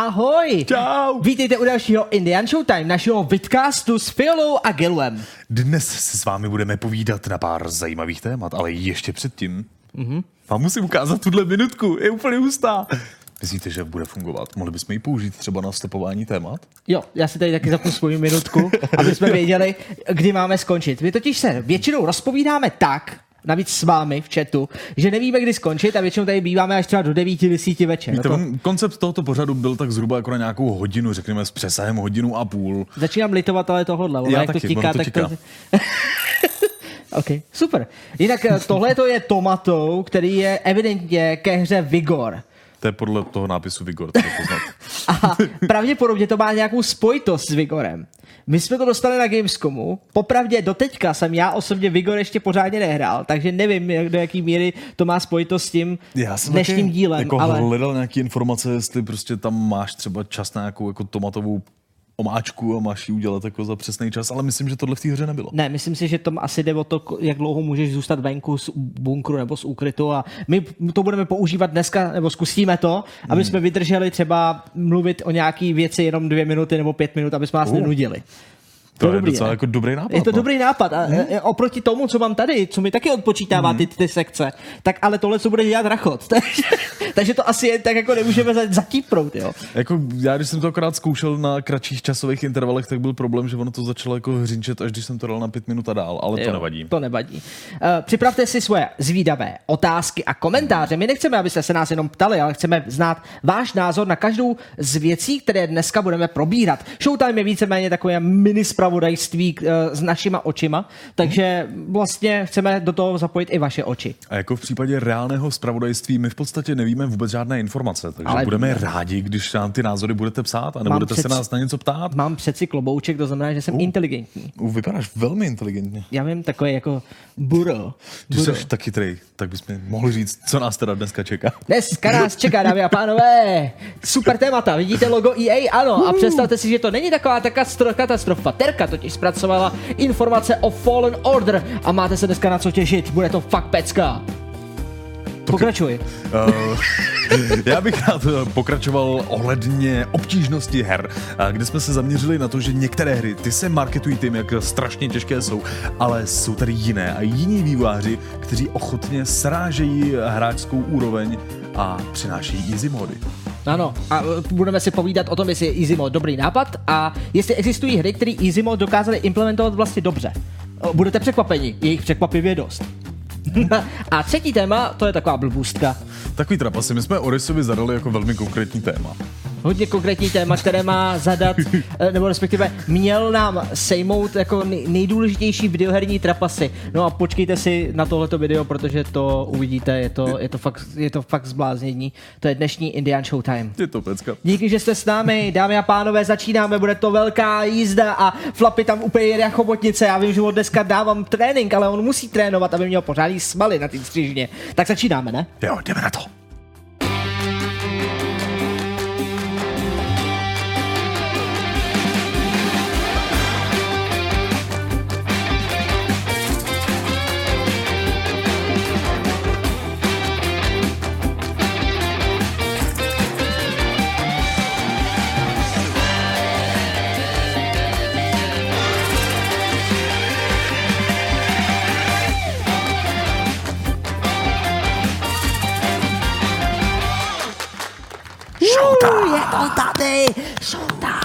Ahoj! Čau! Vítejte u dalšího Indian Showtime, našeho vidcastu s Fiolou a Gilem. Dnes si s vámi budeme povídat na pár zajímavých témat, ale ještě předtím mm-hmm. vám musím ukázat tuhle minutku, je úplně hustá. Myslíte, že bude fungovat? Mohli bychom ji použít třeba na stopování témat? Jo, já si tady taky zapnu svoji minutku, aby jsme věděli, kdy máme skončit. My totiž se většinou rozpovídáme tak, navíc s vámi v chatu, že nevíme, kdy skončit a většinou tady býváme až třeba do 9, 10 večer. Víte, No on, koncept tohoto pořadu byl tak zhruba jako na nějakou hodinu, řekněme s přesahem hodinu a půl. Začínám litovat ale tohohle, Já jak to taky, tiká, ono to tak tiká. to... OK, super. Jinak eh, tohle to je Tomatou, který je evidentně ke hře Vigor. To je podle toho nápisu Vigor, to je poznat. A pravděpodobně to má nějakou spojitost s Vigorem. My jsme to dostali na Gamescomu. Popravdě doteďka jsem já osobně Vigor ještě pořádně nehrál, takže nevím, jak- do jaký míry to má spojitost s tím Já jsem dnešním dílem. jako ale... hledal nějaké informace, jestli prostě tam máš třeba čas na nějakou jako tomatovou omáčku a máš ji udělat jako za přesný čas, ale myslím, že tohle v té hře nebylo. Ne, myslím si, že tom asi jde o to, jak dlouho můžeš zůstat venku z bunkru nebo z úkrytu a my to budeme používat dneska, nebo zkusíme to, aby jsme vydrželi třeba mluvit o nějaký věci jenom dvě minuty nebo pět minut, aby jsme vás Uh. nenudili. To je dobrý, docela ne? jako dobrý nápad. Je to no. dobrý nápad. A e, oproti tomu, co mám tady, co mi taky odpočítává ty, ty sekce, tak ale tohle, co bude dělat rachot. takže, takže to asi je tak jako nemůžeme za- zatíprout, jo. Jako já, když jsem to akorát zkoušel na kratších časových intervalech, tak byl problém, že ono to začalo jako hřinčet, až když jsem to dal na pět minut a dál, ale to Jo, nevadí. To nevadí. Uh, připravte si svoje zvídavé otázky a komentáře. My nechceme, abyste se nás jenom ptali, ale chceme znát váš názor na každou z věcí, které dneska budeme probírat. Showtime je víceméně takové mini spravodajství uh, s našima očima, takže vlastně chceme do toho zapojit i vaše oči. A jako v případě reálného zpravodajství, my v podstatě nevíme vůbec žádné informace, takže Ale budeme víme. rádi, když nám ty názory budete psát a nebudete se přeci- nás na něco ptát. Mám přeci klobouček, to znamená, že jsem inteligentní. Uh, vypadáš velmi inteligentně. Já vím, takový jako buro. Ty buro. jsi tak chytrý, tak bys mi mohl říct, co nás teda dneska čeká. Dneska nás čeká, dámy a pánové, super témata. Vidíte logo EA? Ano. A představte si, že to není taková ta katastrofa. Terka totiž zpracovala informace o Fallen Order a máte se dneska na co těšit. Bude to fakt pecka. Pokračuj. Uh, já bych rád eh, pokračoval ohledně obtížnosti her, eh, kde jsme se zaměřili na to, že některé hry, ty se marketují tím, jak strašně těžké jsou, ale jsou tady jiné a jiní vývojáři, kteří ochotně srážejí hráčskou úroveň a přinášejí easy mody. Ano, a e, budeme si povídat o tom, jestli je Easy Mode dobrý nápad a jestli existují hry, které Easy Mode dokázali implementovat vlastně dobře. O, Budete překvapeni, je jich překvapivě dost. a třetí téma, to je taková blbůstka. Takový trapasy, my jsme Orisovi zadali jako velmi konkrétní téma. Hodně konkrétní téma, které má zadat, eh, nebo respektive měl nám sejmout jako nej- nejdůležitější videoherní trapasy. No a počkejte si na tohleto video, protože to uvidíte, je to, je to, fakt, je to fakt zbláznění. To je dnešní Indian Showtime. Je to pecka. Díky, že jste s námi, dámy a pánové, začínáme, bude to velká jízda a Flapy tam úplně jede jako chobotnice. Já vím, že mu dneska dávám trénink, ale on musí trénovat, aby měl pořádný smaly na té střížně. Tak začínáme, ne? Jo, jdeme na to. Tady! Showtime!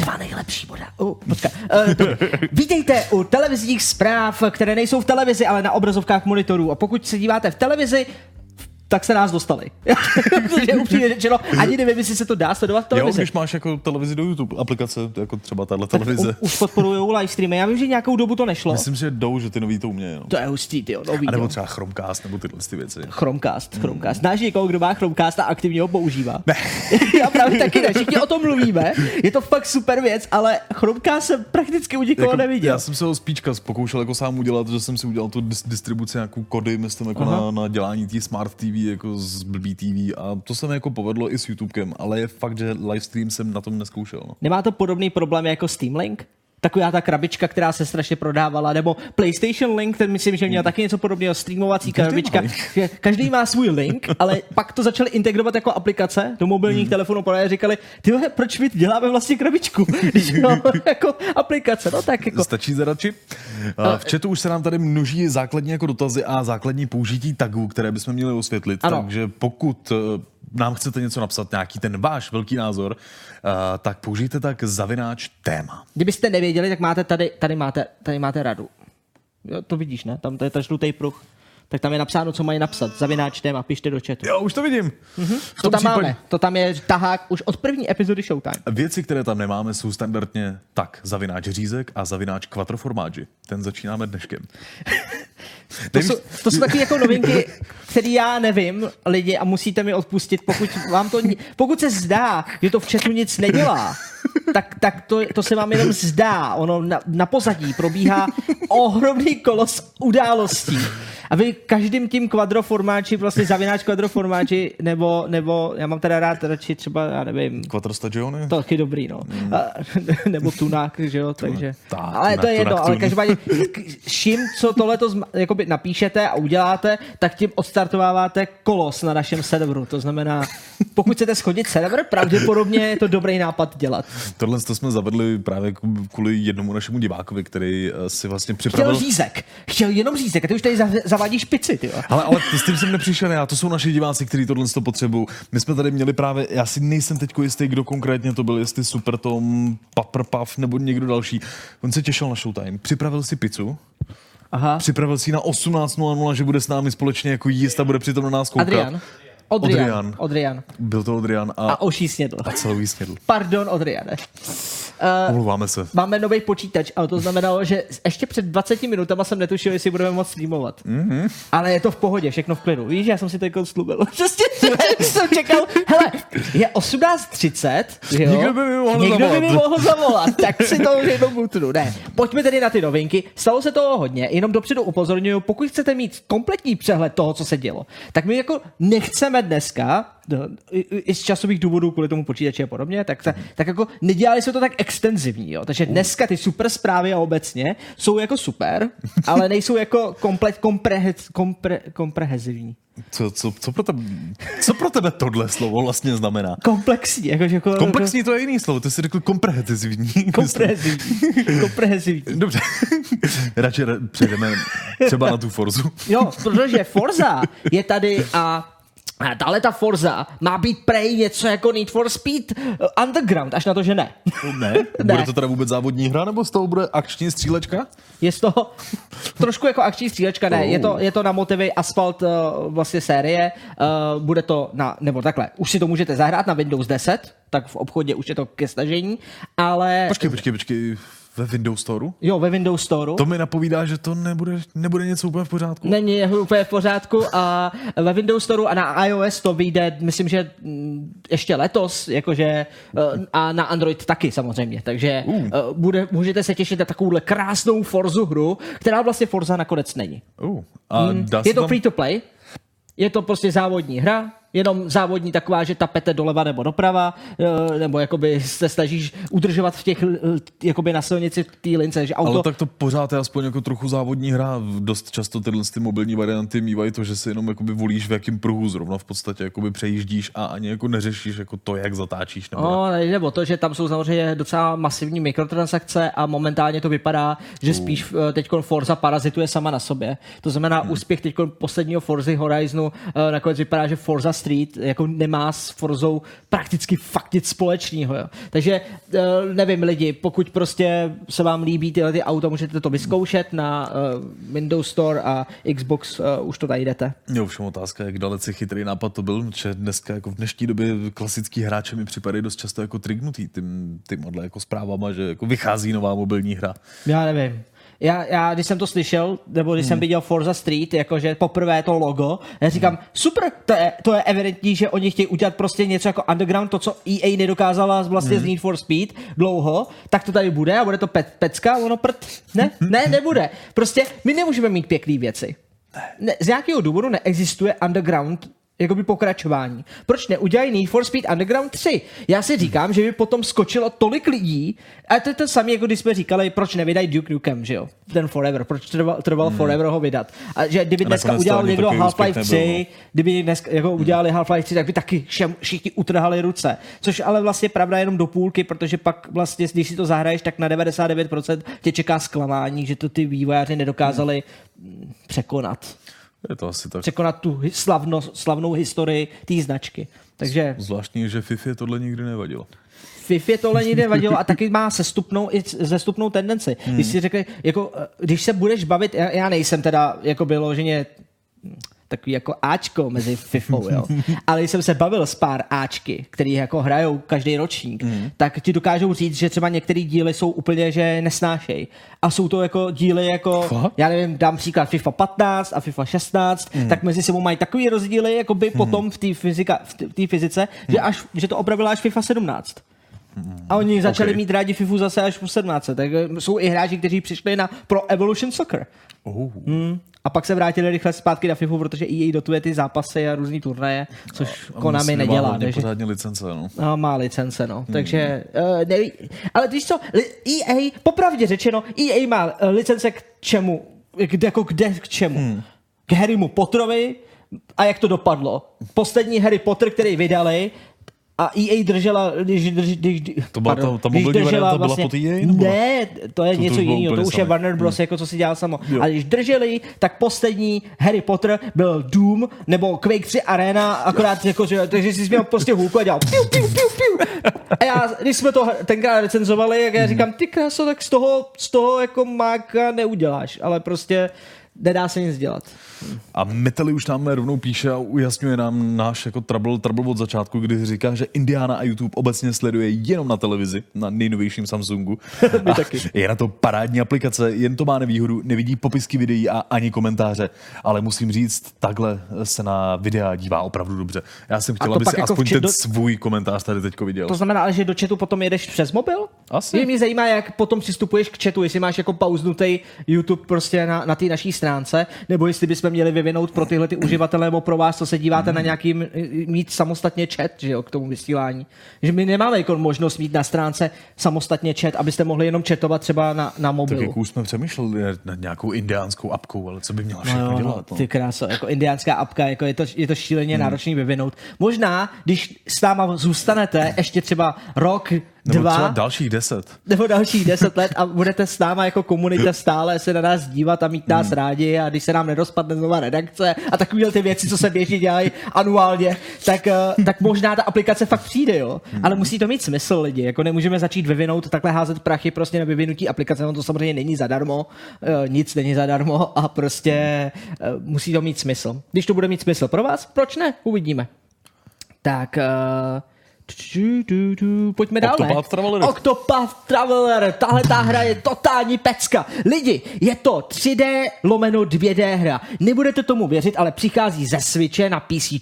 Dva nejlepší boda. Uh. Uh, dobrý. Vítejte u televizních zpráv, které nejsou v televizi, ale na obrazovkách monitorů. A pokud se díváte v televizi, tak se nás dostali. Protože upřímně řečeno, ani nevím, jestli se to dá sledovat v Jo, televizi. když máš jako televizi do YouTube aplikace, jako třeba tahle televize. u, už podporují live streamy. Já vím, že nějakou dobu to nešlo. Myslím, že jdou, že ty nový to umějí. No. To je hustý, ty nový. A nebo třeba Chromecast, nebo tyhle ty věci. Chromecast, Chromecast. Znáš někoho, kdo má Chromecast a aktivně ho používá? Ne. Já právě taky ne. Všichni o tom mluvíme. Je to fakt super věc, ale Chromecast jsem prakticky u nikoho neviděl. Jako Já jsem se ho spíčka pokoušel jako sám udělat, že jsem si udělal tu dis- distribuci nějakou kody, myslím, jako Aha. na, na, dělání té smart TV, jako z blbý TV a to se mi jako povedlo i s YouTubekem, ale je fakt, že livestream jsem na tom neskoušel. No. Nemá to podobný problém jako Steam Link? Taková ta krabička, která se strašně prodávala, nebo PlayStation Link, ten myslím, že měl taky něco podobného, streamovací Každý krabička. má každý má svůj link, ale pak to začali integrovat jako aplikace do mobilních hmm. telefonů, protože říkali, ty vole, proč my děláme vlastně krabičku, když no, jako aplikace, no tak jako. Stačí zadat čip? V chatu už se nám tady množí základní jako dotazy a základní použití tagů, které bychom měli osvětlit. Ano. Takže pokud eh, nám chcete něco napsat, nějaký ten váš velký názor, eh, tak použijte tak zavináč téma. Kdybyste nevěděli, tak máte tady, tady máte, tady máte radu. Jo, to vidíš, ne? Tam to je ten žlutý pruh. Tak tam je napsáno, co mají napsat. Zavináč téma, pište do chatu. Jo, už to vidím. V Mhm. To tam případě- máme. To tam je tahák už od první epizody Showtime. Věci, které tam nemáme, jsou standardně tak, zavináč řízek a zavináč quattroformaggi. Ten začínáme dneškem. To jsou, to jsou takové jako novinky, které já nevím, lidi, a musíte mi odpustit, pokud vám to, pokud se zdá, že to v chatu nic nedělá, tak, tak to, to se vám jenom zdá. Ono na, na pozadí probíhá ohromný kolos událostí. A vy každým tím kvadroformáči, vlastně zavináč kvadroformáči, nebo, nebo já mám teda rád radši třeba, já nevím, Quattro stagione? to je taky dobrý, no. A, nebo tunák, že jo, takže. tak, ale to je jedno, ale každopádně vším, co tohle jakoby napíšete a uděláte, tak tím odstartováváte kolos na našem serveru. To znamená, pokud chcete schodit server, pravděpodobně je to dobrý nápad dělat. Tohle to jsme zavedli právě kvůli jednomu našemu divákovi, který eh, si vlastně Chtěl připravil... řízek. Chtěl jenom řízek. A ty už tady zav- zavádíš pici, ty. Ale, ale s tím jsem nepřišel já, to jsou naši diváci, kteří tohle to potřebují. My jsme tady měli právě, já si nejsem teď jistý, kdo konkrétně to byl, jestli Super Tom, Papr Puff nebo někdo další. On se těšil na Showtime, připravil si pizzu, Aha. připravil si na 18.00, že bude s námi společně jako jíst a bude přitom na nás koukat. Adrian. Odrian. Odrian. Odrian. Byl to Odrian a, A oší snědl. a celou snědl. Pardon, Odriane. Omlouváme se. Máme nový počítač, ale to znamenalo, že ještě před 20 minutama jsem netušil, jestli budeme moc streamovat. Mhm. Mm-hmm. Ale je to v pohodě, všechno v klidu. Víš, já jsem si to slubil. Přesně jsem čekal, hele, je 18.30, jo? Někdo by mi mohl Někdo by zavolat. mi mohl zavolat, tak si to už jednou mutnu. Ne, pojďme tedy na ty novinky. Stalo se toho hodně, jenom dopředu upozorňuju, pokud chcete mít kompletní přehled toho, co se dělo, tak my jako nechceme dneska, i, z časových důvodů kvůli tomu počítači a podobně, tak, ta, tak jako nedělali jsme to tak extenzivní. Jo? Takže dneska ty super zprávy a obecně jsou jako super, ale nejsou jako komplet komprehe, kompre, komprehezivní. Co, co, co, pro tebe, co pro tebe tohle slovo vlastně znamená? Komplexní. Jako, jako, Komplexní to je jiný slovo, ty jsi řekl komprehenzivní. Komprehezivní. komprehezivní. Dobře, radši ra- přejdeme třeba na tu Forzu. Jo, protože Forza je tady a a tahle ta Forza má být prej něco jako Need for Speed uh, Underground, až na to, že ne. Ne? Ne. Bude to teda vůbec závodní hra, nebo z toho bude akční střílečka? Je z toho trošku jako akční střílečka, ne, Oh. je to, je to na motivy Asphalt uh, vlastně série, uh, bude to na, nebo takhle, už si to můžete zahrát na Windows 10, tak v obchodě už je to ke stažení, ale Počkej, počkej, počkej, ve Windows Storeu? jo, ve Windows Store To mi napovídá, že to nebude, nebude něco úplně v pořádku. Není úplně v pořádku a ve Windows Store a na iOS to vyjde, myslím, že mm, ještě letos, jakože eh, a na Android taky samozřejmě, takže uh. bude, můžete se těšit na takovouhle krásnou Forzu hru, která vlastně Forza nakonec není. Uh, a se Je to tam... free to play, je to prostě závodní hra, jenom závodní taková, že tapete doleva nebo doprava, eh, nebo jakoby se snažíš udržovat v těch, eh, jakoby na silnici té lince, že auto... Ale tak to pořád je aspoň jako trochu závodní hra. Dost často tyhle ty mobilní varianty mývají to, že si jenom jakoby volíš v jakém pruhu zrovna v podstatě jakoby přejíždíš a ani jako neřešíš jako to, jak zatáčíš. Nebo No, nejde o to, že tam jsou samozřejmě docela masivní mikrotransakce a momentálně to vypadá, že spíš teď Forza parazituje sama na sobě. To znamená, hmm. úspěch teď posledního Forzy Horizonu eh, nakonec vypadá, že Forza Street jako nemá s Forzou prakticky fakt nic společného. Jo. Takže eh, nevím lidi, pokud prostě se vám líbí tyhle ty auta, můžete to vyzkoušet na eh, Windows Store a Xbox, eh, už to najdete. Jo, všem otázka, jak dalece chytrý nápad to byl, že dneska jako v dnešní době klasický hráče mi připadají dost často jako trignutý tím, tímhle jako zprávama, že jako vychází nová mobilní hra. Já nevím. Já, já, když jsem to slyšel, nebo když hmm. jsem viděl Forza Street, jakože poprvé to logo, já říkám, super, to je, to je evidentní, že oni chtějí udělat prostě něco jako underground, to, co EA nedokázala vlastně hmm. z Need for Speed dlouho, tak to tady bude a bude to pe- pecka, ono prd. Ne, ne, nebude. Prostě my nemůžeme mít pěkné věci. Ne, z nějakého důvodu neexistuje underground jakoby pokračování. Proč neudělají Need for Speed Underground 3? Já si říkám, že by potom skočilo tolik lidí, a to je to samé, jako když jsme říkali, proč nevydají Duke Nukem, že jo? Ten Forever, proč trval, trval hmm. Forever ho vydat. A že kdyby A dneska udělal někdo Half-Life úspěch 3, nebyl, no. kdyby dneska jako udělali Half-Life 3, tak by taky všem, všichni utrhali ruce. Což ale vlastně pravda jenom do půlky, protože pak vlastně, když si to zahraješ, tak na 99% tě čeká zklamání, že to ty vývojáři nedokázali mm, překonat. Je to asi tak. Překonat tu slavno, slavnou historii té značky. Takže Zvláštní, že FIFA tohle nikdy nevadilo. FIFA tohle nikdy vadilo a taky má sestupnou, i zestupnou tendenci. Hmm. Když si řekli, jako, eh, když se budeš bavit, já, já nejsem teda jako vyloženě takový jako Ačko mezi FIFou, jo. Ale když jsem se bavil s pár Ačky, který jako hrajou každý ročník, mm. tak ti dokážou říct, že třeba některé díly jsou úplně, že nesnášej. A jsou to jako díly jako, Fakt? já nevím, dám příklad FIFA 15 a FIFA 16, mm. tak mezi sebou mají takový rozdíly, jako by potom v té fyzika, v fyzice, že, až, že to opravila až FIFA 17. A oni začali Ok. mít rádi FIFU zase až po 17. Tak jsou i hráči, kteří přišli na Pro Evolution Soccer. Oh. Hmm. A pak se vrátili rychle zpátky na FIFU, protože EA dotuje ty zápasy a různý turnaje, což Konami Myslím, že má nedělá. hlavně Takže, pořádně licence, no. no, má licence, no. Takže, uh, neví, ale víš co, EA, popravdě řečeno, EA má uh, licence k čemu? Kde, jako kde k čemu? Hmm. K Harrymu Potterovi a jak to dopadlo. Poslední Harry Potter, který vydali, a EA držela, když, když, když, To byla pardon, ta- ta mobilní varianta byla pod EA, nebo? Ne, to je To- to něco jiného, to už je. Warner Bros. jako co si dělal samo. Jo. Ale když drželi, tak poslední Harry Potter byl Doom nebo Quake 3 Arena, akorát jako, že, takže si měl prostě hůlku a dělal piu, piu, piu, piu. A já, když jsme to tenkrát recenzovali, jak já Mhm. říkám, ty kráso, tak z toho, z toho jako máka neuděláš, ale prostě nedá se nic dělat. A Metali už nám rovnou píše a ujasňuje nám náš jako trouble, trouble od začátku, kdy říká, že Indiana a YouTube obecně sleduje jenom na televizi, na nejnovějším Samsungu. A taky. Je na to parádní aplikace, jen to má nevýhodu, nevidí popisky videí a ani komentáře. Ale musím říct, takhle se na videa dívá opravdu dobře. Já jsem chtěl, aby si jako aspoň ten do- svůj komentář tady teďko viděl. To znamená, ale že do chatu potom jedeš přes mobil? Asi. Je, mě zajímá, jak potom přistupuješ k chatu, jestli máš jako pauznutý YouTube prostě na, na té naší stránce, nebo jestli bychom měli vyvinout pro tyhle ty uživatele nebo pro vás, co se díváte na nějaký, m- mít samostatně chat, že jo, k tomu vysílání. Že my nemáme jako možnost mít na stránce samostatně chat, abyste mohli jenom chatovat třeba na, na Tak mobilu. jako už jsme přemýšleli nad nějakou indiánskou apkou, ale co by měla všechno No, no, dělat? No. ty kráso, jako indiánská apka, jako je to, je to šíleně hmm. náročný vyvinout. Možná, když s náma zůstanete ještě třeba rok, Nebo dva, třeba dalších deset. nebo dalších deset let a budete s náma jako komunita stále se na nás dívat a mít nás Hmm. rádi a když se nám nerozpadne znova redakce a takové ty věci, co se běžně dělají anuálně, tak, eh, tak možná ta aplikace fakt přijde, jo. Hmm. Ale musí to mít smysl lidi, jako nemůžeme začít vyvinout, takhle házet prachy prostě na vyvinutí aplikace, no to samozřejmě není zadarmo, eh, nic není zadarmo a prostě eh, musí to mít smysl. Když to bude mít smysl pro vás, proč ne? Uvidíme. Tak, uh, pojďme dál, ne? Octopath Traveler. Octopath Traveler, tahle ta hra je totální pecka. Lidi, je to 3D lomeno 2D hra. Nebudete tomu věřit, ale přichází ze Switche na PC,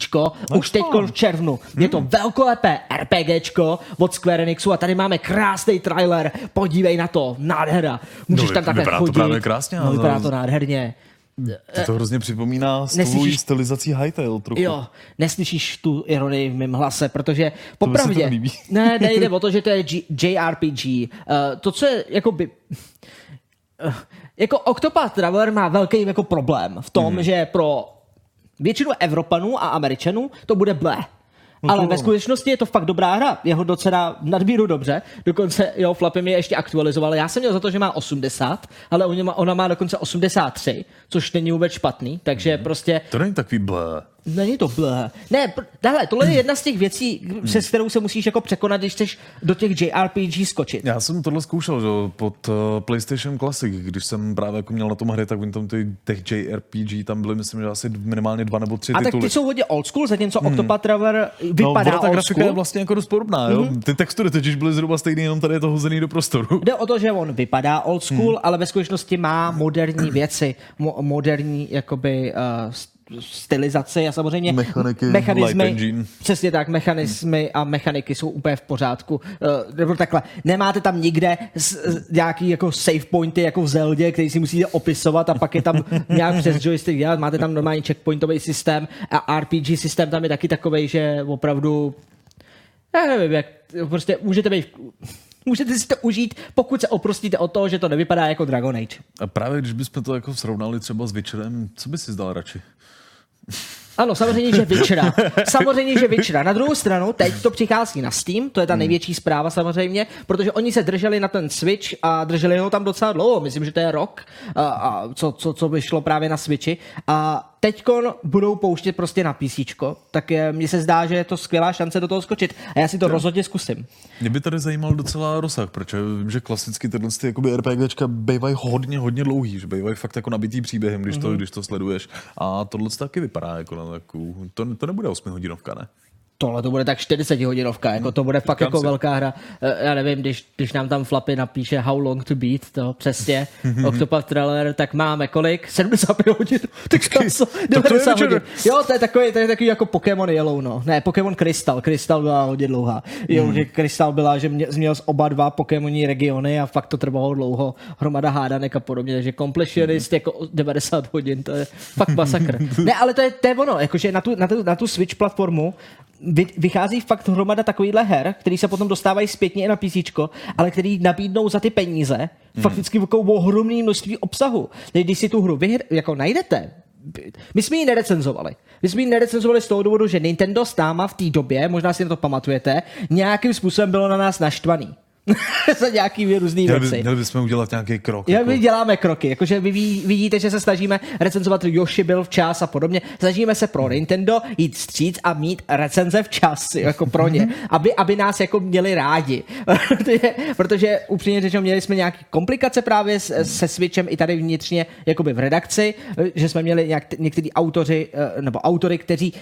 už teď v červnu. Je to velkolepé RPGčko od Square Enixu a tady máme krásný trailer. Podívej na to, nádhera. Můžeš No, tam takhle vypadá to chodit. právě krásně, No, ale- vypadá to nádherně. To, to hrozně připomíná s Neslyšíš- stylizací Hytale trochu. Jo, neslyšíš tu ironii v mém hlase, protože to popravdě, nelíbí. ne, nejde o to, že to je G- JRPG. Uh, to, co je jakoby, uh, jako Octopath Traveler má velký jako problém v tom, mm. že pro většinu Evropanů a Američanů to bude blé. Ale ve skutečnosti je to fakt dobrá hra. Jeho docela nadbíru dobře. Dokonce jo, Flapy mě ještě aktualizoval. Já jsem měl za to, že má 80, ale ona má, ona má dokonce 83, což není vůbec špatný. Takže Mhm. prostě To není takový blé. Není to blé. Ne, tahle, tohle je jedna z těch věcí, Hmm. se s kterou se musíš jako překonat, když chceš do těch JRPG skočit. Já jsem tohle zkoušel, že pod uh, PlayStation Classic, když jsem právě jako měl na tom hry, tak oni tam ty těch JRPG tam byly, myslím, že asi minimálně dva nebo tři A tak tituly. ty jsou hodně old school, zatímco Octopath Traveler no, vypadá ona ta grafika je vlastně jako dost podobná, jo? Ty textury totiž byly zhruba stejné, jenom tady je to hozený do prostoru. Jde o to, že on vypadá old school, Hmm. ale ve skutečnosti má moderní věci, mo- moderní jakoby uh, stylizaci a samozřejmě Mechaniky, engine. přesně tak, mechanismy a mechaniky jsou úplně v pořádku. Uh, nebo takhle, nemáte tam nikde s, s, nějaký jako save pointy jako v Zeldě, který si musíte opisovat a pak je tam nějak přes joystick dělat, máte tam normální checkpointový systém a RPG systém tam je taky takový, že opravdu já nevím, jak prostě můžete být Můžete si to užít, pokud se oprostíte od toho, že to nevypadá jako Dragon Age. A právě když bychom to jako srovnali třeba s Witcherem, co by si zdal radši? Ano, samozřejmě, že Witchera. Samozřejmě, že Witchera. Na druhou stranu, teď to přichází na Steam, to je ta největší zpráva samozřejmě, protože oni se drželi na ten Switch a drželi ho tam docela dlouho. Myslím, že to je rok, a, a co, co, co vyšlo právě na Switchi. A teďkon budou pouštět prostě na PC, tak je, mně se zdá, že je to skvělá šance do toho skočit. A já si to rozhodně zkusím. Mě by tady zajímal docela rozsah, protože vím, že klasicky tyhle ty jakoby RPGčka bývají hodně, hodně dlouhý, že bývají fakt jako nabitý příběhem, když to, mm-hmm. když to sleduješ. A tohle taky vypadá jako na takovou, to, to nebude 8 hodinovka, ne? Tohle to bude tak 40 hodinovka, jako to bude fakt jako si. velká hra. Eh, Já nevím, když, když nám tam Flapy napíše How long to beat, to přesně, Octopath Traveler, tak máme kolik? 75 hodin. Tak to, 90 hodin. Jo, to je takový, to je takový jako Pokémon Yellow, no. Ne, Pokémon Crystal. Crystal byla hodně dlouhá. Jo, hmm. že Crystal byla, že mě, měl z oba dva Pokémoní regiony a fakt to trvalo dlouho. Hromada hádanek a podobně, takže completionist hmm. jako 90 hodin, to je fakt masakr. ne, ale to je, to je ono, jakože na tu, na tu, na tu Switch platformu vychází fakt hromada takovýchhle her, který se potom dostávají zpětně i na PC, ale který nabídnou za ty peníze hmm. fakticky jako ohromné množství obsahu. Teď, když si tu hru vyhr, jako najdete, my jsme ji nerecenzovali. My jsme ji nerecenzovali z toho důvodu, že Nintendo s náma v té době, možná si na to pamatujete, nějakým způsobem bylo na nás naštvaný. za nějaký různý měli věci. By, měli bychom udělat nějaký krok. Já, jako... My děláme kroky, jakože vy vidíte, že se snažíme recenzovat Yoshi byl včas a podobně. Snažíme se pro Nintendo jít stříc a mít recenze včas, jako pro ně, aby, aby nás jako měli rádi. Protože upřímně řečeno, měli jsme nějaké komplikace právě se, se Switchem i tady vnitřně, jakoby v redakci, že jsme měli nějak, některý autoři, eh, nebo autory, kteří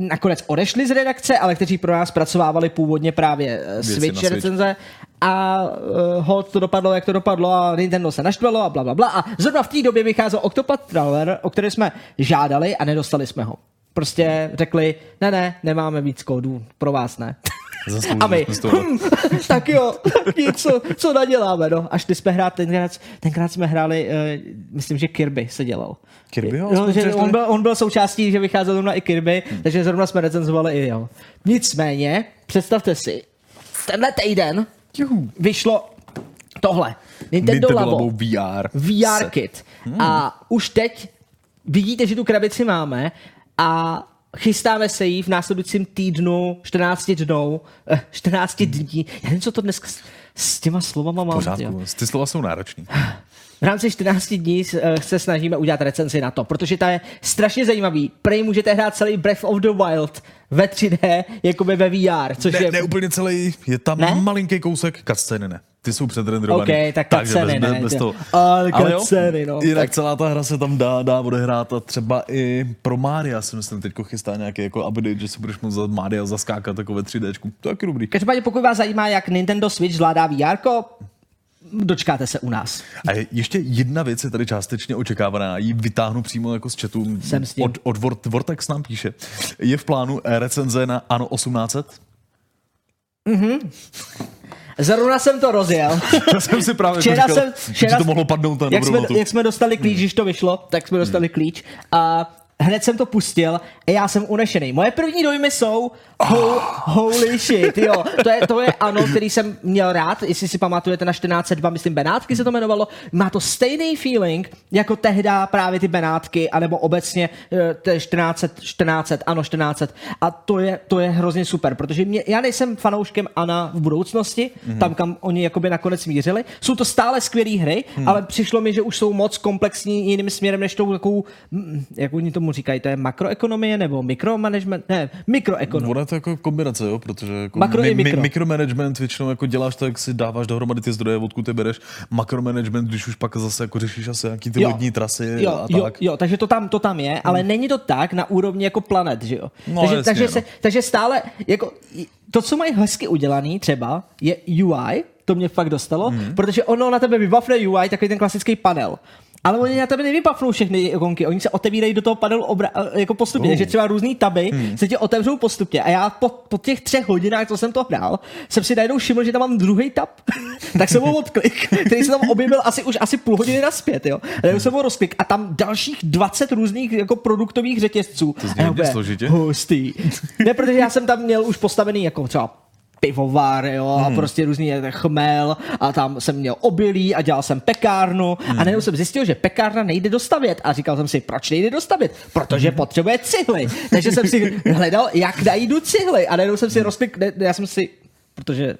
nakonec odešli z redakce, ale kteří pro nás pracovávali původně právě eh, Switch, Switch recenze a uh, hod to dopadlo, jak to dopadlo a Nintendo se naštvalo a bla, bla, bla. A zrovna v té době vycházel Octopath Traveler, o který jsme žádali a nedostali jsme ho. Prostě řekli, ne, ne, nemáme víc kódů, pro vás ne. A my, hm, tak jo, tak co, co naděláme, no. Až ty jsme hráli, tenkrát, tenkrát jsme hráli, uh, myslím, že Kirby se dělal. Kirby, jo? No, že on, byl, on byl součástí, že vycházel zrovna i Kirby, hmm. takže zrovna jsme recenzovali i jo. Nicméně, představte si, tenhle týden Juhu. vyšlo tohle. Nintendo, Nintendo Labo, Labo VR. VR Set. kit. Hmm. A už teď vidíte, že tu krabici máme a chystáme se jí v následujícím týdnu, 14 dnů, 14 dní. Já nevím, co to dneska s, s těma slovama mám. Pořádku, ty slova jsou náročný. V rámci 14 dní se snažíme udělat recenzi na to, protože ta je strašně zajímavý. Prej můžete hrát celý Breath of the Wild ve 3D, jakoby ve VR, což ne, je... Ne úplně celý, je tam Ne? malinký kousek cutscény, ne. Ty jsou předrendrovaný. OK, tak cutscény, bez, ne, bez ty- toho. ale jo, cutscény, no, Jinak tak- celá ta hra se tam dá, dá odehrát a třeba i pro Mária si myslím teďko chystá nějaký jako update, že si budeš moct za Mária zaskákat ve 3D. To je taky dobrý. Každopádně pokud vás zajímá, jak Nintendo Switch zvládá VR, dočkáte se u nás. A je- ještě jedna věc je tady částečně očekávaná, ji vytáhnu přímo jako z chatu. Jsem s tím. Od, od Vort, Vortex nám píše. Je v plánu recenze na Ano 1800? Zrovna jsem to rozjel. Já jsem si právě Včera říkal, jsem- že včera- ti to mohlo padnout na jak, jsme, notu. jak jsme dostali klíč, když to vyšlo, tak jsme dostali klíč a hned jsem to pustil a já jsem unešený. Moje první dojmy jsou ho, holy shit, jo. To je, to je ano, který jsem měl rád, jestli si pamatujete na 1402, myslím Benátky se to jmenovalo. Má to stejný feeling, jako tehda právě ty Benátky, anebo obecně eh, to je 1400, 1400, ano 1400. A to je, to je hrozně super, protože mě, já nejsem fanouškem Ana v budoucnosti, mm-hmm. tam kam oni jakoby nakonec mířili. Jsou to stále skvělé hry, mm. ale přišlo mi, že už jsou moc komplexní jiným směrem, než tou takovou, mm, jak oni tomu říkají, to je makroekonomie nebo mikromanagement, ne, mikroekonomie. Ono je to jako kombinace, jo, protože jako Makro i mikro. mikromanagement většinou jako děláš to, jak si dáváš dohromady ty zdroje, odkud ty bereš. Makromanagement, když už pak zase jako řešíš asi nějaký ty Jo. lodní trasy jo, a jo, tak. jo, takže to tam, to tam je, ale není to tak na úrovni jako planet, že jo? No, takže, jasně, takže, no. se, takže stále, jako, to, co mají hezky udělaný třeba, je UI, to mě fakt dostalo, Mhm. mm. protože ono na tebe vybavne UI, takový ten klasický panel. Ale oni na tebe nevypafnou všechny ikonky, oni se otevírají do toho panelu obra- jako postupně, takže třeba různý taby hmm. se ti otevřou postupně. A já po, po těch třech hodinách, co jsem to hrál, jsem si najednou všiml, že tam mám druhý tab, tak jsem ho odklik, který se tam objevil asi už asi půl hodiny naspět, jo. A najednou jsem ho rozklik a tam dalších 20 různých jako produktových řetězců. To zní A já hodně úplně, složitě. Hustý. Ne, protože já jsem tam měl už postavený jako třeba pivovar, jo, Hmm. a prostě různý chmel a tam jsem měl obilí a dělal jsem pekárnu Hmm. a najednou jsem zjistil, že pekárna nejde dostavět a říkal jsem si, proč nejde dostavět? Hmm. Protože potřebuje cihly. Takže jsem si hledal, jak najdu cihly a najednou jsem si rozklik, ne, já jsem si, protože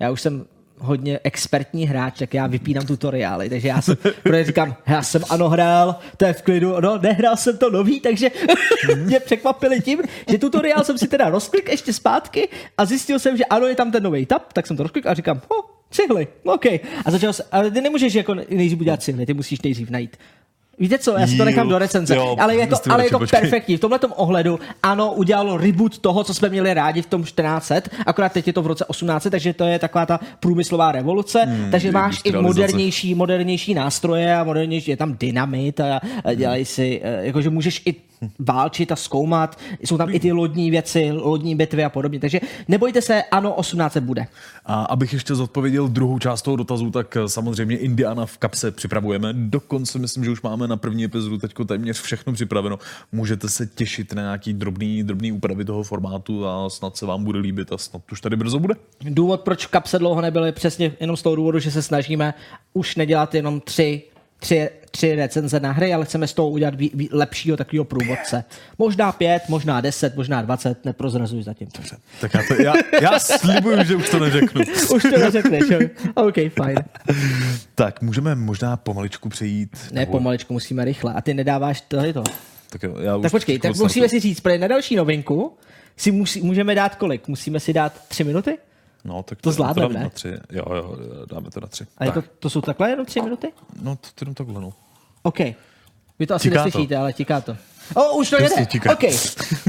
já už jsem hodně expertní hráč, tak já vypínám tutoriály, takže já jsem, protože říkám, já jsem ano hrál, to je v klidu, no nehrál jsem to nový, takže mě překvapili tím, že tutoriál jsem si teda rozklik ještě zpátky a zjistil jsem, že ano, je tam ten nový tab, tak jsem to rozklik a říkám, oh, cihly, OK. A začal jsem, ale ty nemůžeš jako nejdřív udělat cihly, ty musíš nejdřív najít. Víte co, já si to nechám do recenze, jo, ale je to, ale je to počkej. perfektní. V tomhle ohledu ano, udělalo reboot toho, co jsme měli rádi v tom 1400, akorát teď je to v roce 1800, takže to je taková ta průmyslová revoluce, hmm, takže máš i modernější, modernější nástroje a modernější, je tam dynamit a, a dělají si, eh, jakože můžeš i válčit a zkoumat, jsou tam i ty lodní věci, lodní bitvy a podobně, takže nebojte se, ano, 1800 bude. A abych ještě zodpověděl druhou část toho dotazu, tak eh, samozřejmě Indiana v kapse připravujeme. Dokonce myslím, že už máme na první epizodu teď téměř všechno připraveno. Můžete se těšit na nějaký drobný, drobný úpravy toho formátu a snad se vám bude líbit a snad už tady brzo bude. Důvod, proč kapse dlouho nebyly, přesně jenom z toho důvodu, že se snažíme už nedělat jenom tři, tři, tři recenze na hry, ale chceme z toho udělat ví, ví, lepšího takového průvodce. Možná pět, možná deset, možná dvacet, neprozrazuj zatím. Tak já, to, já, já slibuju, že už to neřeknu. Už to neřekneš, jo? OK, fajn. Tak můžeme možná pomaličku přejít. Ne, nebo- pomaličku, musíme rychle. A ty nedáváš tady to. Tak, jo, já už Tak počkej, tak musíme si říct, na další novinku si musí, můžeme dát kolik? Musíme si dát tři minuty? No, tak To zvládneme, dáme ne? Na tři. Jo, jo, dáme to na tři. A je tak, to, to jsou takhle jenom tři minuty? no, to jenom takhle, no. OK. Vy to asi Tiká to. neslyšíte, ale tiká to. O, už to jede. tiká. OK.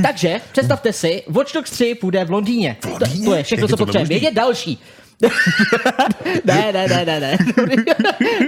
Takže, představte si, Watch Dogs 3 půjde v Londýně. Londýně? To, to je všechno, co je to potřebujeme vědět. Další. ne, ne, ne, ne, ne.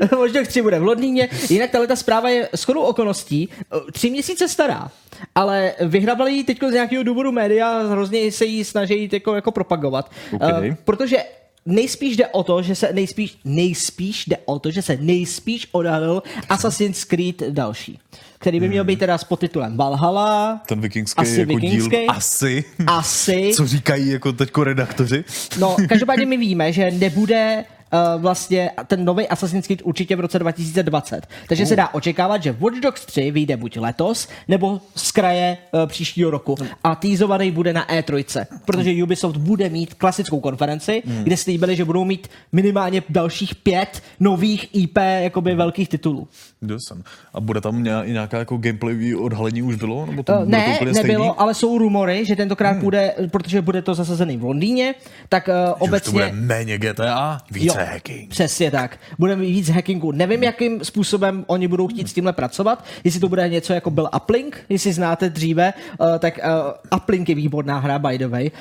Dogs 3 bude v Londýně. Jinak tahle ta zpráva je shodou okolností tři měsíce stará. Ale vyhrabali ji teď z nějakého důvodu média a hrozně se jí snaží jako, jako propagovat. OK. Eh, protože nejspíš jde o to, že se nejspíš, nejspíš jde o to, že se nejspíš odhalil Assassin's Creed další, který by měl být teda s podtitulem Valhalla. Ten vikingský asi jako vikingský. díl asi. Asi. Co říkají jako teďko redaktoři? No, každopádně my víme, že nebude uh, vlastně ten nový Assassin's Creed určitě v roce 2020. Takže se dá očekávat, že Watch Dogs 3 vyjde buď letos, nebo z kraje uh, příštího roku. A týzovaný bude na E3, protože Ubisoft bude mít klasickou konferenci, kde slíbili, že budou mít minimálně dalších pět nových IP jakoby velkých titulů. Jde sem. A bude tam nějaká jako gameplayový odhalení už bylo? Nebo to Uh, bude to ne, úplně nebylo, stejný? ale jsou rumory, že tentokrát hmm. bude, protože bude to zasazený v Londýně, tak uh, Že už to obecně... bude méně GTA, více hacking. Přesně tak. Bude mít víc hackingu. Nevím, jakým způsobem oni budou chtít s tímhle pracovat. Jestli to bude něco jako byl Uplink, jestli znáte dříve, uh, tak uh, Uplink je výborná hra, by the way.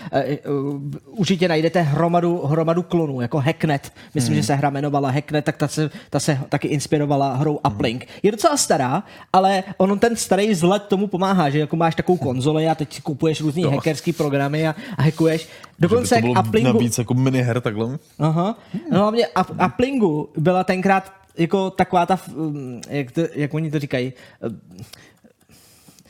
Uh, určitě najdete hromadu, hromadu klonů, jako Hacknet. Myslím, že se hra jmenovala Hacknet, tak ta se, ta se taky inspirovala hrou Uplink. Je docela stará, ale on ten starý vzhled tomu pomáhá, že jako máš takovou konzoli a teď si kupuješ různý hackerský programy a, a hackuješ. Že by Dokonce to bylo k Uplingu... navíc jako miniher takhle. Aha. No hlavně Up, Uplingu byla tenkrát jako taková ta, mm, jak, to, jak oni to říkají, eh,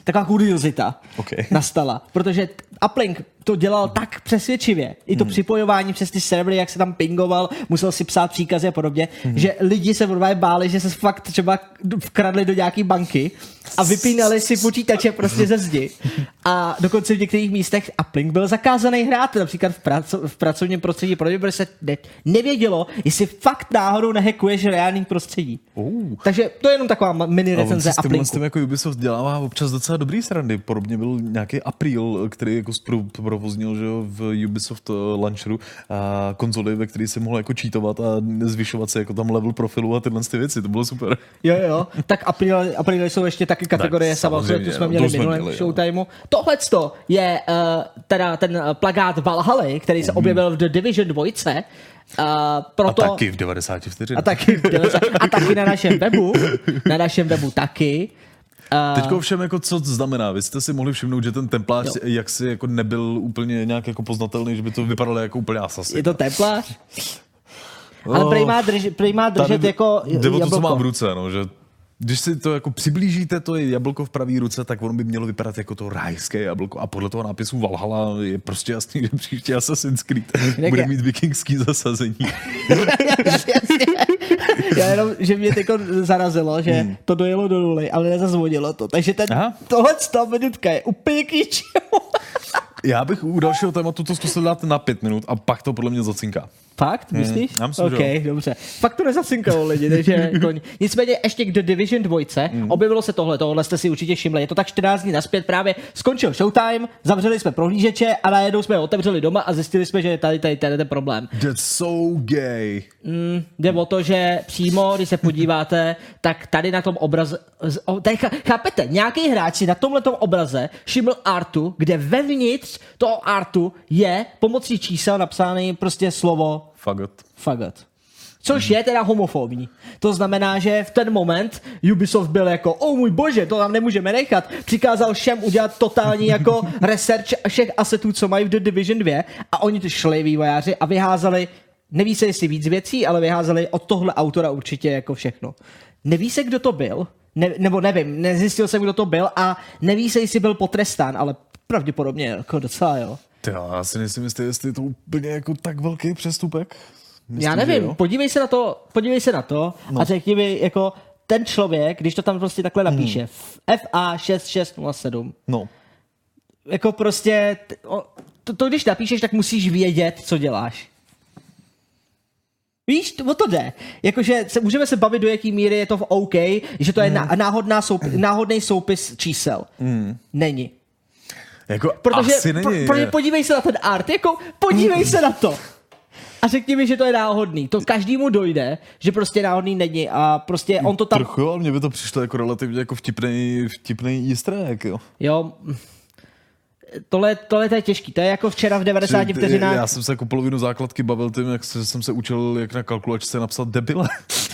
taková kuriozita Ok. nastala, protože Uplink to dělal tak přesvědčivě, i to připojování přes ty servery, jak se tam pingoval, musel si psát příkazy a podobně, že lidi se normálně báli, že se fakt třeba vkradli do nějaké banky a vypínali si počítače prostě ze zdi. A dokonce v některých místech Uplink byl zakázaný hrát, například v, praco, v pracovním prostředí, protože se ne, nevědělo, jestli fakt náhodou nehackuješ reálný prostředí. Uh. Takže to je jenom taková mini A recenze s tímhle s Uplinku. tím jako Ubisoft dělává občas docela dobrý srandy. Podobně byl nějaký April, který jako zprovoznil že jo, v Ubisoft eh, launcheru a konzoli, ve které si mohl jako cheatovat a zvyšovat si jako tam level profilu a tyhle ty věci, to bylo super. Jo, jo, tak April, April jsou ještě taky kategorie Tak, samozřejmě, samozřejmě, tu jsme no, měli jsme minulém showtimeu. Tohle je uh, teda ten uh, plagát Valhaly, který se objevil v The Division 2. Uh, proto, A taky v 90 vteřin. a taky, a taky na našem webu, na našem webu taky. Uh, Teď ovšem, jako co to znamená? Vy jste si mohli všimnout, že ten templář Jo. jak si jako nebyl úplně nějak jako poznatelný, že by to vypadalo jako úplně asasy. je to templář? Ale prej má, drž, prej má držet Tady jako Jde o to, co jablko. mám v ruce, no, že když si to jako přiblížíte, to je jablko v pravý ruce, tak ono by mělo vypadat jako to rajské jablko. A podle toho nápisu Valhalla je prostě jasný, že příště Assassin's Creed bude mít vikingský zasazení. Já jenom, že mě teď zarazilo, že hmm. to dojelo do nuly, ale nezazvonilo to. Takže ten, Aha. tohle ta minutka je úplně k ničemu. Já bych u dalšího tématu to zkusil dát na pět minut a pak to podle mě zacinká. Fakt, myslíš? já myslím, OK, že dobře. Fakt to nezacinkalo lidi, takže koň. Nicméně ještě k The Division 2 Hmm. objevilo se tohle, tohle jste si určitě všimli. Je to tak 14 dní naspět, právě skončil showtime, zavřeli jsme prohlížeče a najednou jsme ho otevřeli doma a zjistili jsme, že je tady, tady, tady ten problém. That's so gay. Mm, jde o to, že přímo, když se podíváte, tak tady na tom obraze, tady, chápete, nějaký hráč si na tomhle obraze všiml artu, kde vevnitř toho artu je pomocí čísel napsáný prostě slovo Fagot. fagot. Což je teda homofobní. To znamená, že v ten moment Ubisoft byl jako, o můj bože, to tam nemůžeme nechat. Přikázal všem udělat totální jako research všech asetů, co mají v The Division 2 a oni to šli vývojáři a vyházeli, neví se jestli víc věcí, ale vyházeli od tohle autora určitě jako všechno. Neví se, kdo to byl, ne, nebo nevím, nezjistil jsem, kdo to byl a neví se, jestli byl potrestán, ale pravděpodobně jako docela jo. Ty, já si nejsem jistý, jestli je to úplně jako tak velký přestupek. Myslím, Já nevím, jo. podívej se na to, podívej se na to no. a řekni mi, jako ten člověk, když to tam prostě takhle napíše, hmm. FA 6607, No. jako prostě, to, to, když napíšeš, tak musíš vědět, co děláš. Víš, o to jde. Jakože se, můžeme se bavit, do jaký míry je to v OK, že to je ná, náhodná soup, náhodný soupis čísel. Mm. Není. Jako Protože, asi není. pro, protože podívej se na ten art, jako podívej se na to. A řekni mi, že to je náhodný. To každému dojde, že prostě náhodný není a prostě on to tam... Trochu, ale mně by to přišlo jako relativně jako vtipný, vtipný easter egg, jo. Jo, tohle, tohle to je těžký. To je jako včera v 90 Že- vteřinách. Já jsem se jako polovinu základky bavil tím, jak se, jsem se učil, jak na kalkulačce napsat debile.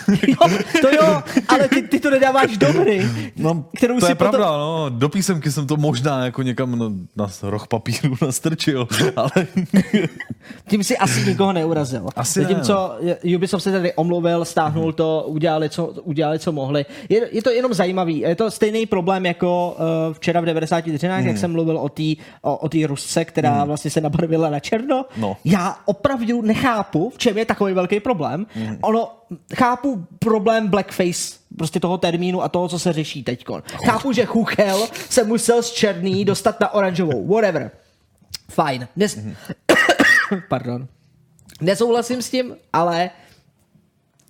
Jo, to jo, ale ty, ty to nedáváš do hry, No, kterou to si je pravda, potom... no. Do písemky jsem to možná jako někam na, na roh papíru nastrčil, ale Tím si asi nikoho neurazil. Asi ne, no. Zatímco Ubisoft se tady omluvil, stáhnul to, udělali co, udělali, co mohli. Je, je to jenom zajímavý. Je to stejný problém jako uh, včera v 90 vteřinách, Hmm. jak jsem mluvil o té o, o tý Rusce, která vlastně se nabarvila na černo. No. Já opravdu nechápu, v čem je takový velký problém. Hmm. Ono, chápu problém blackface, prostě toho termínu a toho, co se řeší teď. Chápu, že Chuchel se musel z černý dostat na oranžovou. Whatever. Fajn. Nes... Mhm. Pardon. Nesouhlasím s tím, ale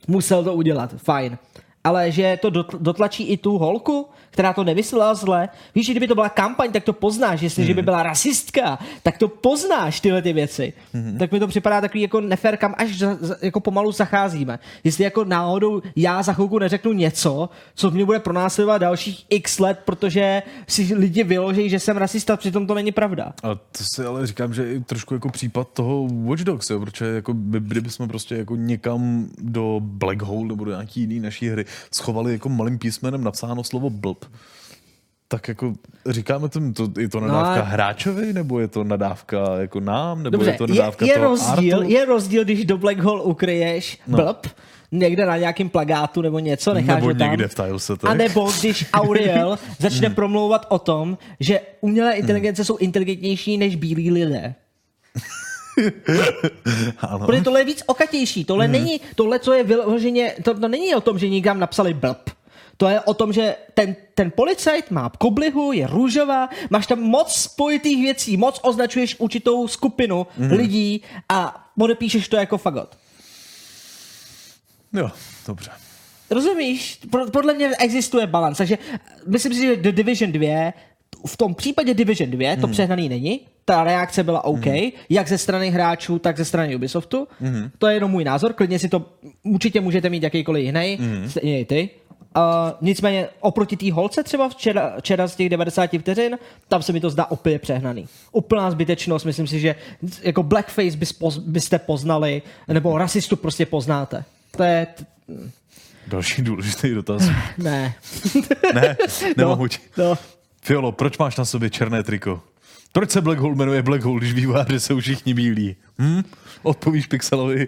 musel to udělat. Fajn. Ale že to dot- dotlačí i tu holku, která to nemyslela zle. Víš, že kdyby to byla kampaň, tak to poznáš. Jestliže Mhm. by byla rasistka, tak to poznáš tyhle ty věci. Mhm. Tak mi to připadá takový jako nefér, kam až za, za, jako pomalu zacházíme. Jestli jako náhodou já za chvilku neřeknu něco, co mě bude pronásledovat dalších x let, protože si lidi vyloží, že jsem rasista, přitom to není pravda. A to si ale říkám, že je i trošku jako případ toho Watch Dogs, jo, protože jako by, kdybychom prostě jako někam do Black Hole nebo do nějaký jiný naší hry schovali jako malým písmenem napsáno slovo blb, tak jako říkáme tomu, to, je to nadávka No no, a- hráčovi, nebo je to nadávka jako nám, nebo Dobře, je to je, nadávka je, toho rozdíl, artu? je rozdíl, když do Black Hole ukryješ no. blb, někde na nějakém plagátu nebo něco, necháš Nebo tam. někde v tilesetech. A nebo když Auriel začne promlouvat o tom, že umělé Hmm. inteligence jsou inteligentnější než bílí lidé. ano. Protože tohle je víc okatější. Tohle Hmm. není, tohle, co je vyloženě, to, to není o tom, že někam napsali blb. To je o tom, že ten, ten policajt má koblihu, je růžová, máš tam moc spojitých věcí, moc označuješ určitou skupinu Hmm. lidí a odepíšeš to jako fagot. Jo, dobře. Rozumíš? Podle mě existuje balans. Takže myslím si, že The Division 2, v tom případě Division 2 to přehnaný není, ta reakce byla OK, mm. jak ze strany hráčů, tak ze strany Ubisoftu. Mm. To je jenom můj názor, klidně si to, určitě můžete mít jakýkoliv jiný, mm. i ty. Uh, nicméně oproti té holce třeba včera, včera z těch 90 vteřin, tam se mi to zdá úplně přehnaný. Úplná zbytečnost, myslím si, že jako blackface bys poz, byste poznali, nebo rasistu prostě poznáte. To je... T- Další důležitý dotaz. ne. ne, nemohu no, no. Fiolo, proč máš na sobě černé triko? Proč se Black Hole jmenuje Black Hole, když vývojáři jsou všichni bílí? Hm? Odpovíš Pixelovi.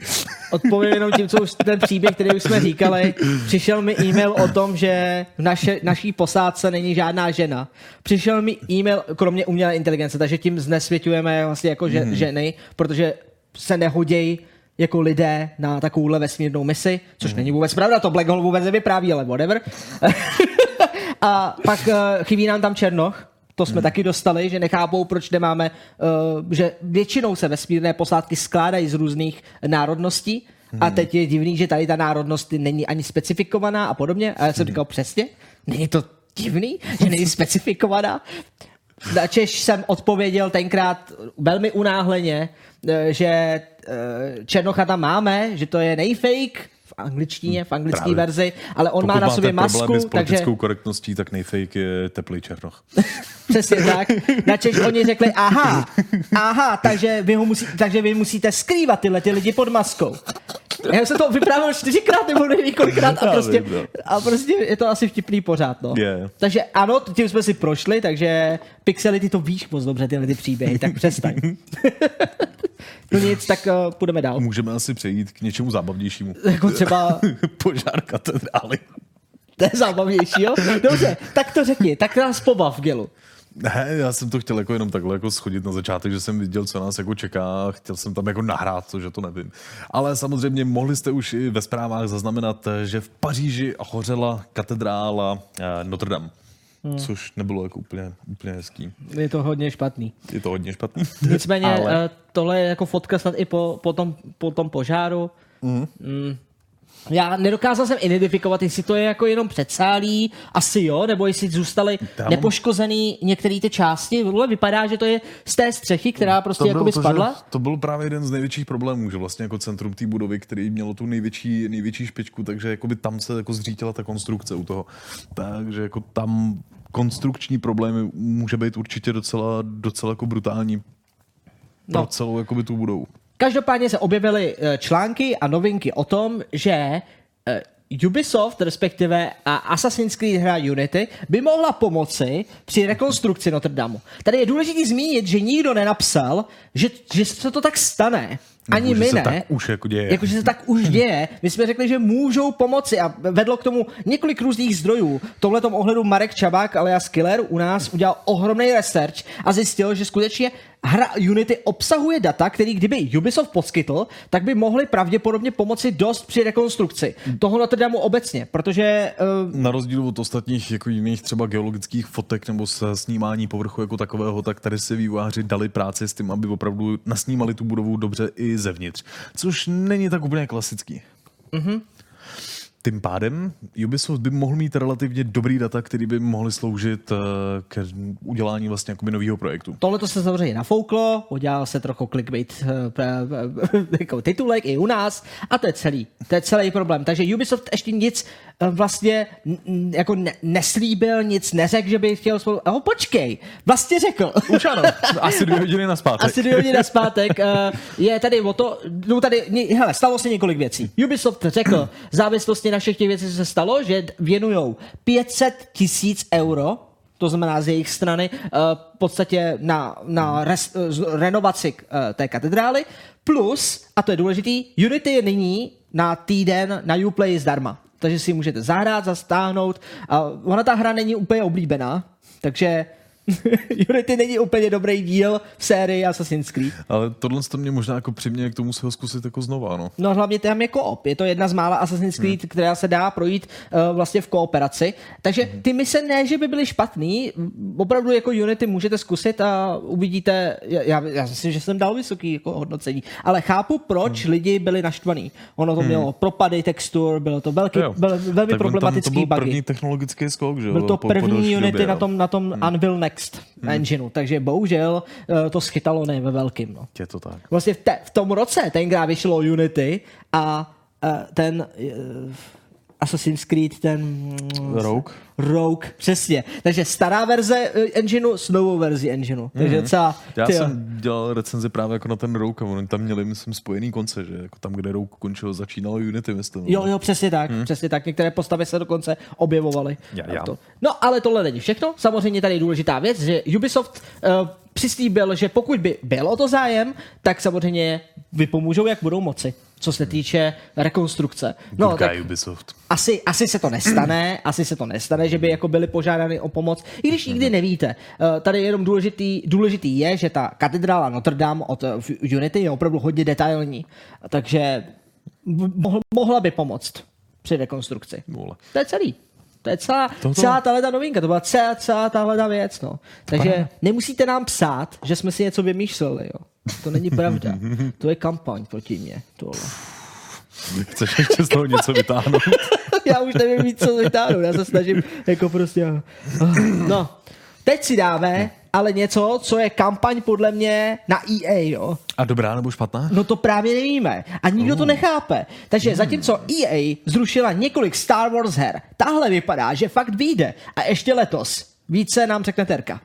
Odpovím jenom tím, co už ten příběh, který už jsme říkali. Přišel mi e-mail o tom, že v naše, naší posádce není žádná žena. Přišel mi e-mail, kromě umělé inteligence, takže tím znesvěťujeme vlastně jako že, mm. ženy, protože se nehodějí jako lidé na takovouhle vesmírnou misi, což mm. není vůbec pravda, to Black Hole vůbec nevypráví, ale whatever. A pak uh, chybí nám tam Černoch, to jsme hmm. taky dostali, že nechápou, proč nemáme, uh, že většinou se vesmírné posádky skládají z různých národností hmm. a teď je divný, že tady ta národnost není ani specifikovaná a podobně. A já jsem hmm. říkal přesně, není to divný, že není specifikovaná. Na Češ jsem odpověděl tenkrát velmi unáhleně, eh, že Černocha tam máme, že to je nejfake, angličtině, v anglické verzi, ale on Pokud má na sobě masku. s takže... korektností, tak nejfake je teplý černoch. Přesně tak. Načež oni řekli, aha, aha, takže vy, ho musí, takže vy musíte skrývat tyhle ty lidi pod maskou. Já jsem to vyprávěl čtyřikrát nebo několikrát a prostě, no. a prostě je to asi vtipný pořád. No. Yeah. Takže ano, tím jsme si prošli, takže Pixely, ty to víš moc dobře, tyhle ty příběhy, tak přestaň. no nic, tak uh, půjdeme dál. Můžeme asi přejít k něčemu zábavnějšímu. Jako třeba... Požár katedrály. To je zábavnější, jo? Dobře, tak to řekni, tak nás pobav, Gelu. Ne, já jsem to chtěl jako jenom takhle jako schodit na začátek, že jsem viděl, co nás jako čeká, chtěl jsem tam jako nahrát to, že to nevím. Ale samozřejmě mohli jste už i ve zprávách zaznamenat, že v Paříži hořela katedrála eh, Notre Dame. Hmm. Což nebylo jako úplně, úplně hezký. Je to hodně špatný. Je to hodně špatný. Nicméně Ale... Eh, tohle je jako fotka snad i po, po, tom, po tom požáru. Mm. Mm, já nedokázal jsem identifikovat, jestli to je jako jenom předsálí, asi jo, nebo jestli zůstaly Tam... nepoškozený některé ty části. Vůle vypadá, že to je z té střechy, která prostě jako by spadla. To, to byl právě jeden z největších problémů, že vlastně jako centrum té budovy, který mělo tu největší, největší špičku, takže jako by tam se jako zřítila ta konstrukce u toho. Takže jako tam konstrukční problémy může být určitě docela, docela jako brutální pro no. celou jakoby tu budovu. Každopádně se objevily eh, články a novinky o tom, že eh, Ubisoft, respektive a Assassin's Creed hra Unity, by mohla pomoci při rekonstrukci Notre Dame. Tady je důležité zmínit, že nikdo nenapsal, že, že se to tak stane. Ani jako, my se ne. Tak už jako děje. Jako, že se tak už děje. My jsme řekli, že můžou pomoci a vedlo k tomu několik různých zdrojů. V tomhle ohledu Marek Čabák alias Killer u nás udělal ohromný research a zjistil, že skutečně hra Unity obsahuje data, který kdyby Ubisoft poskytl, tak by mohli pravděpodobně pomoci dost při rekonstrukci toho Notre Dame obecně, protože... Uh... Na rozdíl od ostatních jako jiných třeba geologických fotek nebo se snímání povrchu jako takového, tak tady si vývojáři dali práci s tím, aby opravdu nasnímali tu budovu dobře i zevnitř, což není tak úplně klasický. Mm-hmm. Tím pádem Ubisoft by mohl mít relativně dobrý data, který by mohly sloužit eh, k udělání vlastně nového projektu. Tohle to se samozřejmě nafouklo, udělal se trochu clickbait eh, jako titulek i u nás a to je celý. To je celý problém. Takže Ubisoft ještě nic vlastně jako ne, neslíbil, nic neřekl, že by chtěl spolu... Oh, počkej, vlastně řekl. Už ano, asi dvě hodiny na zpátek. Asi dvě hodiny na zpátek. Je tady o to, no tady, hele, stalo se několik věcí. Ubisoft řekl, závislosti na všech těch věcí se stalo, že věnují 500 tisíc euro to znamená z jejich strany, eh, v podstatě na, na res, eh, renovaci eh, té katedrály, plus, a to je důležitý, Unity je nyní na týden na Uplay zdarma. Takže si můžete zahrát, zastáhnout. A ona ta hra není úplně oblíbená, takže Unity není úplně dobrý díl v sérii Assassin's Creed. Ale tohle to mě možná jako přiměje k tomu se ho zkusit jako znova, no. No hlavně tam je koop. Je to jedna z mála Assassin's hmm. Creed, hmm. která se dá projít uh, vlastně v kooperaci. Takže hmm. ty mise ne, že by byly špatný. Opravdu jako Unity můžete zkusit a uvidíte, já, já myslím, že jsem dal vysoký jako hodnocení, ale chápu, proč hmm. lidi byli naštvaní. Ono to hmm. mělo propady textur, bylo to velký, byl, velmi tak problematický to byl bugy. první technologický skok, že Byl to první po, po Unity na tom, na tom hmm. Unreal Next Next hmm. engineu, takže bohužel uh, to schytalo ne ve velkým. No. Je to tak. Vlastně v, te, v tom roce tenkrát vyšlo Unity a uh, ten uh, Assassin's Creed, ten... Rogue. Rogue, přesně. Takže stará verze uh, engineu s novou verzi engineu. Takže Mhm. docela... Já tyjo. jsem dělal recenzi právě jako na ten Rogue a oni tam měli, myslím, spojený konce, že jako tam, kde Rogue končil, začínalo Unity, myslím. Jo, jo, přesně tak, hmm. přesně tak. Některé postavy se dokonce objevovaly. A ja. To. No, ale tohle není všechno. Samozřejmě tady je důležitá věc, že Ubisoft uh, přislíbil, že pokud by bylo to zájem, tak samozřejmě vypomůžou, jak budou moci, co se týče rekonstrukce. No, Good tak Ubisoft. asi, asi se to nestane, asi se to nestane, že by jako byli požádány o pomoc, i když nikdy nevíte. Eh, Tady jenom důležitý, důležitý je, že ta katedrála Notre Dame od eh, Unity je opravdu hodně detailní, takže mohl- mohla by pomoct při rekonstrukci. Vole. To je celý. To je celá, Toto- celá tahle ta novinka, to byla celá, celá tahle ta věc. No. Takže nemusíte nám psát, že jsme si něco vymýšleli. Jo. To není pravda. To je kampaň proti mě. Tohle. Chceš ještě z toho něco vytáhnout? já už nevím víc, co vytáhnout. Já se snažím jako prostě... No, teď si dáme ale něco, co je kampaň podle mě na EA, jo. A dobrá nebo špatná? No to právě nevíme. A nikdo to nechápe. Takže zatímco EA zrušila několik Star Wars her, tahle vypadá, že fakt vyjde. A ještě letos. Více nám řekne Terka.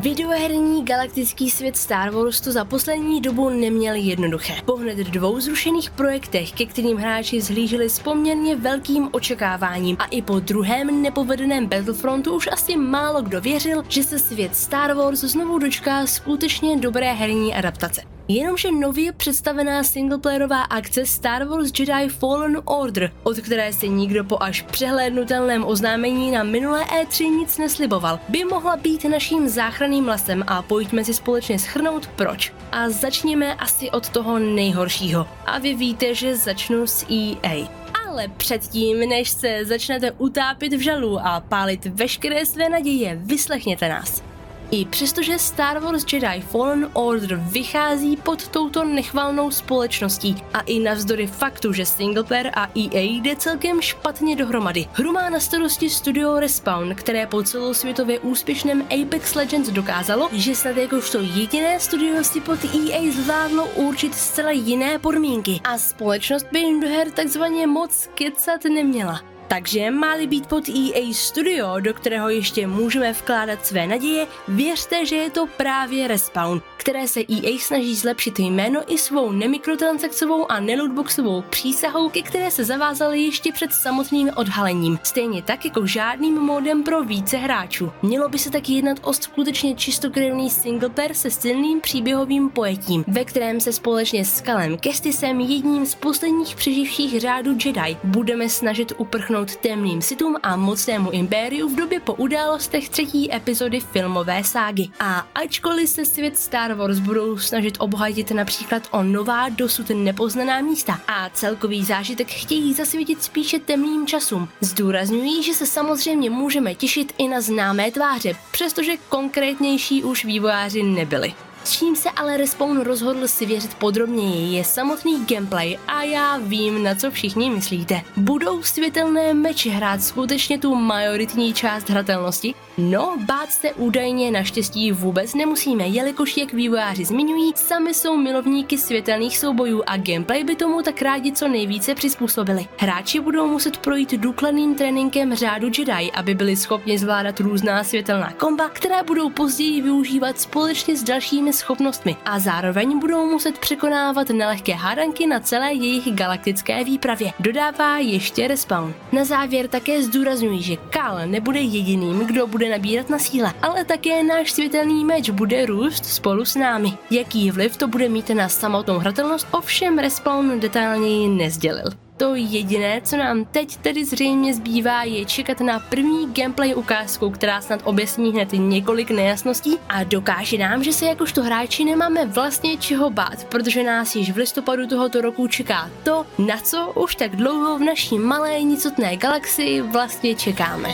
Videoherní galaktický svět Star Wars to za poslední dobu neměl jednoduché. Po hned dvou zrušených projektech, ke kterým hráči zhlíželi s poměrně velkým očekáváním a i po druhém nepovedeném Battlefrontu už asi málo kdo věřil, že se svět Star Wars znovu dočká skutečně dobré herní adaptace. Jenomže nově představená singleplayerová akce Star Wars Jedi Fallen Order, od které se nikdo po až přehlédnutelném oznámení na minulé E3 nic nesliboval, by mohla být naším záchranným lasem a pojďme si společně schrnout proč. A začněme asi od toho nejhoršího. A vy víte, že začnu s EA. Ale předtím, než se začnete utápit v žalu a pálit veškeré své naděje, vyslechněte nás. I přestože Star Wars Jedi Fallen Order vychází pod touto nechvalnou společností a i navzdory faktu, že singleplayer a EA jde celkem špatně dohromady. Hru má na starosti studio Respawn, které po celosvětově úspěšném Apex Legends dokázalo, že snad jakožto jediné studio si pod EA zvládlo určit zcela jiné podmínky a společnost by jim do her takzvaně moc kecat neměla. Takže má-li být pod EA Studio, do kterého ještě můžeme vkládat své naděje, věřte, že je to právě Respawn, které se EA snaží zlepšit jméno i svou nemikrotransakcovou a nelootboxovou přísahou, ke které se zavázali ještě před samotným odhalením, stejně tak jako žádným modem pro více hráčů. Mělo by se tak jednat o skutečně čistokrevný singleplayer se silným příběhovým pojetím, ve kterém se společně s Kalem Kestisem, jedním z posledních přeživších řádů Jedi, budeme snažit uprchnout temným sitům a mocnému impériu v době po událostech třetí epizody filmové ságy. A ačkoliv se svět Star Wars budou snažit obohatit například o nová dosud nepoznaná místa a celkový zážitek chtějí zasvětit spíše temným časům, zdůrazňují, že se samozřejmě můžeme těšit i na známé tváře, přestože konkrétnější už vývojáři nebyli. Čím se ale Respawn rozhodl si věřit podrobněji je samotný gameplay a já vím, na co všichni myslíte. Budou světelné meče hrát skutečně tu majoritní část hratelnosti? No, bát se údajně naštěstí vůbec nemusíme, jelikož jak vývojáři zmiňují, sami jsou milovníky světelných soubojů a gameplay by tomu tak rádi co nejvíce přizpůsobili. Hráči budou muset projít důkladným tréninkem řádu Jedi, aby byli schopni zvládat různá světelná komba, která budou později využívat společně s dalšími schopnostmi a zároveň budou muset překonávat nelehké hádanky na celé jejich galaktické výpravě. Dodává ještě Respawn. Na závěr také zdůrazňují, že Kal nebude jediným, kdo bude nabírat na síle, ale také náš světelný meč bude růst spolu s námi. Jaký vliv to bude mít na samotnou hratelnost, ovšem Respawn detailněji nezdělil. To jediné, co nám teď tedy zřejmě zbývá, je čekat na první gameplay ukázku, která snad objasní hned několik nejasností a dokáže nám, že se jakožto hráči nemáme vlastně čeho bát, protože nás již v listopadu tohoto roku čeká to, na co už tak dlouho v naší malé nicotné galaxii vlastně čekáme.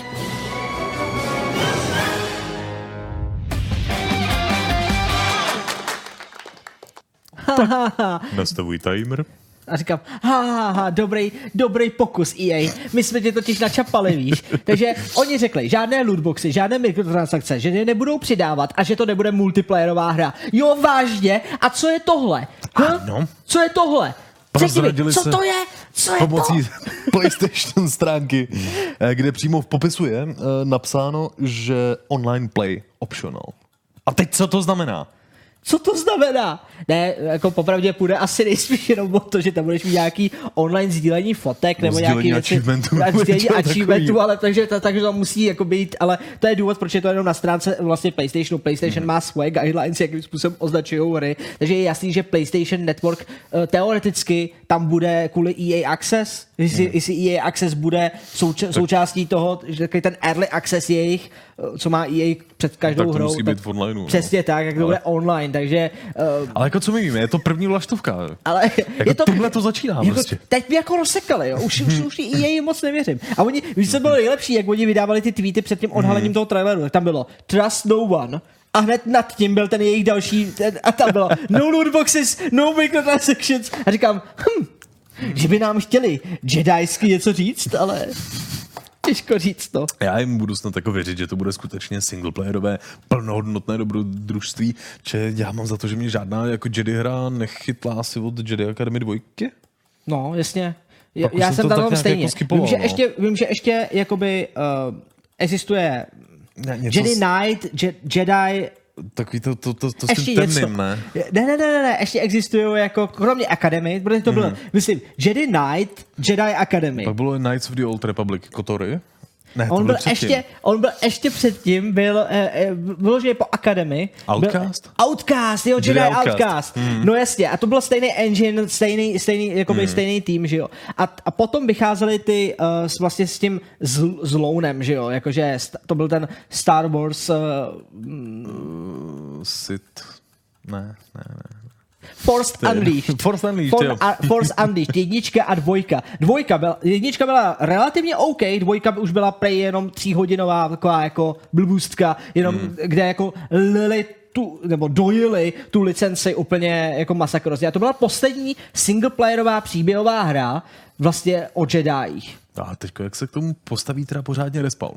Nastavuj timer. A říkám, ha, ha, ha, dobrý, dobrý pokus EA. My jsme tě totiž načapali, víš. Takže oni řekli, žádné lootboxy, žádné mikrotransakce, že je nebudou přidávat a že to nebude multiplayerová hra. Jo, vážně? A co je tohle? Huh? Ano. Co je tohle? Prozradili co to je? Co je Pomocí to? PlayStation stránky, eh, kde přímo v popisu je eh, napsáno, že online play optional. A teď co to znamená? Co to znamená? Ne, jako popravdě půjde asi nejspíš jenom o to, že tam budeš mít nějaký online sdílení fotek No, nebo nějaký věci. achievementů Sdílení achievementů, ale takže, to, takže to musí jako být, ale to je důvod, proč je to jenom na stránce vlastně PlayStationu. PlayStation má svoje guidelines, jakým způsobem označují hry, takže je jasný, že PlayStation Network eh, teoreticky tam bude kvůli EA Access, jestli, jestli EA Access bude souč- součástí toho, že ten early access jejich, eh, co má EA před každou Tak to hrou. musí být v onlineu, no. Přesně tak, jak to Ale- bude online, takže uh, Ale jako co my víme, je to první vlaštovka. ale Jako je to, tohle to začíná jako, prostě. Teď mě jako rozsekali, jo. Už, už, už jim moc nevěřím. A oni, víš, co bylo nejlepší, jak oni vydávali ty tweety před tím odhalením toho traileru, tak tam bylo Trust no one. A hned nad tím byl ten jejich další, ten, a tam bylo no lootboxes, no microtransactions. A říkám, hm, že by nám chtěli jedajsky něco říct, ale těžko říct to. Já jim budu snad jako věřit, že to bude skutečně singleplayerové, plnohodnotné dobrodružství, že já mám za to, že mě žádná jako Jedi hra nechytla asi od Jedi Academy 2. No, jasně. Já, já jsem jsem tam stejně. jako vím, že no. ještě, vím, že ještě jakoby uh, existuje Ne, něco Jedi Knight, Je, Jedi Takový to, to, to, to s tím temným, ne? Ne, ne, ne, ne, ne, ještě existují jako, kromě Academy, protože to bylo, myslím, Jedi Knight, Jedi Academy. Pak bylo Knights of the Old Republic, Kotory. Ne, On byl, předtím. ještě, on byl ještě předtím, byl, eh, eh, vyloženě po Academy. Outcast? Byl, Outcast, jo, Jedi, Outcast. Outcast. Hmm. No jasně, a to byl stejný engine, stejný, stejný, jakoby hmm. stejný tým, že jo. A, a potom vycházely ty uh, s, vlastně s tím zl, zlounem, že jo, jakože st- to byl ten Star Wars uh, Sith. Ne, ne, ne. Je- Unleashed. Forced Unleashed, For, a, Force Unleashed, jednička a dvojka. Dvojka byla, jednička byla relativně OK, dvojka už byla prej jenom tříhodinová taková jako blbůstka, jenom hmm. kde jako lili tu, nebo dojili tu licenci úplně jako masakrozně. A to byla poslední singleplayerová příběhová hra vlastně o Jediích. A teď jak se k tomu postaví teda pořádně respawn?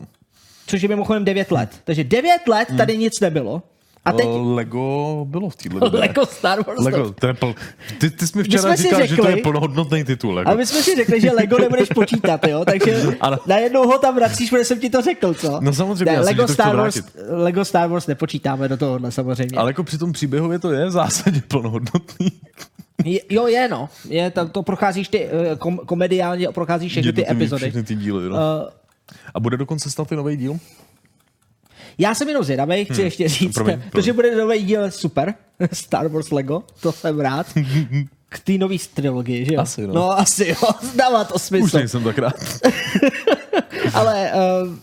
Což je mimochodem 9 let. Takže 9 let tady nic nebylo. A teď Eh, Lego bylo v téhle době. Lego Star Wars. Lego, to je pl... ty, ty jsi mi včera jsme říkal, že to je řekli- plnohodnotný titul. Lego. A my jsme si řekli, že Lego nebudeš počítat, jo? Takže Ano. najednou ho tam vracíš, protože jsem ti to řekl, co? No samozřejmě, ne, Lego, Star Wars. Lego Star Wars nepočítáme do tohohle samozřejmě. Ale jako při tom příběhově to je v zásadě plnohodnotný. Jo, je no. Je, tam to procházíš ty, eh, kom, komediálně procházíš všechny ty epizody. Všechny ty díly, no. Uh, A bude dokonce snad i nový díl? Já jsem jenom zvědavý, chci Hmm, ještě říct, promiň, to, promiň. že bude nový díl super, Star Wars Lego, to jsem rád. K té nový trilogii, že jo? Asi, no. no asi jo, dává to Už smysl. nejsem tak rád. Ale uh,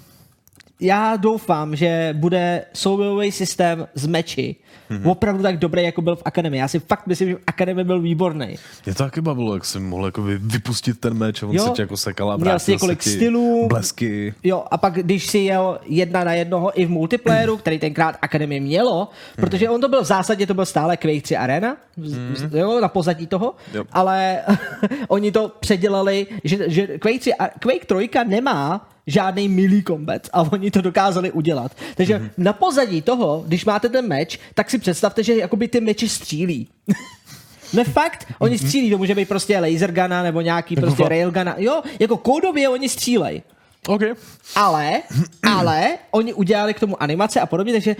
já doufám, že bude soubojový systém z meči Mhm. mm-hmm. opravdu tak dobrý, jako byl v Akademii. Já si fakt myslím, že v Akademii byl výborný. Mě to taky bavilo, jak jsem mohl jako vy- vypustit ten meč a on Jo. se tě jako sekal a Měl vrátil jsi několik se stylů. Blesky. Jo, a pak když si jel jedna na jednoho i v multiplayeru, který tenkrát Akademie mělo, protože on to byl v zásadě, to byl stále Quake 3 Arena, z- jo, na pozadí toho, Jo. ale oni to předělali, že, že Quake, 3, a- Quake 3 nemá žádný milý combat a oni to dokázali udělat. Takže mm-hmm. na pozadí toho, když máte ten meč, tak si představte, že jakoby ty meči střílí. Ne fakt, oni střílí, to může být prostě laser guna nebo nějaký prostě fakt. railguna. Jo, jako kódově oni střílej. OK. Ale, ale oni udělali k tomu animace a podobně, takže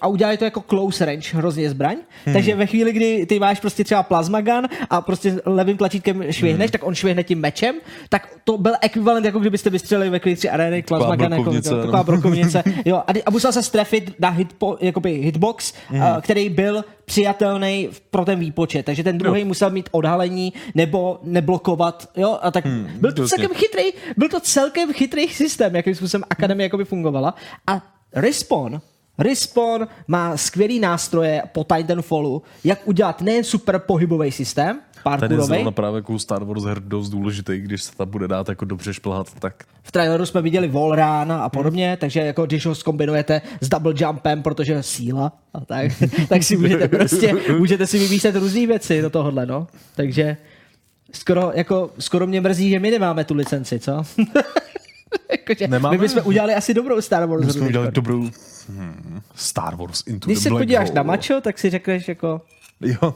a udělali to jako close range hrozně zbraň. Hmm. Takže ve chvíli, kdy ty máš prostě třeba plasma gun a prostě levým tlačítkem švihneš, hmm. tak on švihne tím mečem, tak to byl ekvivalent, jako kdybyste vystřelili ve 3 Areny plasma gun, jako, brokovnice, no. taková brokovnice. jo, a, a musel se strefit na hitpo, jakoby hitbox, hmm. uh, který byl přijatelný pro ten výpočet. Takže ten druhý Jo. musel mít odhalení nebo neblokovat. Jo, a tak hmm, byl to jasně. celkem chytrý, byl to celkem chytrý systém, jakým způsobem Akademie jakoby fungovala. A Respawn, Respawn má skvělý nástroje po Titanfallu, jak udělat nejen super pohybový systém, Ten je parkourový. zrovna právě jako Star Wars her dost důležitý, když se tam bude dát jako dobře šplhat, tak V traileru jsme viděli run a podobně, takže jako když ho zkombinujete s double jumpem, protože síla, a tak, tak si můžete prostě, můžete si vymýšlet různé věci do tohohle, no. Takže Skoro, jako, skoro mě mrzí, že my nemáme tu licenci, co? Jakože Nemáme? my bychom udělali asi dobrou Star Wars. My jsme udělali dobrou hmm, Star Wars Into Když the se Black podíváš Hole. na mačo, tak si řekneš jako... Jo.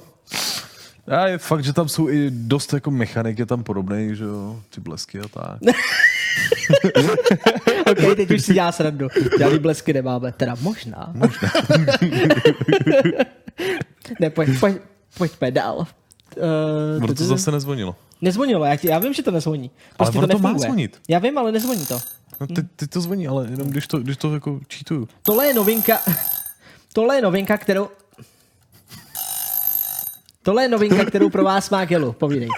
A je fakt, že tam jsou i dost jako mechanik, je tam podobný, že jo, ty blesky a tak. OK, teď už si dělá srandu. Žádný blesky nemáme. Teda možná. Možná. ne, pojď, pojď, pojďme dál. Uh, Ono to zase nezvonilo. Nezvonilo, já, ti- já vím, že to nezvoní. Ale ono to má nefunguje. zvonit. Já vím, ale nezvoní to. No, ty, ty to zvoní, ale jenom když to, když to jako čítuju. Tohle je novinka, tohle je novinka, kterou... Tohle je novinka, kterou pro vás má Gelu. Povídej.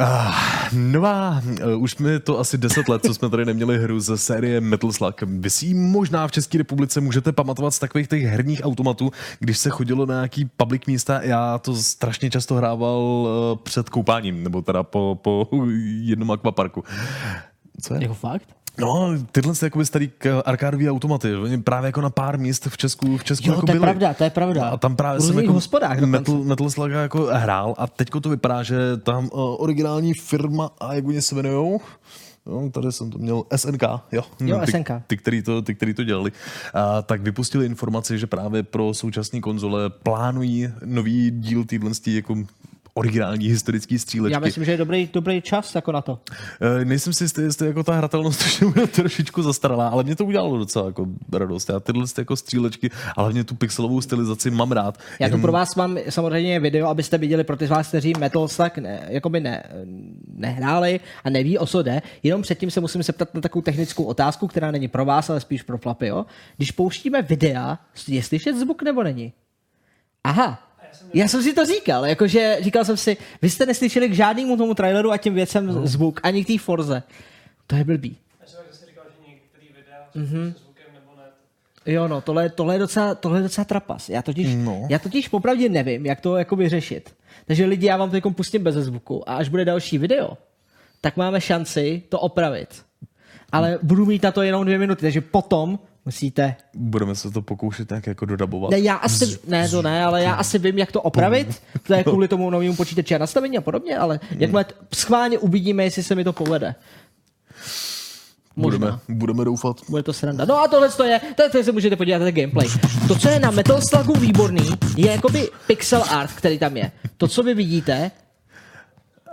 Ah, nová, uh, už jsme to asi 10 let, co jsme tady neměli hru ze série Metal Slug. Vy si možná v České republice můžete pamatovat z takových těch herních automatů, když se chodilo na nějaký public místa. Já to strašně často hrával uh, před koupáním, nebo teda po, po jednom akvaparku. Co je? Jako fakt? No, tyhle jsou jakoby starý k- arkádový automaty. Oni právě jako na pár míst v Česku, v Česku Jo, jako to je byly. pravda, to je pravda. A tam právě jsem jako hospodách. Metal, Metal Slug jako hrál a teďko to vypadá, že tam uh, originální firma a jak oni se jmenujou, No, tady jsem to měl SNK, jo. Jo, ty, SNK. Ty, který to, ty, který to dělali. A, tak vypustili informaci, že právě pro současné konzole plánují nový díl téhle jako originální historický střílečky. Já myslím, že je dobrý, dobrý čas jako na to. Eh, Nejsem si jistý, jestli jako ta hratelnost už bude trošičku zastaralá, ale mě to udělalo docela jako radost. Já tyhle ty jako střílečky, a hlavně tu pixelovou stylizaci mám rád. Já tu pro vás mám samozřejmě video, abyste viděli pro ty z vás, kteří Metal Slug ne, jakoby ne, nehráli a neví, o co jde. Jenom předtím se musím zeptat na takovou technickou otázku, která není pro vás, ale spíš pro Flapy. Jo? Když pouštíme videa, je slyšet zvuk nebo není? Aha, já jsem si to říkal, jakože říkal jsem si, vy jste neslyšeli k žádnému tomu traileru a tím věcem No. zvuk, ani k té Forze. To je blbý. Já jsem si říkal, že některý videa mm-hmm. se zvukem nebo ne. Jo, no, tohle, tohle, je docela, tohle je docela trapas. Já totiž, No. no. já totiž popravdě nevím, jak to jako vyřešit. Takže lidi, já vám to jako pustím bez zvuku a až bude další video, tak máme šanci to opravit. Ale budu mít na to jenom dvě minuty, takže potom musíte... Budeme se to pokoušet nějak jako dodabovat. Ne, já asi, ne, to ne, ale já asi vím, jak to opravit. To je kvůli tomu novému počítači a nastavení a podobně, ale jakmile t- schválně uvidíme, jestli se mi to povede. Možná. Budeme, budeme doufat. Bude to sranda. No a tohle to je, tady se můžete podívat na gameplay. To, co je na Metal Slugu výborný, je jakoby pixel art, který tam je. To, co vy vidíte,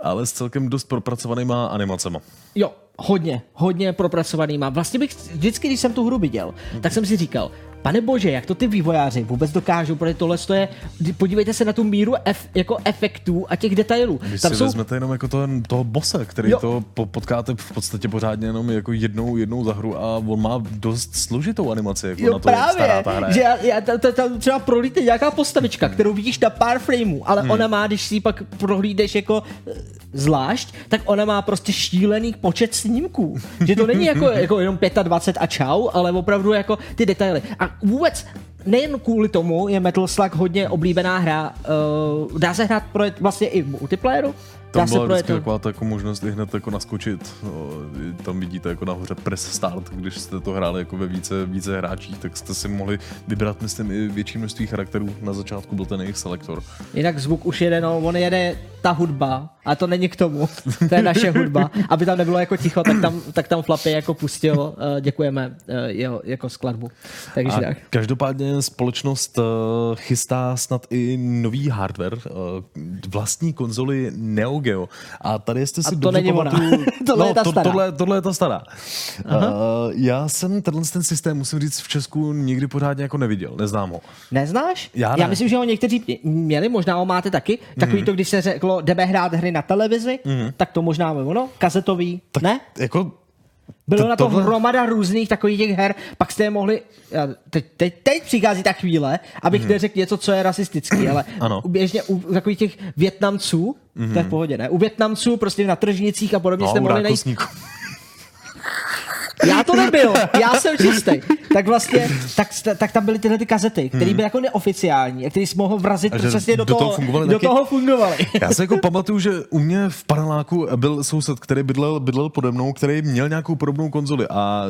Ale s celkem dost propracovanýma animacema. jo, hodně, hodně propracovanýma. Vlastně bych vždycky, když jsem tu hru viděl, tak jsem si říkal, pane bože, jak to ty vývojáři vůbec dokážou, protože tohle to je, podívejte se na tu míru ef, jako efektů a těch detailů. Když Tam si jsou vezmete jenom jako toho, toho bose, který Jo. to po, potkáte v podstatě pořádně jenom jako jednou, jednou za hru a on má dost složitou animaci jako Jo, na to, právě, stará ta hra. že já, já, ta- ta- třeba prolítne nějaká postavička, kterou vidíš na pár frameů, ale hmm. ona má, když si ji pak prohlídeš jako eh, zvlášť, tak ona má prostě šílený počet snímků. Že to není jako, jako jenom 25 a čau, ale opravdu jako ty detaily. A vůbec nejen kvůli tomu je Metal Slug hodně oblíbená hra. Uh, dá se hrát pro vlastně i v multiplayeru? Dá Tam se byla projet vždycky taková ta jako možnost i hned jako naskočit. No, tam vidíte jako nahoře press start, když jste to hráli jako ve více, více hráčích, tak jste si mohli vybrat, myslím, i větší množství charakterů. Na začátku byl ten jejich selektor. Jinak zvuk už jede, no, on jede ta hudba, a to není k tomu, to je naše hudba. Aby tam nebylo jako ticho, tak tam, tak tam Flapy jako pustil, uh, děkujeme, uh, jeho jako skladbu. Takže A tak. každopádně společnost uh, chystá snad i nový hardware, uh, vlastní konzoli Neo Geo. A tady jestli si to dobře není pamatuju- Tohle no, je ta to, stará. Tohle, tohle je ta stará. Uh, já jsem tenhle ten systém, musím říct, v Česku nikdy pořádně jako neviděl, neznám ho. Neznáš? Já Já ne. myslím, že ho někteří mě- měli, možná ho máte taky. Takový Mhm. to, když se řeklo, jdeme hrát hry na televizi, tak to možná bylo ono, kazetový, Tak ne? Jako, Bylo to- na to tohle- hromada různých takových těch her, pak jste je mohli, teď, teď, teď přichází ta chvíle, abych mm. neřekl něco, co je rasistický, ale Mhm. Ano. Mhm. u, běžně u takových těch Větnamců, mm. to je v pohodě, ne? U Větnamců prostě na tržnicích a podobně no, jste mohli najít. Já to nebyl, já jsem čistý. tak vlastně, tak, tak tam byly tyhle ty kazety, které byly jako neoficiální a které jsi mohl vrazit Hmm. Přesně do, do toho toho, do toho fungovaly. Já se jako pamatuju, že u mě v paneláku byl soused, který bydlel, bydlel pode mnou, který měl nějakou podobnou konzoli a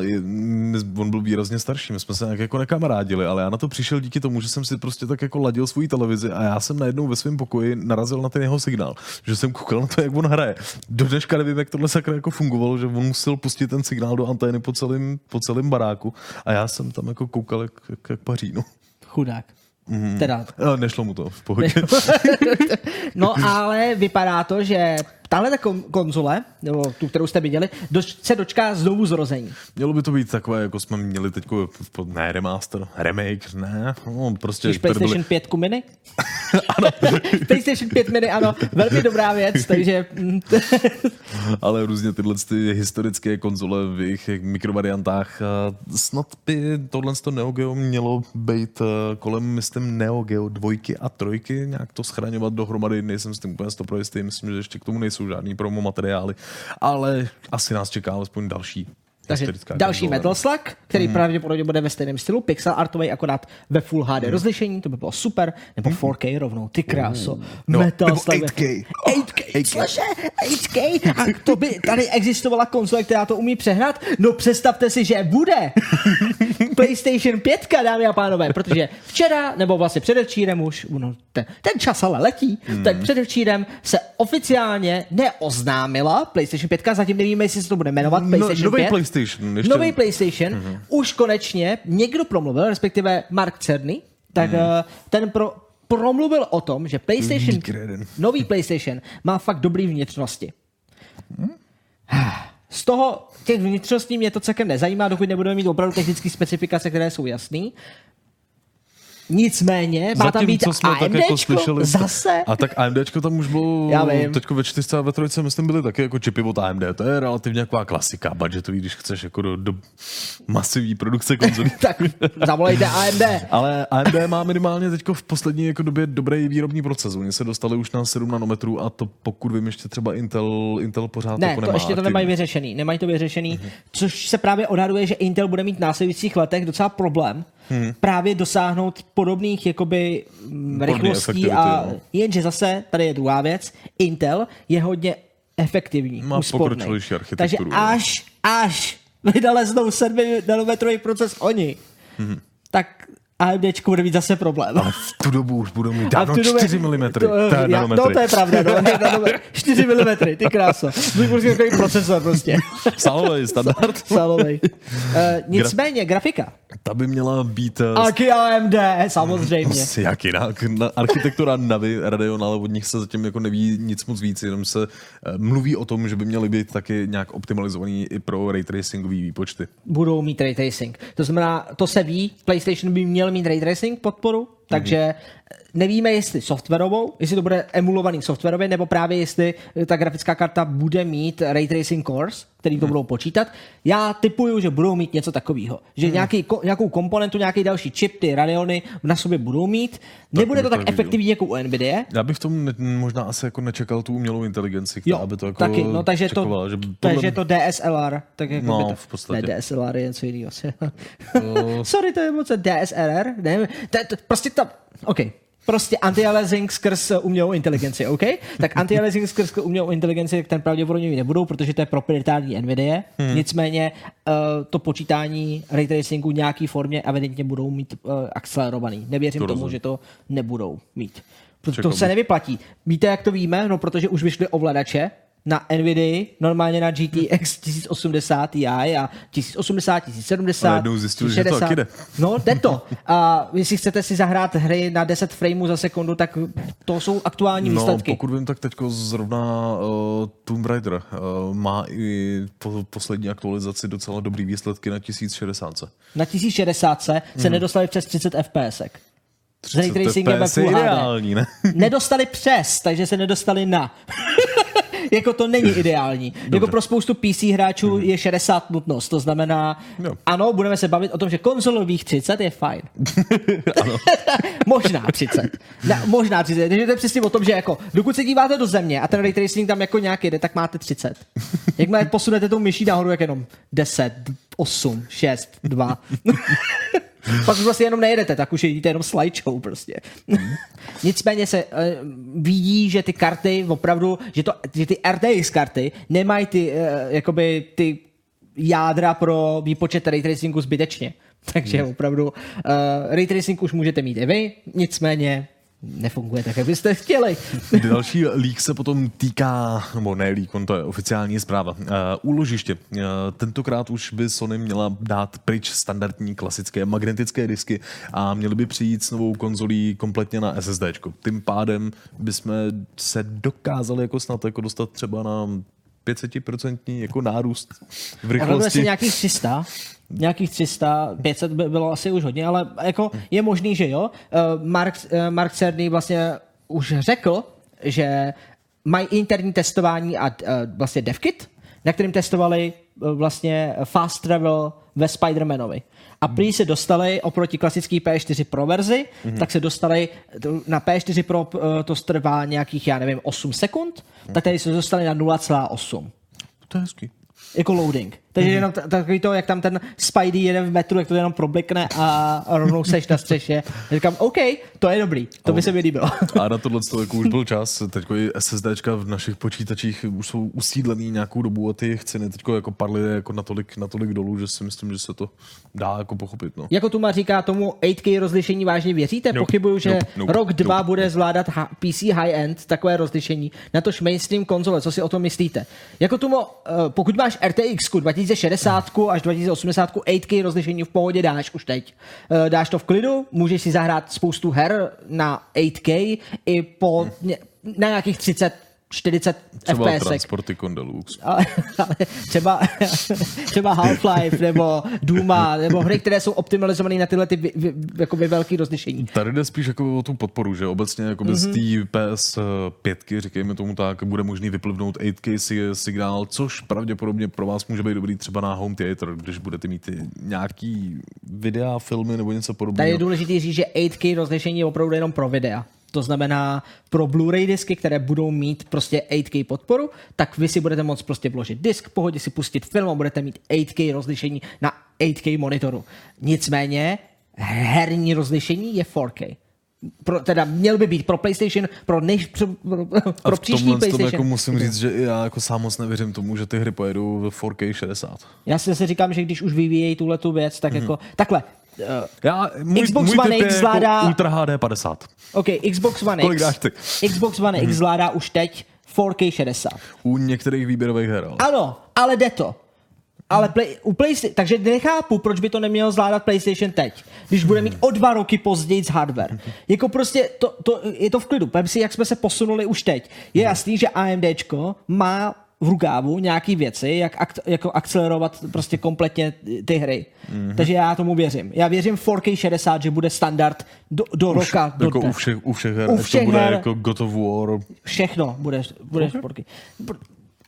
on byl výrazně starší, my jsme se nějak jako nekamarádili, ale já na to přišel díky tomu, že jsem si prostě tak jako ladil svou televizi a já jsem najednou ve svém pokoji narazil na ten jeho signál, že jsem koukal na to, jak on hraje. Do dneška nevím, jak tohle sakra jako fungovalo, že on musel pustit ten signál do antény po celém, po celém baráku a já jsem tam jako koukal jak, jak, jak paří, no. Chudák. Mhm. Teda, A nešlo mu to v pohodě. No ale vypadá to, že tahle ta kon- konzole, nebo tu, kterou jste viděli, doč- se dočká znovu zrození. Mělo by to být takové, jako jsme měli teď, ne remaster, remake, ne, no, prostě Když PlayStation 5 mini? ano. PlayStation 5 mini, ano, velmi dobrá věc, takže ale různě tyhle ty historické konzole v jejich mikrovariantách. Snad by tohle to Neo Geo mělo být kolem, myslím, Neo Geo dvojky a trojky, nějak to schraňovat dohromady, nejsem s tím úplně stopro jistý, myslím, že ještě k tomu nejsou žádný promo materiály, ale asi nás čeká alespoň další takže další. Metal Slug, který pravděpodobně bude ve stejném stylu, pixel artový, akorát ve Full HD rozlišení, to by bylo super, nebo 4K rovnou, ty kráso. No, Metal nebo Slug. 8K. 8K, cože? 8K? A to by tady existovala konzole, která to umí přehnat? No představte si, že bude. PlayStation 5, dámy a pánové, protože včera, nebo vlastně předevčírem už, no, ten, ten čas ale letí, hmm. tak předevčírem se oficiálně neoznámila PlayStation 5, zatím nevíme, jestli se to bude jmenovat No, PlayStation nový 5. PlayStation. Ještě... Nový PlayStation mm-hmm. už konečně někdo promluvil, respektive Mark Cerny, tak mm. ten pro, promluvil o tom, že PlayStation, nový PlayStation má fakt dobrý vnitřnosti. Z toho těch vnitřností mě to celkem nezajímá, dokud nebudeme mít opravdu technické specifikace, které jsou jasné. Nicméně má tam Zatím, být co jsme tak AMDčko jako slyšeli, zase. A tak AMDčko tam už bylo, Já vím. teďko ve 4 a ve 3 myslím byly taky jako čipy od AMD, to je relativně taková klasika, budgetový, když chceš jako do, do masivní produkce konzolí. tak zavolejte AMD. Ale AMD má minimálně teď v poslední jako době dobrý výrobní proces. Oni se dostali už na 7 nanometrů a to pokud vím, ještě třeba Intel, Intel pořád Ne, jako to nemá ještě to aktivně. nemají vyřešený. Nemají to vyřešený, mm-hmm. což se právě odhaduje, že Intel bude mít v následujících letech docela problém mm. právě dosáhnout podobných jakoby rychlostí a no. jenže zase, tady je druhá věc, Intel je hodně efektivní, Má úsporný. Takže architekturu, až, až vynaleznou 7 nanometrový proces oni, mm. tak AMDčku bude mít zase problém. Ale v tu dobu už budou mít A dávno v tu dobu- 4 mm. To, já, no, to je pravda, no, nanometry. 4 mm, ty kráso. Můj prostě takový procesor prostě. Sálový standard. Sálovej. Uh, nicméně, grafika. Ta by měla být eh, Aky AMD, samozřejmě. S- Jak jinak? Na, architektura Navy, Radeon, ale od nich se zatím jako neví nic moc víc, jenom se eh, mluví o tom, že by měly být taky nějak optimalizovaný i pro ray tracingový výpočty. Budou mít ray tracing. To znamená, to se ví, PlayStation by měl mít ray tracing podporu, takže nevíme, jestli softwarovou, jestli to bude emulovaný softwarově, nebo právě jestli eh, ta grafická karta bude mít ray tracing cores, který to budou počítat. Já typuju, že budou mít něco takového. Že nějaký, ko, nějakou komponentu, nějaký další čip, ty Radeony na sobě budou mít. Nebude to to tak viděl. efektivní jako u Nvidia, Já bych v tom ne, možná asi jako nečekal tu umělou inteligenci, která Jo, by to jako taky, no takže to, čekovala, že takže to DSLR, tak jako No, by to, v podstatě. Ne, DSLR je něco jiného. Sorry, to je moc DSLR, ne, to, to, prostě to, OK, prostě anti-aliasing skrz umělou inteligenci, OK? Tak anti-aliasing skrz umělou inteligenci, tak ten pravděpodobně nebudou, protože to je proprietární NVIDIA. Hmm. Nicméně uh, to počítání ray tracingu v nějaký formě evidentně budou mít uh, akcelerovaný. Nevěřím To tomu, rozumím. že to nebudou mít. Protože Čekal to se nevyplatí. Víte, jak to víme? No, protože už vyšly ovladače na NVIDIA, normálně na GTX 1080 Ti a 1080, 1070, A najednou zjistili, že to 1060. taky jde. No, jde to. A jestli chcete si zahrát hry na 10 frameů za sekundu, tak to jsou aktuální No, výsledky. pokud vím, tak teďko zrovna uh, Tomb Raider uh, má i po poslední aktualizaci docela dobrý výsledky na 1060. Na 1060 se Mhm. nedostali přes 30 FPS. S ray 30 tracingem ve FPS je ideální, ne? Nedostali přes, takže se nedostali na. jako to není ideální. Jako pro spoustu PC hráčů je 60 nutnost, to znamená, Jo. ano, budeme se bavit o tom, že konzolových 30 je fajn. možná 30. Ne, možná 30. Takže to je přesně o tom, že jako, dokud se díváte do země a ten ray tracing tam jako nějaký jde, tak máte 30. Jakmile posunete tou myší nahoru, jak jenom 10, 8, 6, 2. Pak už vlastně jenom nejedete, tak už jedíte jenom slideshow prostě. Nicméně se uh, vidí, že ty karty opravdu, že, to, že ty RTX karty nemají ty, uh, jakoby ty jádra pro výpočet ray tracingu zbytečně. Takže opravdu uh, ray tracing už můžete mít i vy, nicméně nefunguje tak, jak byste chtěli. Další lík se potom týká, nebo ne lík, on to je oficiální zpráva, uh, úložiště. Uh, tentokrát už by Sony měla dát pryč standardní klasické magnetické disky a měli by přijít s novou konzolí kompletně na SSD. Tím pádem bychom se dokázali jako snad jako dostat třeba na 500% jako nárůst v rychlosti. nějakých 300, nějakých 300, 500 by bylo asi už hodně, ale jako je možný, že jo. Eh, Mark, eh, Mark Cerny vlastně už řekl, že mají interní testování a eh, vlastně DevKit, na kterým testovali vlastně fast travel ve Spider-Manovi. A prý se dostali oproti klasický P4 Pro verzi, mm-hmm. tak se dostali na P4 Pro to trvá nějakých, já nevím, 8 sekund, tak tady se dostali na 0,8 To je hezký. jako loading. Takže jenom t- takový to, jak tam ten Spidey jede v metru, jak to jenom problikne a rovnou seš na střeše. Já říkám, OK, to je dobrý, to by se mi líbilo. A na tohle to jako už byl čas. Teď i SSDčka v našich počítačích už jsou usídlený nějakou dobu a ty ceny teď jako padly jako natolik, natolik dolů, že si myslím, že se to dá jako pochopit. No. Jako Tuma říká tomu 8K rozlišení vážně věříte? Nope, Pochybuju, že nope, nope, rok, dva nope. bude zvládat PC high-end takové rozlišení, natož mainstream konzole. Co si o tom myslíte? Jako Tumo, eh, pokud máš RTX 2060 až 2080 8K rozlišení v pohodě dáš už teď. Eh, Dáš to v klidu, můžeš si zahrát spoustu her na 8K i po ně- na nějakých 30 40 Třeba FPS. transporty Deluxe. ale, ale třeba, třeba Half-Life nebo Duma nebo hry, které jsou optimalizované na tyhle ty vy, vy, jakoby velké rozlišení. Tady jde spíš jako o tu podporu, že obecně jako Mhm. z té PS5, říkejme tomu tak, bude možný vyplivnout 8K si- signál, což pravděpodobně pro vás může být dobrý třeba na home theater, když budete mít nějaký videa, filmy nebo něco Tady je podobného. důležité říct, že 8K rozlišení je opravdu jenom pro videa. To znamená pro Blu-ray disky, které budou mít prostě 8K podporu, tak vy si budete moct prostě vložit disk, pohodě si pustit film a budete mít 8K rozlišení na 8K monitoru. Nicméně herní rozlišení je 4K. Pro, teda měl by být pro PlayStation, pro, než, pro, pro, A pro v příští tomhle tom PlayStation. jako musím říct, že já jako sám moc nevěřím tomu, že ty hry pojedou v 4K 60. Já si zase říkám, že když už vyvíjejí tuhle tu věc, tak jako, takhle, uh, Já, můj, Xbox můj One X zvládá- jako Ultra HD 50. OK, Xbox One Kolik X. dáš ty? Xbox One X zvládá už teď 4K 60. U některých výběrových her. Ale. Ano, ale jde to. Ale play, u PlayStation, takže nechápu, proč by to nemělo zvládat PlayStation teď, když bude mít o dva roky později z hardware. Jako prostě to, to, je to v klidu. Pojďme si, jak jsme se posunuli už teď. Je jasný, že AMDčko má v rukávu nějaký věci, jak ak, jako akcelerovat prostě kompletně ty hry. Mm-hmm. Takže já tomu věřím. Já věřím 4K 60, že bude standard do, do roka. Do Jako dne. u všech, u všech her, U všech to bude her. jako God of War. Všechno bude, bude okay. sporky.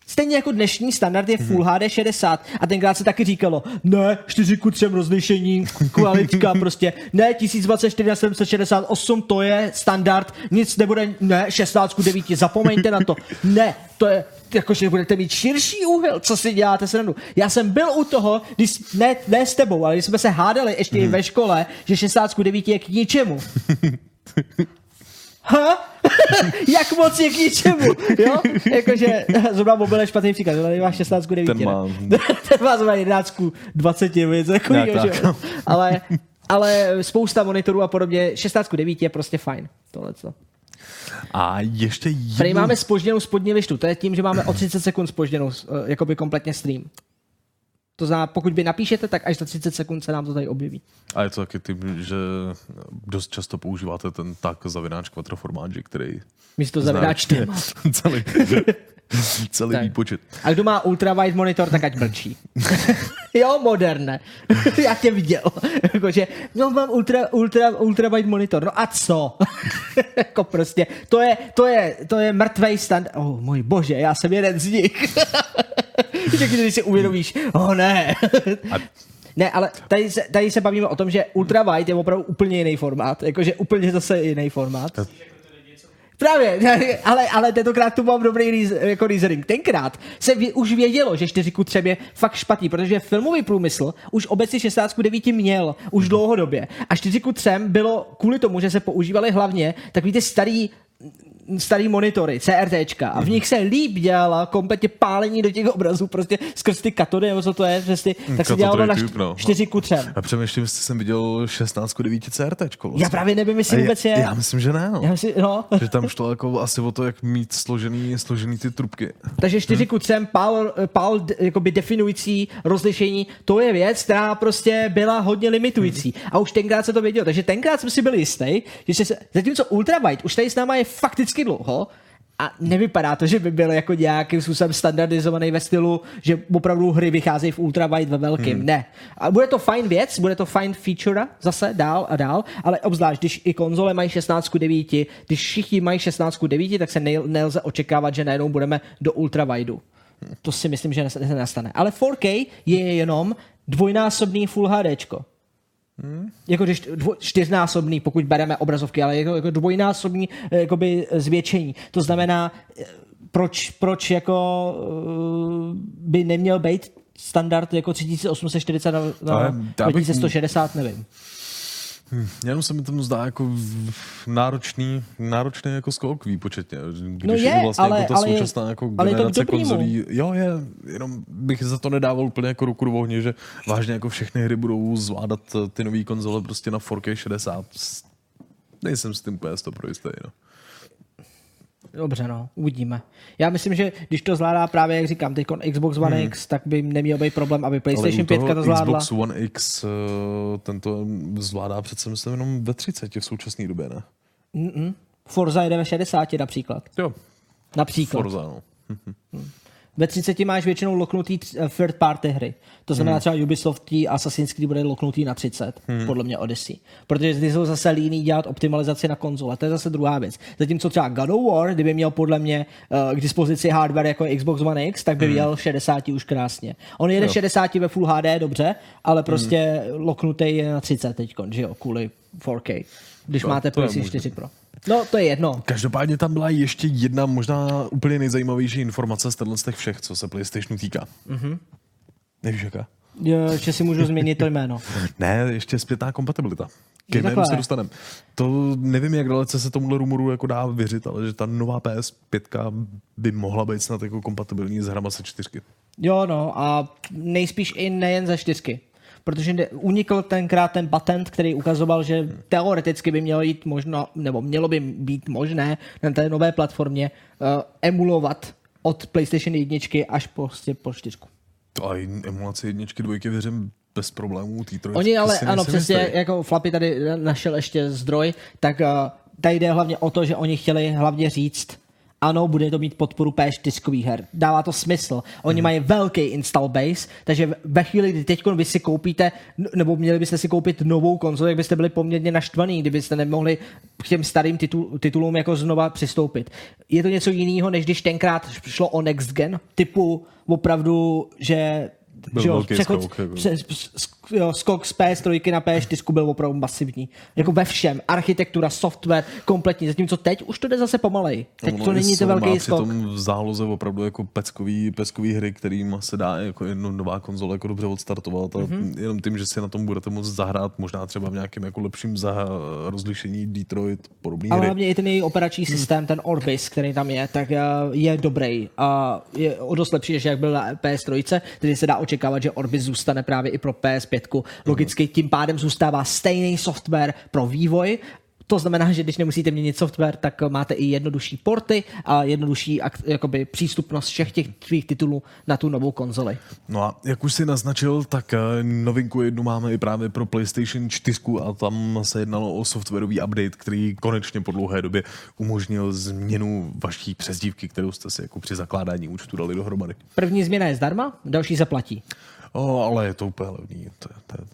Stejně jako dnešní standard je Full HD 60 a tenkrát se taky říkalo, ne, 4 ku 3 rozlišení, kvalitka prostě, ne, 1024 na 768, to je standard, nic nebude, ne, 16 ku 9, zapomeňte na to, ne, to je, jakože budete mít širší úhel, co si děláte srandu. Já jsem byl u toho, když, ne, ne s tebou, ale když jsme se hádali ještě i ve škole, že 16 ku 9 je k ničemu. Ha? Jak moc je k ničemu, jo? Jakože, zrovna mobil je špatný příklad, tady máš 16 9. Ten má- Ten má zrovna 11 20, něco takového, Nějak že jo? Ale, ale spousta monitorů a podobně, 16 9 je prostě fajn, tohleto. A ještě Tady jednu... máme spožděnou spodní lištu, to je tím, že máme o 30 sekund spožděnou, eh, jakoby kompletně stream. To znamená, pokud by napíšete, tak až za 30 sekund se nám to tady objeví. A je to taky tím, že dost často používáte ten tak zavináč quattroformáč, který Místo zavináč celý, celý Tak. výpočet. A kdo má ultrawide monitor, tak ať mlčí. jo, moderne. Já tě viděl. Jakože, no mám ultra, ultra, ultrawide monitor. No a co? jako prostě, to je, to je, to je mrtvej stand. Oh, můj bože, já jsem jeden z nich. Že když si uvědomíš, oh ne. Ne, ale tady se, tady se bavíme o tom, že ultrawide je opravdu úplně jiný formát. Jakože úplně zase jiný formát. Právě, ale, ale tentokrát tu mám dobrý jako reasoning. Tenkrát se vě, už vědělo, že 4 ku 3 je fakt špatný, protože filmový průmysl už obecně 16 ku 9 měl už dlouhodobě. A 4 ku 3 bylo kvůli tomu, že se používaly hlavně takový ty starý starý monitory, CRTčka a v nich se líp dělala kompletně pálení do těch obrazů, prostě skrz ty katody, nebo co to je, přesně, tak se dělalo na tube, no. 4 ku 3. Já přemýšlím, jestli jsem viděl 16 ku 9 CRT. Vlastně. Já právě nevím, jestli A vůbec já, je. Já myslím, že ne. No. Já si, no. Že tam šlo jako asi o to, jak mít složený, složený ty trubky. Takže 4 ku 3 PAL, PAL d- jakoby definující rozlišení, to je věc, která prostě byla hodně limitující. A už tenkrát se to vědělo. Takže tenkrát jsem si byl jistý, že se, zatímco Ultrawide už tady s náma je fakticky dlouho, a nevypadá to, že by byl jako nějakým způsobem standardizovaný ve stylu, že opravdu hry vycházejí v ultrawide ve velkým. Hmm. Ne. A bude to fajn věc, bude to fajn feature zase dál a dál, ale obzvlášť, když i konzole mají 16 ku 9, když všichni mají 16 ku 9, tak se nelze očekávat, že najednou budeme do ultrawideu. To si myslím, že nes- nastane. Ale 4K je jenom dvojnásobný Full HDčko. Hmm. Jako když dvo, čtyřnásobný, pokud bereme obrazovky, ale jako, jako dvojnásobný eh, jakoby zvětšení. To znamená, eh, proč, proč jako eh, by neměl být standard jako 3840 na, na já bych- 2160, nevím. Jenom se mi tomu zdá jako náročný, náročný jako skok výpočetně. Když No je, to vlastně ale- jako ta ale je- současná jako ale je to generace konzolí. Jo, je, jenom bych za to nedával úplně jako ruku do ohně, že vážně jako všechny hry budou zvládat eh, ty nové konzole prostě na 4K 60. Nejsem s tím úplně 100 pro jistý, no. Dobře, no, uvidíme. Já myslím, že když to zvládá právě, jak říkám, teď Xbox One Hmm. X, tak by neměl být problém, aby PlayStation u 5 toho to zvládla. Xbox One X eh, tento zvládá přece myslím jenom ve 30 v současné době, ne? Forza jde ve 60 například. Jo, Například. Forza, no. Ve 30 máš většinou loknutý eh, third party hry. To znamená Hmm. třeba Ubisoft tí Assassin's Creed bude loknutý na 30, podle mě Odyssey. Protože ty jsou zase líní dělat optimalizaci na konzole. To je zase druhá věc. Zatímco třeba God of War, kdyby měl podle mě uh, k dispozici hardware jako Xbox One X, tak by Hmm. jel 60 už krásně. On jede 60 ve Full HD, dobře, ale prostě Hmm. loknutý je na 30 teď, že jo, kvůli 4K. Když To- máte to je PlayStation možný. 4 Pro. No, to je jedno. Každopádně tam byla ještě jedna možná úplně nejzajímavější informace z těch všech, co se PlayStationu týká. Mm-hmm. Nevíš jaká? Jo, Že si můžu změnit to jméno. Ne, ještě zpětná kompatibilita. Jo, K jménu se dostaneme. To nevím, jak dalece se tomuhle rumoru jako dá věřit, ale že ta nová PS5 by mohla být snad jako kompatibilní s hrama se čtyřky. Jo, no a nejspíš i nejen ze čtyřky. Protože unikl tenkrát ten patent, který ukazoval, že teoreticky by mělo jít možno, nebo mělo by být možné na té nové platformě uh, emulovat od PlayStation 1 až prostě po čtyřku. To a emulaci jedničky, dvojky věřím bez problémů. Tý trojky Oni ale, ano, přesně, jako Flappy tady našel ještě zdroj, tak uh, tady jde hlavně o to, že oni chtěli hlavně říct, ano, bude to mít podporu P4 her. Dává to smysl. Oni Mhm. mají velký install base, takže ve chvíli, kdy teď vy si koupíte, nebo měli byste si koupit novou konzoli, tak byste byli poměrně naštvaný, kdybyste nemohli k těm starým titul, titulům jako znova přistoupit. Je to něco jiného, než když tenkrát šlo o next gen, typu opravdu, že Byl že jo, velký přechod, skok, jako. Jo, skok z PS3 na PS4 byl opravdu masivní. Jako ve všem. Architektura, software, kompletní. Zatímco teď už to jde zase pomalej. Teď Ono to není to Sony má velký skok. přitom v záloze opravdu jako peckový, peckový hry, kterým se dá jako jedno nová konzole jako dobře odstartovat a Mhm. mm-hmm. jenom tím, že si na tom budete moct zahrát možná třeba v nějakém jako lepším za rozlišení Detroit podobný Ale hry. hlavně i ten její operační systém, ten Orbis, který tam je, tak eh, je dobrý. A je o dost lepší, než jak byl na PS3, tedy se dá očekávat, že Orbis zůstane právě i pro PS5. Logicky tím pádem zůstává stejný software pro vývoj, to znamená, že když nemusíte měnit software, tak máte i jednodušší porty a jednodušší ak- jakoby, přístupnost všech těch tvých titulů na tu novou konzoli. No a jak už si naznačil, tak eh, novinku jednu máme i právě pro PlayStation 4 a tam se jednalo o softwarový update, který konečně po dlouhé době umožnil změnu vaší přezdívky, kterou jste si jako při zakládání účtu dali dohromady. První změna je zdarma, další zaplatí. O, ale je to úplně levný. To, je- to je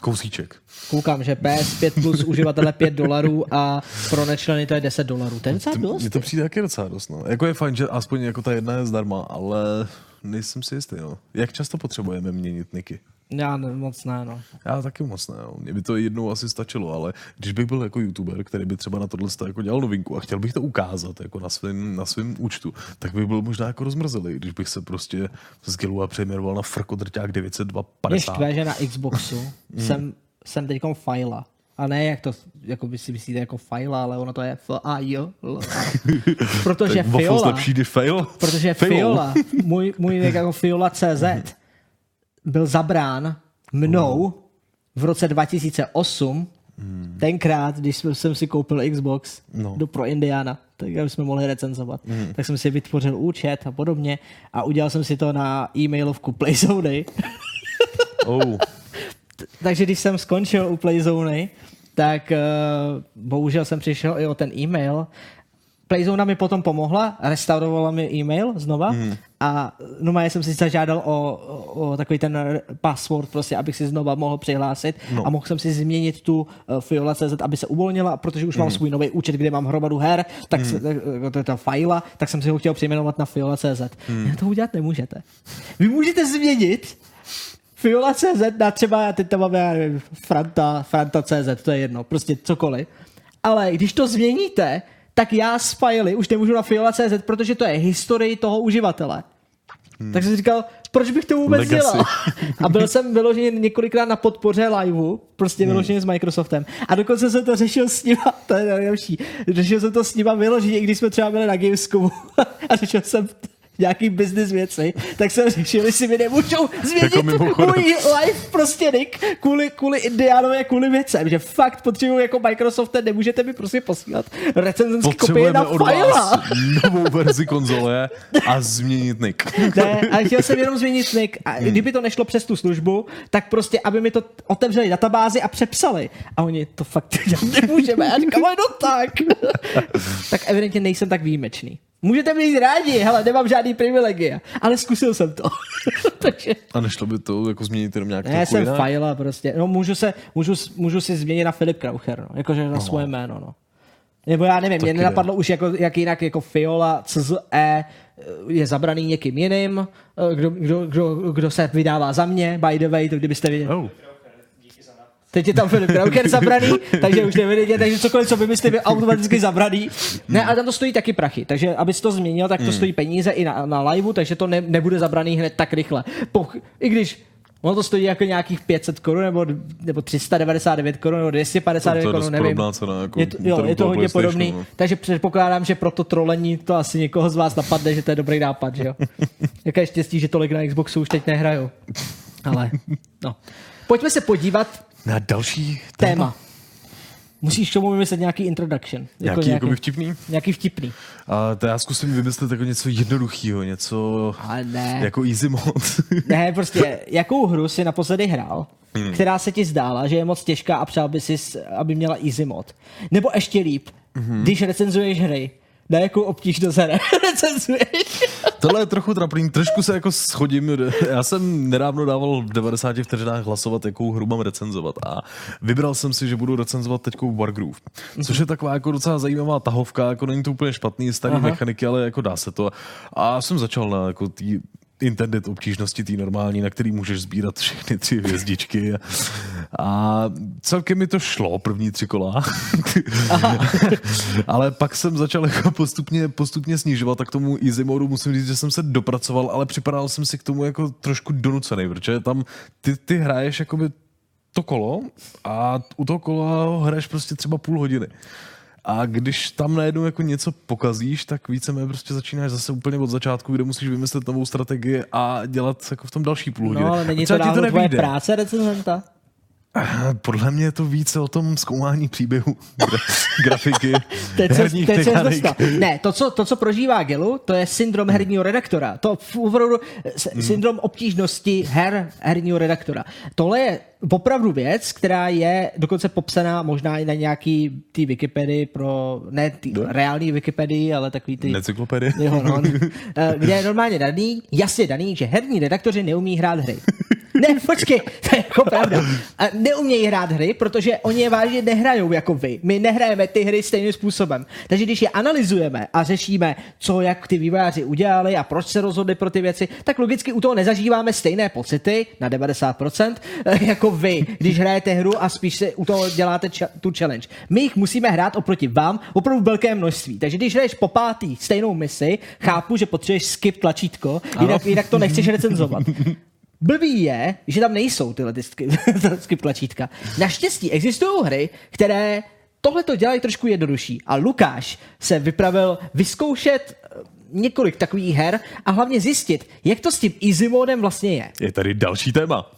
kousíček. Koukám, že PS5 plus uživatele 5 dolarů a pro nečleny to je 10 dolarů. To je docela dost. Mně to přijde taky docela dost. No. Jako je fajn, že aspoň jako ta jedna je zdarma, ale nejsem si jistý. No. Jak často potřebujeme měnit niky? Já ne, moc ne, no. Já taky moc ne. Jo. Mě by to jednou asi stačilo, ale když bych byl jako youtuber, který by třeba na tohle jako dělal novinku a chtěl bych to ukázat jako na svém na svým účtu, tak bych byl možná jako rozmrzelý, když bych se prostě z Gilu a přejmenoval na Frkodrťák 90250. Mě štve, že na Xboxu jsem, jsem teďkom fajla. A ne, jak to, jako by si myslíte, jako fajla, ale ono to je f a j l Protože Tak Fiola, lepší, kdy fail. protože. Fiola, můj, můj jako Fiola CZ, byl zabrán mnou v roce 2008, tenkrát, když jsem, si koupil Xbox No. do Pro Indiana, tak aby jsme mohli recenzovat, tak jsem si vytvořil účet a podobně a udělal jsem si to na e-mailovku Playzone. Oh. Takže když jsem skončil u Playzone, tak uh, bohužel jsem přišel i o ten e-mail. Playzone mi potom pomohla, restaurovala mi e-mail znova hmm. a no jsem si zažádal o, o, o takový ten password, prostě, abych si znova mohl přihlásit no. a mohl jsem si změnit tu uh, Fiola.cz, aby se uvolnila, protože už hmm. mám svůj nový účet, kde mám hromadu her, tak hmm. to je ta fajla, tak jsem si ho chtěl přejmenovat na Fiola.cz. Hmm. To udělat nemůžete. Vy můžete změnit Fiola.cz na třeba, já teď tam mám, já nevím, Franta, Franta.cz, to je jedno, prostě cokoliv. Ale když to změníte, tak já z fily už nemůžu na Fiola.cz, protože to je historii toho uživatele. Hmm. Tak jsem říkal, proč bych to vůbec Legacy. dělal? A byl jsem vyloženě několikrát na podpoře liveu, prostě vyloženě s Microsoftem. A dokonce jsem to řešil s nima, to je nejlepší, řešil jsem to s nima vyloženě, i když jsme třeba byli na Gamescomu a řešil jsem nějaký business věci, tak jsem řešil, jestli mi nemůžou změnit Jako můj live prostě nick kvůli, kvůli Indiánové, kvůli věcem, že fakt potřebuju jako Microsoft, nemůžete mi prostě posílat recenzenský kopie na od vás novou verzi konzole a změnit nick. Ne, a chtěl jsem jenom změnit nick. A kdyby to nešlo přes tu službu, tak prostě, aby mi to otevřeli databázi a přepsali. A oni to fakt dělat nemůžeme. Já říkám, ale no tak. tak evidentně nejsem tak výjimečný. Můžete být rádi, hele, nemám žádný privilegie, ale zkusil jsem to. Takže A nešlo by to jako změnit jenom nějak ne, jsem jinak? fajla prostě. No můžu, se, můžu, můžu si změnit na Filip Kraucher, no. jakože na svoje jméno, no. Nebo já nevím, mě nenapadlo už jako, jak jinak jako Fiola, CZE je zabraný někým jiným, eh, kdo, kdo, kdo, kdo, se vydává za mě, by the way, to kdybyste viděli. Oh. Teď je tam Filip Kraucher zabraný, takže už nevidíte, takže cokoliv, co vymyslíte, je automaticky zabraný. Ne, ale tam to stojí taky prachy, takže abys to změnil, tak to stojí peníze i na, na liveu, takže to ne, nebude zabraný hned tak rychle. Poch, I když Ono to stojí jako nějakých 500 korun, nebo, nebo 399 korun, nebo 259 To je dost korun, nevím. podobná cena, jako je to, jo, je to hodně podobný, no. takže předpokládám, že pro to trolení to asi někoho z vás napadne, že to je dobrý nápad, že jo. Jaké štěstí, že tolik na Xboxu už teď nehrajou. Ale, no. Pojďme se podívat Na další téma. Musíš k tomu vymyslet nějaký introduction. Nějaký, nějaký jakoby vtipný? Nějaký vtipný. A to já zkusím vymyslet jako něco jednoduchého, něco Ale ne. jako easy mod. Ne, prostě, jakou hru si naposledy hrál, Hmm. která se ti zdála, že je moc těžká a přál by si, aby měla easy mod. Nebo ještě líp, Mhm. když recenzuješ hry, na jakou obtížnost hry recenzuješ. Tohle je trochu trapný, trošku se jako schodím. Já jsem nedávno dával v 90 vteřinách hlasovat, jakou hru mám recenzovat a vybral jsem si, že budu recenzovat teď Wargroove, což je taková jako docela zajímavá tahovka, jako není to úplně špatný, starý Aha. mechaniky, ale jako dá se to. A jsem začal na jako tý intended obtížnosti, tý normální, na který můžeš sbírat všechny tři hvězdičky. A celkem mi to šlo, první tři kola. ale pak jsem začal jako postupně, postupně snižovat a k tomu easy modu musím říct, že jsem se dopracoval, ale připadal jsem si k tomu jako trošku donucený, protože tam ty, ty hraješ jakoby to kolo a u toho kola hraješ prostě třeba půl hodiny. A když tam najednou jako něco pokazíš, tak víceméně prostě začínáš zase úplně od začátku, kde musíš vymyslet novou strategii a dělat jako v tom další půl hodiny. No, ale není to tvoje nevyjde. práce recenzenta? Podle mě je to více o tom zkoumání příběhu, gra- grafiky, Teď herních teď dostal. Ne, to co, to, co prožívá Gelu, to je syndrom herního redaktora. To v- opravdu s- Hmm. syndrom obtížnosti her herního redaktora. Tohle je opravdu věc, která je dokonce popsaná možná i na nějaký té Wikipedii pro, ne tý, reální Wikipedii, ale takový ty... Encyklopedie. Jo, no, Eh, kde je normálně daný, jasně daný, že herní redaktoři neumí hrát hry. Ne, počkej, to je jako pravda. A neumějí hrát hry, protože oni je vážně nehrajou jako vy. My nehrajeme ty hry stejným způsobem. Takže když je analyzujeme a řešíme, co jak ty vývojáři udělali a proč se rozhodli pro ty věci, tak logicky u toho nezažíváme stejné pocity na 90% eh, jako vy, když hrajete hru a spíš si u toho děláte ča- tu challenge. My jich musíme hrát oproti vám opravdu velké množství. Takže když hraješ po pátý stejnou misi, chápu, že potřebuješ skip tlačítko, jinak, jinak to nechceš recenzovat. Blbý je, že tam nejsou tyhle ty skip, tlačítka. Naštěstí existují hry, které tohle to dělají trošku jednodušší. A Lukáš se vypravil vyzkoušet eh, několik takových her a hlavně zjistit, jak to s tím easy modem vlastně je. Je tady další téma.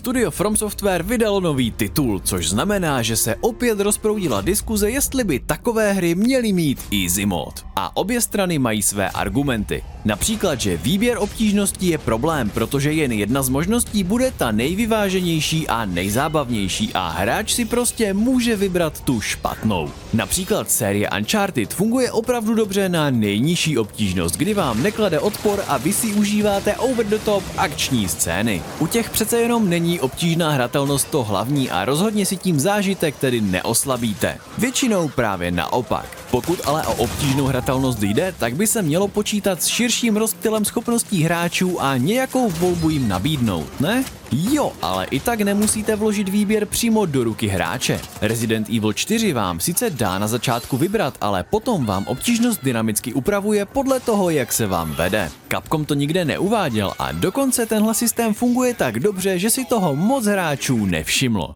Studio From Software vydalo nový titul, což znamená, že se opět rozproudila diskuze, jestli by takové hry měly mít easy mod. A obě strany mají své argumenty. Například, že výběr obtížností je problém, protože jen jedna z možností bude ta nejvyváženější a nejzábavnější a hráč si prostě může vybrat tu špatnou. Například série Uncharted funguje opravdu dobře na nejnižší obtížnost, kdy vám neklade odpor a vy si užíváte over the top akční scény. U těch přece jenom není obtížná hratelnost to hlavní a rozhodně si tím zážitek tedy neoslabíte. Většinou právě naopak. Pokud ale o obtížnou hratelnost jde, tak by se mělo počítat s širším rozptylem schopností hráčů a nějakou volbu jim nabídnout, ne? Jo, ale i tak nemusíte vložit výběr přímo do ruky hráče. Resident Evil 4 vám sice dá na začátku vybrat, ale potom vám obtížnost dynamicky upravuje podle toho, jak se vám vede. Capcom to nikde neuváděl a dokonce tenhle systém funguje tak dobře, že si toho moc hráčů nevšimlo.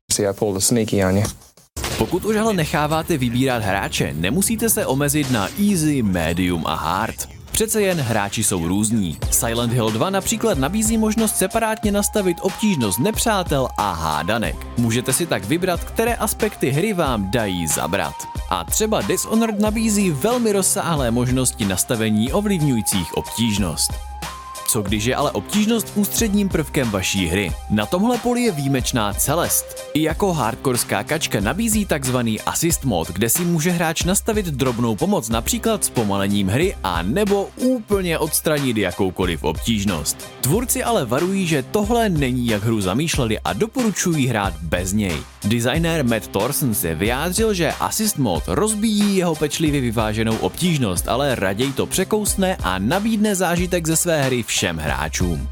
Pokud už ale necháváte vybírat hráče, nemusíte se omezit na easy, medium a hard. Přece jen hráči jsou různí. Silent Hill 2 například nabízí možnost separátně nastavit obtížnost nepřátel a hádanek. Můžete si tak vybrat, které aspekty hry vám dají zabrat. A třeba Dishonored nabízí velmi rozsáhlé možnosti nastavení ovlivňujících obtížnost. Co když je ale obtížnost ústředním prvkem vaší hry? Na tomhle poli je výjimečná Celest. I jako hardcore skákačka nabízí takzvaný assist mod, kde si může hráč nastavit drobnou pomoc, například s pomalením hry a nebo úplně odstranit jakoukoliv obtížnost. Tvůrci ale varují, že tohle není jak hru zamýšleli a doporučují hrát bez něj. Designér Matt Thorson se vyjádřil, že assist mod rozbíjí jeho pečlivě vyváženou obtížnost, ale raději to překousne a nabídne zážitek ze své hry hráčům.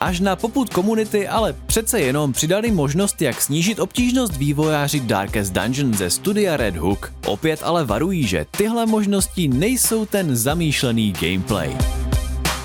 Až na poput komunity ale přece jenom přidali možnost, jak snížit obtížnost vývojáři Darkest Dungeon ze studia Red Hook. Opět ale varují, že tyhle možnosti nejsou ten zamýšlený gameplay.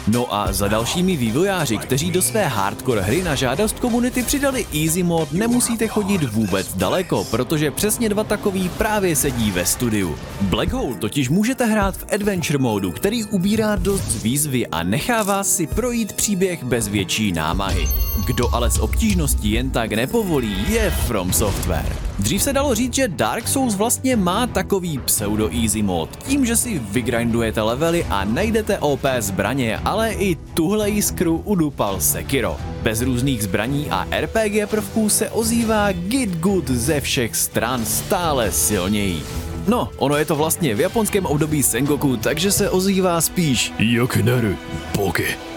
No a za dalšími vývojáři, kteří do své hardcore hry na žádost komunity přidali easy mod, nemusíte chodit vůbec daleko, protože přesně dva takový právě sedí ve studiu. Black Hole totiž můžete hrát v adventure modu, který ubírá dost výzvy a nechává si projít příběh bez větší námahy. Kdo ale z obtížností jen tak nepovolí, je From Software. Dřív se dalo říct, že Dark Souls vlastně má takový pseudo-easy mod, tím, že si vygrindujete levely a najdete OP zbraně, ale i tuhle jiskru udupal Sekiro. Bez různých zbraní a RPG prvků se ozývá Git Good ze všech stran stále silněji. No, ono je to vlastně v japonském období Sengoku, takže se ozývá spíš Yokineru Poke.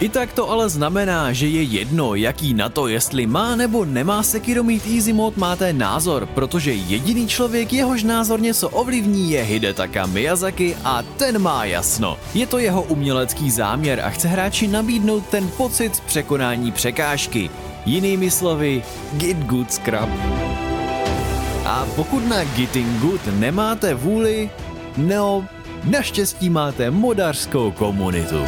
I tak to ale znamená, že je jedno, jaký na to, jestli má nebo nemá Sekiro mít easy mod, máte názor, protože jediný člověk, jehož názor něco ovlivní, je Hidetaka Miyazaki a ten má jasno. Je to jeho umělecký záměr a chce hráči nabídnout ten pocit překonání překážky. Jinými slovy, Git Good Scrub. A pokud na Getting Good nemáte vůli, no, naštěstí máte modařskou komunitu.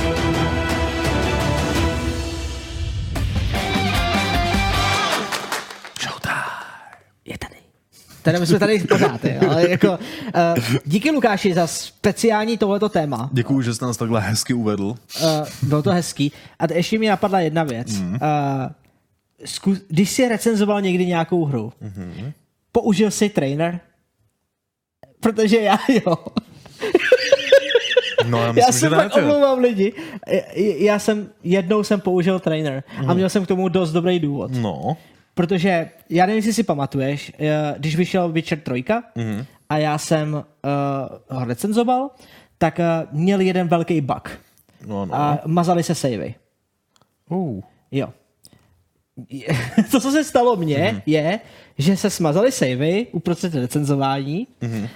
My jsme tady pořád, jo, ale jako, uh, díky Lukáši za speciální tohleto téma. Děkuju, že jsi nás takhle hezky uvedl. Uh, bylo to hezký. A ještě mi napadla jedna věc. Mm. Uh, zkus, když jsi recenzoval někdy nějakou hru, mm-hmm. použil jsi trainer? Protože já jo. No, já Já myslím, ne, fakt ty. omlouvám lidi. Já- Já jsem, jednou jsem použil trainer a měl jsem k tomu dost dobrý důvod. No, Protože já nevím, jestli si pamatuješ, eh, když vyšel Witcher 3 mm-hmm. a já jsem uh, ho recenzoval, tak uh, měl jeden velký bug. No, no. A mazali se savey. Uh. Jo. to, co se stalo mně, Mhm. mm-hmm. je, že se smazaly savey uprostřed recenzování, Mhm. mm-hmm.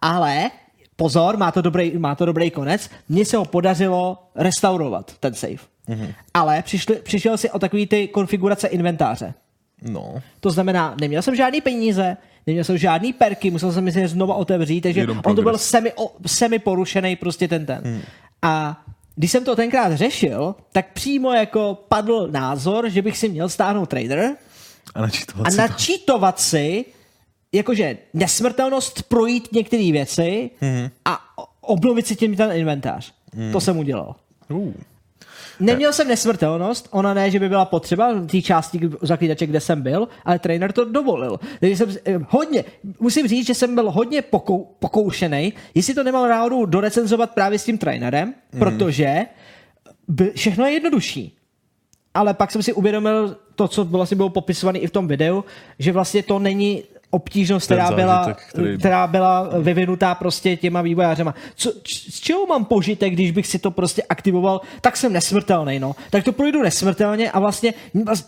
ale pozor, má to, dobrý, má to dobrý konec, mně se ho podařilo restaurovat, ten save. Mhm. Mm-hmm. Ale přišli, přišel si o takový ty konfigurace inventáře. No. To znamená, neměl jsem žádný peníze, neměl jsem žádný perky, musel jsem si je znova otevřít, takže Jenom on to byl semi, semi porušený prostě ten ten. Hmm. A když jsem to tenkrát řešil, tak přímo jako padl názor, že bych si měl stáhnout trader A načítovat a si to. načítovat si jakože nesmrtelnost projít některé věci Mhm. a obnovit si tím ten inventář. To jsem udělal. Uh. Neměl jsem nesmrtelnost, ona ne, že by byla potřeba v té části zaklídače, kde jsem byl, ale trenér to dovolil. Takže jsem eh, hodně, musím říct, že jsem byl hodně pokou, pokoušený, jestli to nemal náhodou dorecenzovat právě s tím trenérem, mm. protože by, všechno je jednodušší. Ale pak jsem si uvědomil to, co vlastně bylo popisované i v tom videu, že vlastně to není obtížnost, která byla, zážitek, který- která byla vyvinutá prostě těma vývojářema. Co, č- z čeho mám požitek, když bych si to prostě aktivoval, tak jsem nesmrtelný, no. Tak to projdu nesmrtelně a vlastně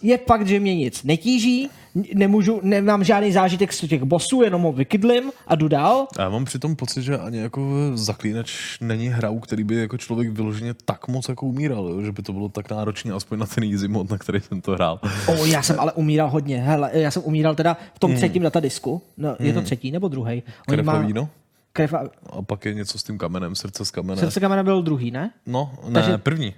je fakt, že mě nic netíží, nemůžu, nemám žádný zážitek z těch bossů, jenom ho vykydlim a jdu dál. A já mám přitom pocit, že ani jako zaklínač není hra, u který by jako člověk vyloženě tak moc jako umíral, jo? že by to bylo tak náročné, aspoň na ten easy mod, na který jsem to hrál. O, já jsem ale umíral hodně. Hele, já jsem umíral teda v tom třetím datadisku. No, je to třetí nebo druhý? Krev a víno? Krev a... A pak je něco s tím kamenem, srdce z kamene. Srdce kamene byl druhý, ne? No, ne, Takže- první.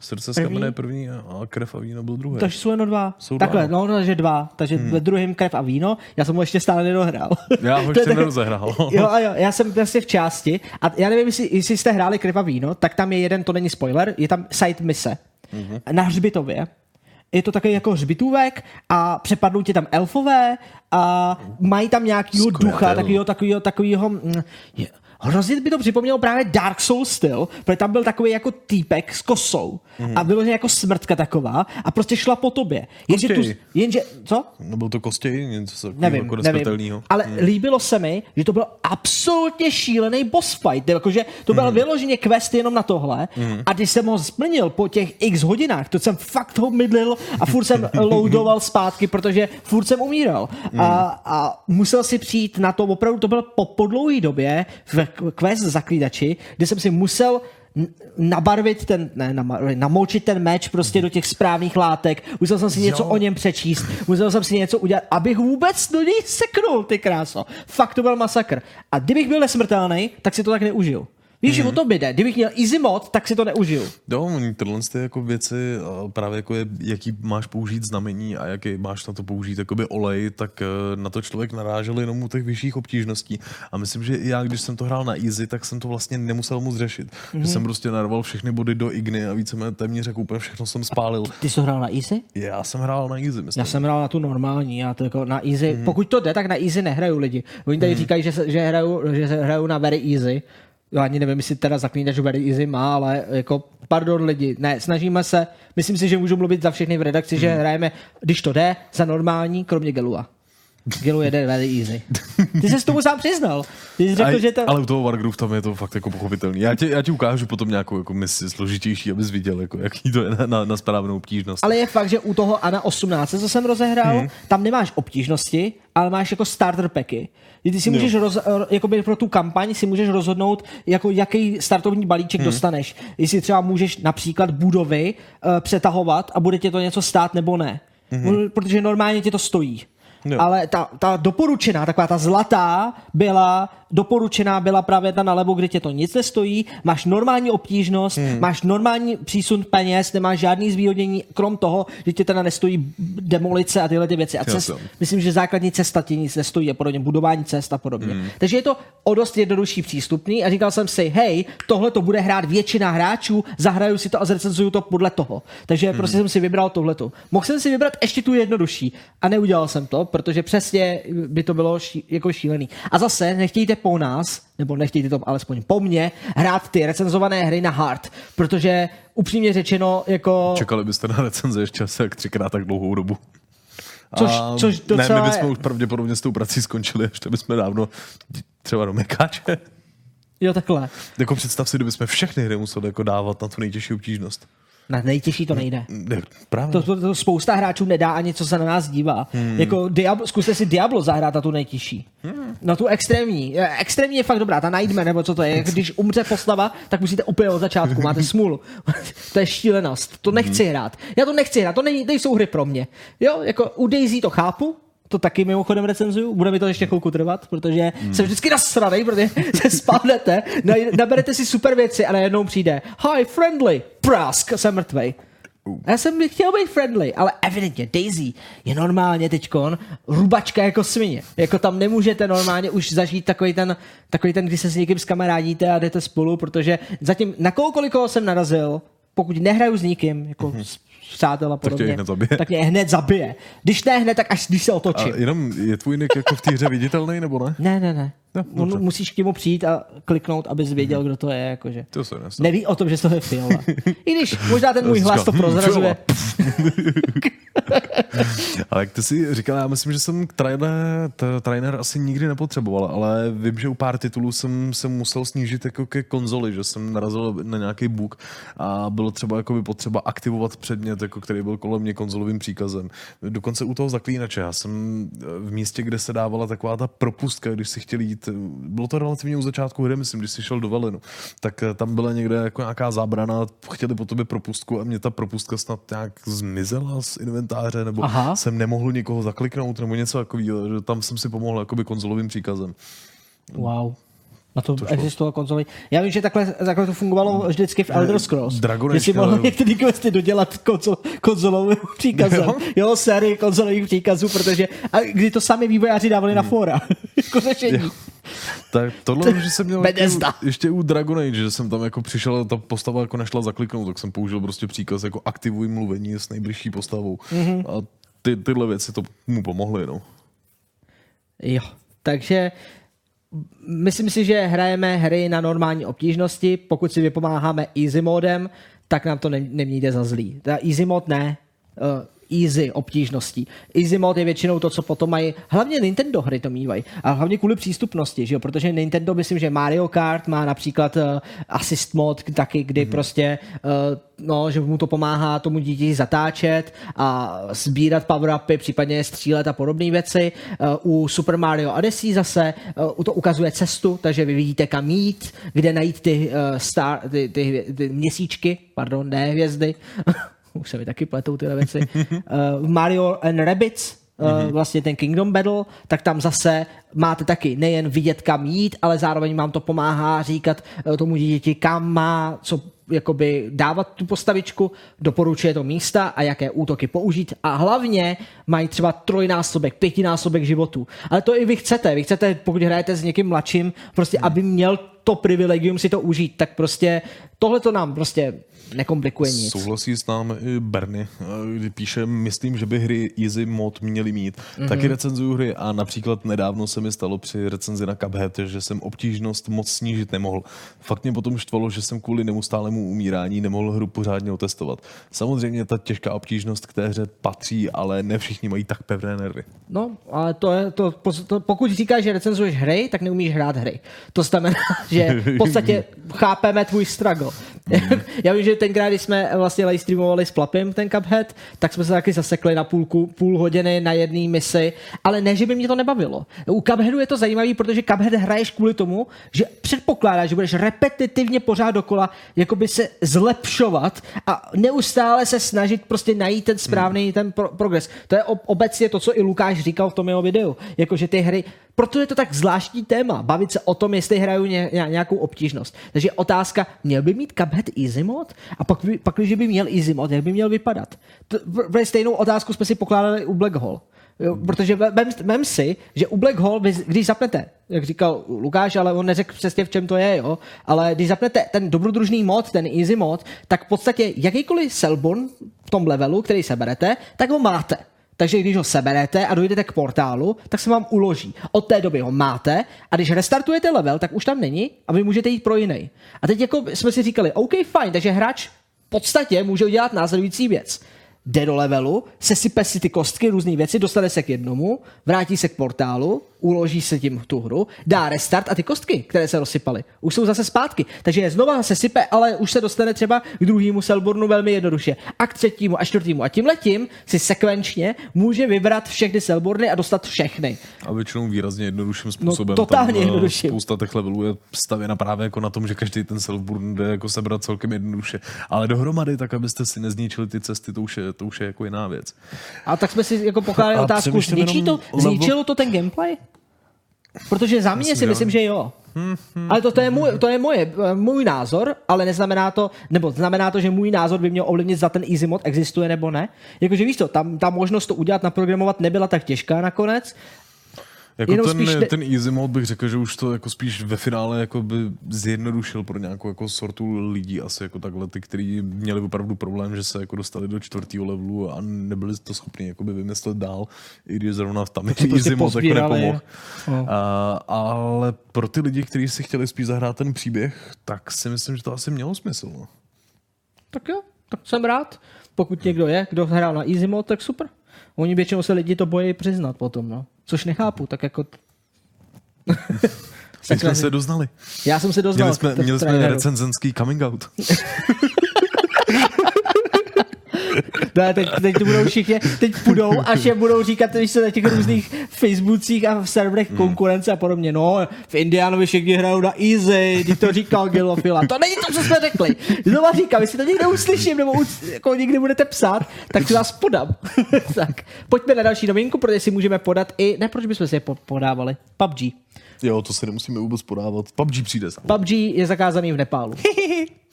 Srdce z První? kamene je první a krev a víno byl druhý. Takže jsou jenom dva. Jsou dva, Takhle, no. no, takže dva. Takže hmm. ve druhém krev a víno. Já jsem ho ještě stále nedohrál. Já ho ještě nerozehrál. jo, a jo, já jsem vlastně v části a já nevím, jestli, jestli jste hráli krev a víno, tak tam je jeden, to není spoiler, je tam side mise Mhm. na hřbitově. Je to takový jako hřbitůvek a přepadnou ti tam elfové a mají tam nějakýho ducha, takovýho, takovýho, takovýho, mm, je, Hrozně by to připomnělo právě Dark Souls styl, protože tam byl takový jako týpek s kosou a bylo jako smrtka taková a prostě šla po tobě. Jenže, tu, jenže co? No byl to kostěj, něco Nevím, jako nevím. Ale hmm. líbilo se mi, že to byl absolutně šílený boss fight. Jakože to byl hmm. vyloženě quest jenom na tohle. Hmm. A když jsem ho splnil po těch x hodinách, to jsem fakt ho mydlil a furt jsem loadoval zpátky, protože furt jsem umíral. Hmm. A, a musel si přijít na to, opravdu to bylo po, po dlouhé době v quest zaklídači, kde jsem si musel nabarvit ten, ne, nabarvit, namočit ten meč prostě do těch správných látek, musel jsem si něco Jo. o něm přečíst, musel jsem si něco udělat, abych vůbec do něj seknul, ty kráso. Fakt to byl masakr. A kdybych byl nesmrtelný, tak si to tak neužil. Víš, mm. o to by jde. Kdybych měl easy mod, tak si to neužil. Jo, oni tyhle ty jako věci, a právě jako je, jaký máš použít znamení a jaký máš na to použít jakoby olej, tak eh, na to člověk narážel jenom u těch vyšších obtížností. A myslím, že já, když jsem to hrál na easy, tak jsem to vlastně nemusel moc řešit. Mm-hmm. Že jsem prostě narval všechny body do igny a víceméně téměř jako úplně všechno jsem spálil. Ty jsi to hrál na easy? Já jsem hrál na easy, myslím. Já jsem hrál na tu normální, já to jako na easy, mm. pokud to jde, tak na easy nehraju lidi. Oni tady mm. říkají, že, se, že, hraju, že se hraju na very easy. Já ani nevím, jestli teda zaklínač very easy má, ale jako pardon lidi, ne, snažíme se, myslím si, že můžu mluvit za všechny v redakci, mm. že hrajeme, když to jde, za normální, kromě Gelua. Gelu jede very easy. Ty jsi s tomu sám přiznal. Ty jsi řekl, Aj, že to... Ale u toho Wargroove tam je to fakt jako pochopitelný. Já ti, já ti ukážu potom nějakou jako misi složitější, abys viděl, jako, jaký to je na, na, na správnou obtížnost. Ale je fakt, že u toho Ana 18, co jsem rozehrál, hmm. tam nemáš obtížnosti, ale máš jako starter packy. Ty si můžeš, roz, jakoby pro tu kampaň si můžeš rozhodnout, jako jaký startovní balíček hmm. dostaneš. Jestli třeba můžeš například budovy uh, přetahovat a bude tě to něco stát nebo ne. Hmm. Protože normálně tě to stojí. Ale ta, ta doporučená, taková ta zlatá, byla doporučená byla právě ta nalevo, kde tě to nic nestojí, máš normální obtížnost, hmm. máš normální přísun peněz, nemáš žádný zvýhodnění, krom toho, že tě teda nestojí demolice a tyhle ty věci. A cest, myslím, že základní cesta ti nic nestojí a podobně, budování cest a podobně. Hmm. Takže je to o dost jednodušší přístupný a říkal jsem si, hej, tohle to bude hrát většina hráčů, zahraju si to a zrecenzuju to podle toho. Takže hmm. prostě jsem si vybral tohleto. Mohl jsem si vybrat ještě tu jednodušší a neudělal jsem to, protože přesně by to bylo ší, jako šílený. A zase nechtějte po nás, nebo nechtějte to alespoň po mně, hrát ty recenzované hry na hard, protože upřímně řečeno, jako... Čekali byste na recenze ještě asi jak třikrát tak dlouhou dobu. Což- A což Ne, docela my bychom už pravděpodobně s tou prací skončili, ještě bychom dávno třeba do Mekáče. Jo, takhle. Jako představ si, kdyby jsme všechny hry museli jako dávat na tu nejtěžší obtížnost. Na nejtěžší to nejde. Ne, právě. To, to, to spousta hráčů nedá ani, co se na nás dívá. Hmm. Jako Diablo, zkuste si Diablo zahrát na tu nejtěžší. Hmm. Na tu extrémní. Extrémní je fakt dobrá, ta najdeme, nebo co to je. Když umře postava, tak musíte úplně od začátku, máte smůlu. to je šílenost, to nechci hrát. Já to nechci hrát, to nej, nejsou hry pro mě. Jo, jako u Daisy to chápu, to taky mimochodem recenzuju, bude mi to ještě chvilku trvat, protože hmm. jsem vždycky nasranej, protože se spavnete, naj- naberete si super věci a najednou přijde Hi, friendly, prask, jsem mrtvej. Já jsem chtěl být friendly, ale evidentně Daisy je normálně teďkon rubačka jako svině. Jako tam nemůžete normálně už zažít takový ten, takový ten, kdy se s někým skamarádíte a jdete spolu, protože zatím na kohokoliv koho jsem narazil, pokud nehraju s nikým, jako mm-hmm přátel a podobně, tě hned zabije. tak mě hned zabije. Když ne hned, tak až když se otočím. A jenom je tvůj nick jako v té hře viditelný, nebo ne? Ne, ne, ne. No, No, musíš k němu přijít a kliknout, abys věděl, kdo to je. Jakože. To se nesl. Neví o tom, že to je Fiala. I když možná ten můj hlas to prozrazuje. Ale jak ty si říkal, já myslím, že jsem trainer, t- trainer asi nikdy nepotřeboval, ale vím, že u pár titulů jsem, jsem musel snížit jako ke konzoli, že jsem narazil na nějaký bug a bylo třeba jako by potřeba aktivovat předmět, jako který byl kolem mě konzolovým příkazem. Dokonce u toho zaklínače, já jsem v místě, kde se dávala taková ta propustka, když si chtěl jít, bylo to relativně u začátku hry, myslím, když si šel do Velinu, tak eh, tam byla někde jako nějaká zábrana, chtěli po tobě propustku a mě ta propustka snad nějak zmizela z inventáře, nebo Aha. jsem nemohl nikoho zakliknout, nebo něco takového, že tam jsem si pomohl jakoby konzolovým příkazem. Wow. Na to, to existovala konzoli. Já vím, že takhle, takhle to fungovalo vždycky v Elder Scrolls. Dragon že si mohl některý questy dodělat konzol, konzolovým příkazem. Jo? Jo? sérii konzolových příkazů, protože a kdy to sami vývojáři dávali na fora. jako řešení. Jo. Tak tohle, že jsem měl jako, ještě u Dragon Age, že jsem tam jako přišel a ta postava jako nešla zakliknout, tak jsem použil prostě příkaz jako aktivuj mluvení s nejbližší postavou. Mm-hmm. A ty, tyhle věci to mu pomohly, no. Jo, takže myslím si, že hrajeme hry na normální obtížnosti. Pokud si vypomáháme easy modem, tak nám to ne- nemějde za zlý. Ta easy mod ne, uh, easy obtížností. Easy mod je většinou to, co potom mají, hlavně Nintendo hry to mývají, a hlavně kvůli přístupnosti, že jo? protože Nintendo, myslím, že Mario Kart má například uh, assist mod taky, kdy mm-hmm. prostě, uh, no, že mu to pomáhá tomu dítěti zatáčet a sbírat power-upy, případně střílet a podobné věci. Uh, u Super Mario Odyssey zase uh, to ukazuje cestu, takže vy vidíte kam jít, kde najít ty, uh, star, ty, ty, ty měsíčky, pardon, ne hvězdy, už se mi taky pletou tyhle věci. Uh, Mario and Rabbids, uh, vlastně ten Kingdom Battle, tak tam zase máte taky nejen vidět, kam jít, ale zároveň vám to pomáhá říkat uh, tomu dítěti, kam má, co jakoby dávat tu postavičku, doporučuje to místa a jaké útoky použít a hlavně mají třeba trojnásobek, pětinásobek životů. Ale to i vy chcete. Vy chcete, pokud hrajete s někým mladším, prostě aby měl to privilegium si to užít, tak prostě tohle to nám prostě nekomplikuje nic. Souhlasí s námi i Berny, kdy píše, myslím, že by hry Easy mod měly mít. Mm-hmm. Taky recenzuju hry a například nedávno se mi stalo při recenzi na Cuphead, že jsem obtížnost moc snížit nemohl. Fakt mě potom štvalo, že jsem kvůli neustálému umírání nemohl hru pořádně otestovat. Samozřejmě ta těžká obtížnost k té hře patří, ale ne všichni mají tak pevné nervy. No, ale to je, to, to, pokud říkáš, že recenzuješ hry, tak neumíš hrát hry. To znamená, že v podstatě chápeme tvůj struggle. Já vím, že tenkrát, když jsme vlastně live streamovali s Plapim ten Cuphead, tak jsme se taky zasekli na půlku, půl hodiny na jedné misi, ale ne, že by mě to nebavilo. U Cupheadu je to zajímavé, protože Cuphead hraješ kvůli tomu, že předpokládáš, že budeš repetitivně pořád dokola jakoby se zlepšovat a neustále se snažit prostě najít ten správný ten pro- progres. To je ob- obecně to, co i Lukáš říkal v tom jeho videu. Jakože ty hry, proto je to tak zvláštní téma, bavit se o tom, jestli hrajou ně, ně- nějakou obtížnost. Takže otázka, měl by mít Cuphead easy mod? A pak, by, pak když by měl easy mod, jak by měl vypadat? To, stejnou otázku jsme si pokládali u Black Hole. Jo, protože ve- vem, vem si, že u Black Hole, když zapnete, jak říkal Lukáš, ale on neřekl přesně v čem to je, jo, ale když zapnete ten dobrodružný mod, ten easy mod, tak v podstatě jakýkoliv Selbon v tom levelu, který seberete, tak ho máte. Takže když ho seberete a dojdete k portálu, tak se vám uloží. Od té doby ho máte a když restartujete level, tak už tam není a vy můžete jít pro jiný. A teď jako jsme si říkali, OK, fajn, takže hráč v podstatě může udělat následující věc. Jde do levelu, sesype si ty kostky, různé věci, dostane se k jednomu, vrátí se k portálu, uloží se tím tu hru, dá restart a ty kostky, které se rozsypaly, už jsou zase zpátky. Takže je znova sesype, ale už se dostane třeba k druhému Selbornu velmi jednoduše. A k třetímu a čtvrtému. A tím letím si sekvenčně může vybrat všechny Selborny a dostat všechny. A většinou výrazně jednodušším způsobem. totálně Tam, eh, jednodušším. Spousta těch levelů je stavěna právě jako na tom, že každý ten self-burn jde jako sebrat celkem jednoduše. Ale dohromady, tak abyste si nezničili ty cesty, to už je, to už je jako jiná věc. A tak jsme si jako pokládali otázku, zničí to, zničilo to ten gameplay? Protože za mě Myslím, si že jo. myslím, že jo. Ale to, to, je můj, to je moje, můj názor, ale neznamená to, nebo znamená to, že můj názor by měl ovlivnit, za ten easy mod existuje nebo ne. Jakože víš to, tam ta možnost to udělat, naprogramovat nebyla tak těžká nakonec. Jako Jenom ten, spíš ne- ten easy mode bych řekl, že už to jako spíš ve finále jako by zjednodušil pro nějakou jako sortu lidí asi jako takhle, ty, kteří měli opravdu problém, že se jako dostali do čtvrtého levelu a nebyli to schopni jako by vymyslet dál, i když zrovna tam si easy prostě mode jako nepomohl. No. A, ale pro ty lidi, kteří si chtěli spíš zahrát ten příběh, tak si myslím, že to asi mělo smysl. No. Tak jo, tak jsem rád. Pokud někdo je, kdo hrál na easy mode, tak super. Oni většinou se lidi to bojí přiznat potom, no. Což nechápu, tak jako... Teď jsme se doznali. Já jsem se doznal. Měli jsme, měli jsme recenzenský coming out. Ne, teď, teď to budou všichni, teď půjdou, až je budou říkat, když se na těch různých Facebookcích a v Hmm. serverech konkurence a podobně. No, v Indianovi všichni hrajou na easy, když to říkal Gilofila. To není to, co jsme řekli. Znova říkám, jestli to někde uslyším, nebo už, jako někdy budete psát, tak si vás podám. tak, pojďme na další novinku, protože si můžeme podat i, ne, proč bychom si je po- podávali, PUBG. Jo, to si nemusíme vůbec podávat. PUBG přijde sám. PUBG je zakázaný v Nepálu.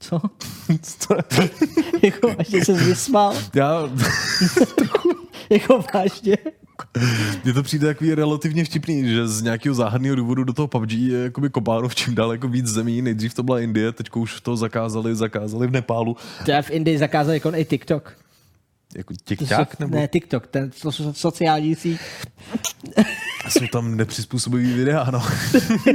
Co? jako, až se vysmál. Já, Jako vážně. mně to přijde takový relativně vtipný, že z nějakého záhadného důvodu do toho PUBG je jakoby kopáno v čím dál jako víc zemí. Nejdřív to byla Indie, teď už to zakázali, zakázali v Nepálu. To je v Indii zakázali jako i TikTok. Jako To so, nebo Ne, TikTok, ten so, so, sociální síť. Jsou tam nepřizpůsobivý videa, no.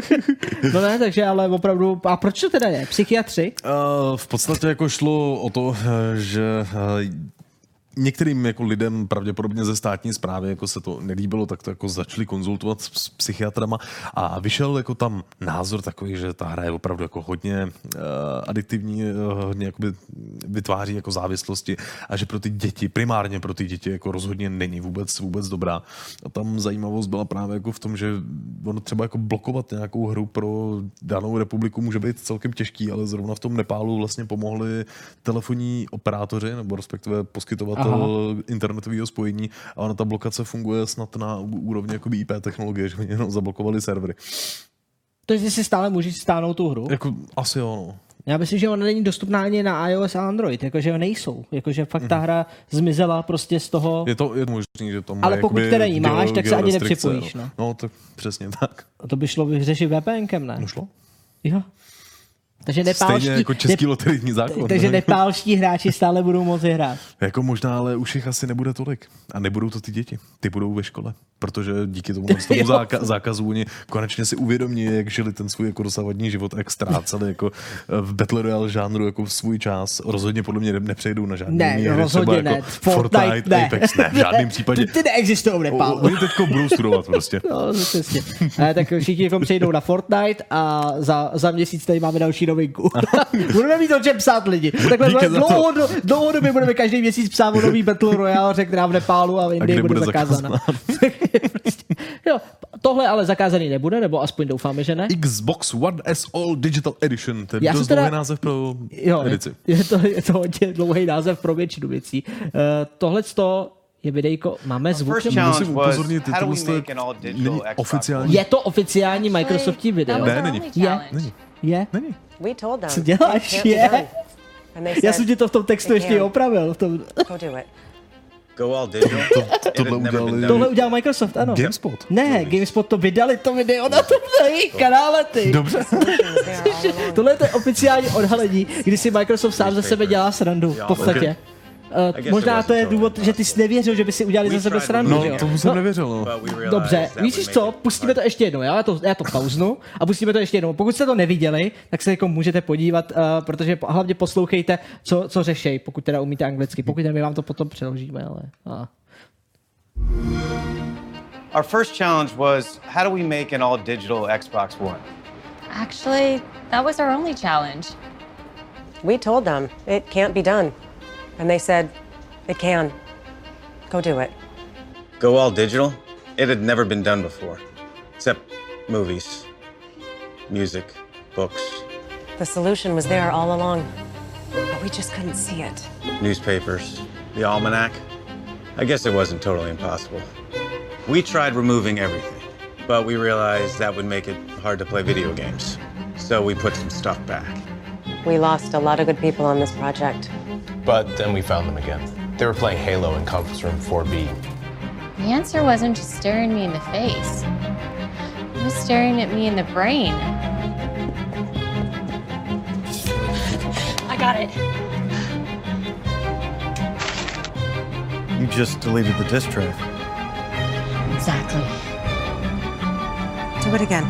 No ne, takže ale opravdu, a proč to teda je? Psychiatři? Uh, v podstatě jako šlo o to, eh, že eh, některým jako lidem pravděpodobně ze státní zprávy jako se to nelíbilo, tak to jako začali konzultovat s s psychiatrama a vyšel jako tam názor takový, že ta hra je opravdu jako hodně uh, adiktivní, uh, hodně jakoby vytváří jako závislosti a že pro ty děti, primárně pro ty děti jako rozhodně není vůbec, vůbec dobrá. A tam zajímavost byla právě jako v tom, že ono třeba jako blokovat nějakou hru pro danou republiku může být celkem těžký, ale zrovna v tom Nepálu vlastně pomohli telefonní operátoři, nebo respektive poskytovatel Aha. internetového spojení a ona ta blokace funguje snad na úrovni jakoby IP technologie, že oni jenom zablokovali servery. Takže si stále můžeš stáhnout tu hru. Jako asi jo, no. Já myslím, že ona není dostupná ani na iOS a Android, jakože nejsou. Jakože fakt ta hra zmizela prostě z toho. Je to je možný, že to má Ale pokud teda ji máš, tak se ani nepřipojíš, No. no. no, tak přesně tak. A to by šlo vyřešit VPNkem, ne? No šlo? Jo. Takže nepálští, Stejně jako český loterijní zákon. takže nepálští hráči stále budou moci hrát. Jako možná, ale už jich asi nebude tolik. A nebudou to ty děti. Ty budou ve škole. Protože díky tomu, tomu záka- zákazu oni konečně si uvědomí, jak žili ten svůj jako dosavadní život, a jak ztráceli jako v Battle Royale žánru jako v svůj čas. Rozhodně podle mě ne- nepřejdou na žádný Ne, jiný hry, rozhodně třeba ne. Jako Fortnite, Fortnite, ne. Apex, ne, v žádném případě. Ty, ty neexistují Nepálu. Oni teďko budou studovat prostě. No, přesně. Eh, tak všichni jako přejdou na Fortnite a za, za měsíc tady máme další novinku. budeme mít o čem psát lidi. Takhle dlouho, dlouhodobě budeme každý měsíc psát o nový Battle Royale, řekne nám v Nepálu a v Indii kde bude, bude zakázána. Prostě, jo, tohle ale zakázaný nebude, nebo aspoň doufáme, že ne. Xbox One S All Digital Edition. To je Já dost teda- dlouhý název pro Jo, edici. je, je, to, je to hodně dlouhý název pro většinu věcí. Uh, Tohle je videjko, máme zvuk. first nebo- challenge Musím was, upozornit, how do we tohle make an all digital není Xbox oficiální. Je to oficiální Microsoftí video. Ne, není. Je. Není. Je? Není. We told them. Co děláš? Je. Já jsem ti to v tom textu ještě opravil. V tom, Go all digital. It tohle had never udělali- tohle udělal Microsoft, ano. GameSpot. Ne, GameSpot to vydali, to video na tom na jejich kanále, ty. Dobře. Tohle je to oficiální odhalení, kdy si Microsoft sám ze sebe dělá srandu, v podstatě. Uh, možná to je důvod, že ty jsi nevěřil, že by si udělali za sebe srandu, No, jo? tomu jsem nevěřil, no. We realized Dobře, víš co, pustíme to ještě jednou, já to, já to pauznu a pustíme to ještě jednou. Pokud jste to neviděli, tak se jako můžete podívat, uh, protože po- hlavně poslouchejte, co, co řešej, pokud teda umíte anglicky. Pokud ne, my vám to potom přeložíme, ale... A. Our first challenge was how do we make an all digital Xbox One? Actually, that was our only challenge. We told them it can't be done. And they said, it can. Go do it. Go all digital? It had never been done before, except movies, music, books, The solution was there all along, but we just couldn't see it. newspapers, the almanac. I guess it wasn't totally impossible. We tried removing everything, but we realized that would make it hard to play video games. So we put some stuff back. We lost a lot of good people on this project. But then we found them again. They were playing Halo in conference room 4B. The answer wasn't just staring me in the face, it was staring at me in the brain. I got it. You just deleted the disk drive. Exactly. Do it again.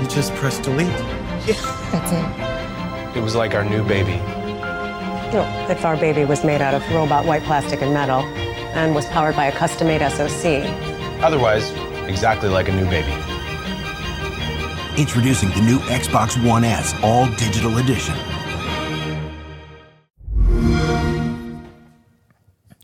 You just pressed delete. Yeah. That's it. It was like our new baby. You know, if our baby was made out of robot white plastic and metal and was powered by a custom made SoC, Otherwise, exactly like a new baby. Introducing the new Xbox One S All Digital Edition.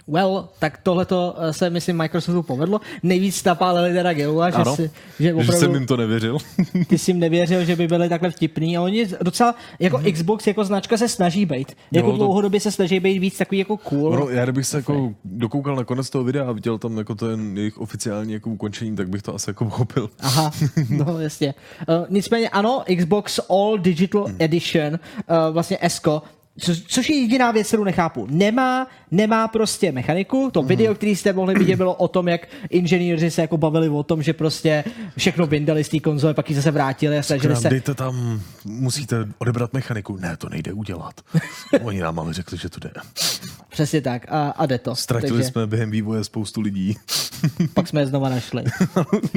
Well, tak tohleto eh, se, myslím, Microsoftu povedlo. Nejvíc napálili teda Geula, že, Ano, si, že že opravdu jsem jim to nevěřil. ty jsi jim nevěřil, že by byli takhle vtipný. A oni docela, jako Mhm. Xbox, jako značka se snaží být. Jako to- dlouhodobě se snaží být víc takový jako cool. No, já kdybych se jako dokoukal na konec toho videa a viděl tam jako ten jejich oficiální jako ukončení, tak bych to asi jako pochopil. Aha, no jasně. Uh, nicméně ano, Xbox All Digital Hmm. Edition, uh, vlastně Esko, co, což je jediná věc, kterou nechápu. Nemá, nemá prostě mechaniku. To video, který jste mohli vidět, bylo o tom, jak inženýři se jako bavili o tom, že prostě všechno vyndali z té konzole, pak ji zase vrátili a snažili se... dejte tam, musíte odebrat mechaniku. Ne, to nejde udělat. Oni nám ale řekli, že to jde. Přesně tak. A, a jde to. Ztratili Takže jsme během vývoje spoustu lidí. pak jsme je znova našli.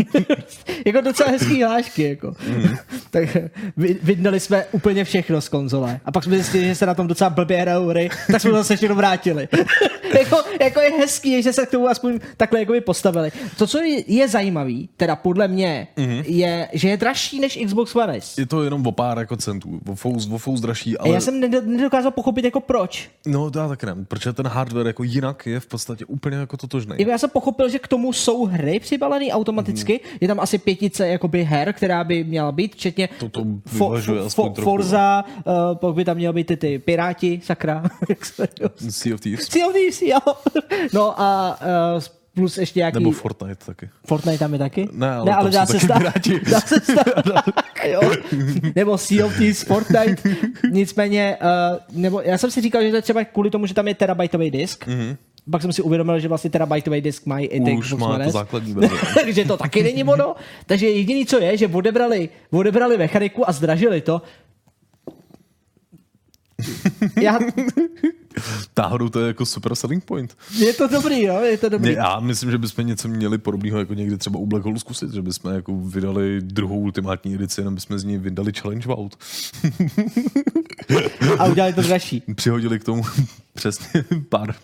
jako docela hezký hlášky. Jako. Mhm. tak vy, vydali jsme úplně všechno z konzole. A pak jsme zjistili, že se na tom docela blbě hrajou hry, tak jsme to zase všechno vrátili. jako, jako, je hezký, že se k tomu aspoň takhle jako postavili. To, co je, zajímavý, teda podle mě, Mhm. je, že je dražší než Xbox One S. Je to jenom o pár jako centů, o fous, o fous dražší, ale... já jsem ned- nedokázal pochopit jako proč. No to já taky ne, protože ten hardware jako jinak je v podstatě úplně jako totožný. Já jsem pochopil, že k tomu jsou hry přibalený automaticky. Mhm. Je tam asi pětice jakoby her, která by měla být, včetně To to Fo- vyvažuje fo- aspoň fo- trochu. Forza, uh, pak by tam měly být ty, ty Piráti, sakra. Sea of Thieves. Sea of Thieves, jo. No a uh, plus ještě nějaký... Nebo Fortnite taky. Fortnite tam je taky? Ne, ale ne, ale dá se stát. Dá se stát. jo. Nebo Sea of Thieves, Fortnite. Nicméně, uh, nebo já jsem si říkal, že to je třeba kvůli tomu, že tam je terabajtový disk. Mm-hmm. Pak jsem si uvědomil, že vlastně terabajtový disk mají i ty Už má to základní. Takže to taky není ono. Takže jediný, co je, že odebrali, odebrali mechaniku a zdražili to. Já, Náhodou to je jako super selling point. je to dobrý, no, je to dobrý. Ne, já myslím, že bychom něco měli podobného jako někdy třeba u Black Hole zkusit, že bychom jako vydali druhou ultimátní edici, jenom bychom z ní vydali challenge vault. A udělali to dražší. Přihodili k tomu přesně pár,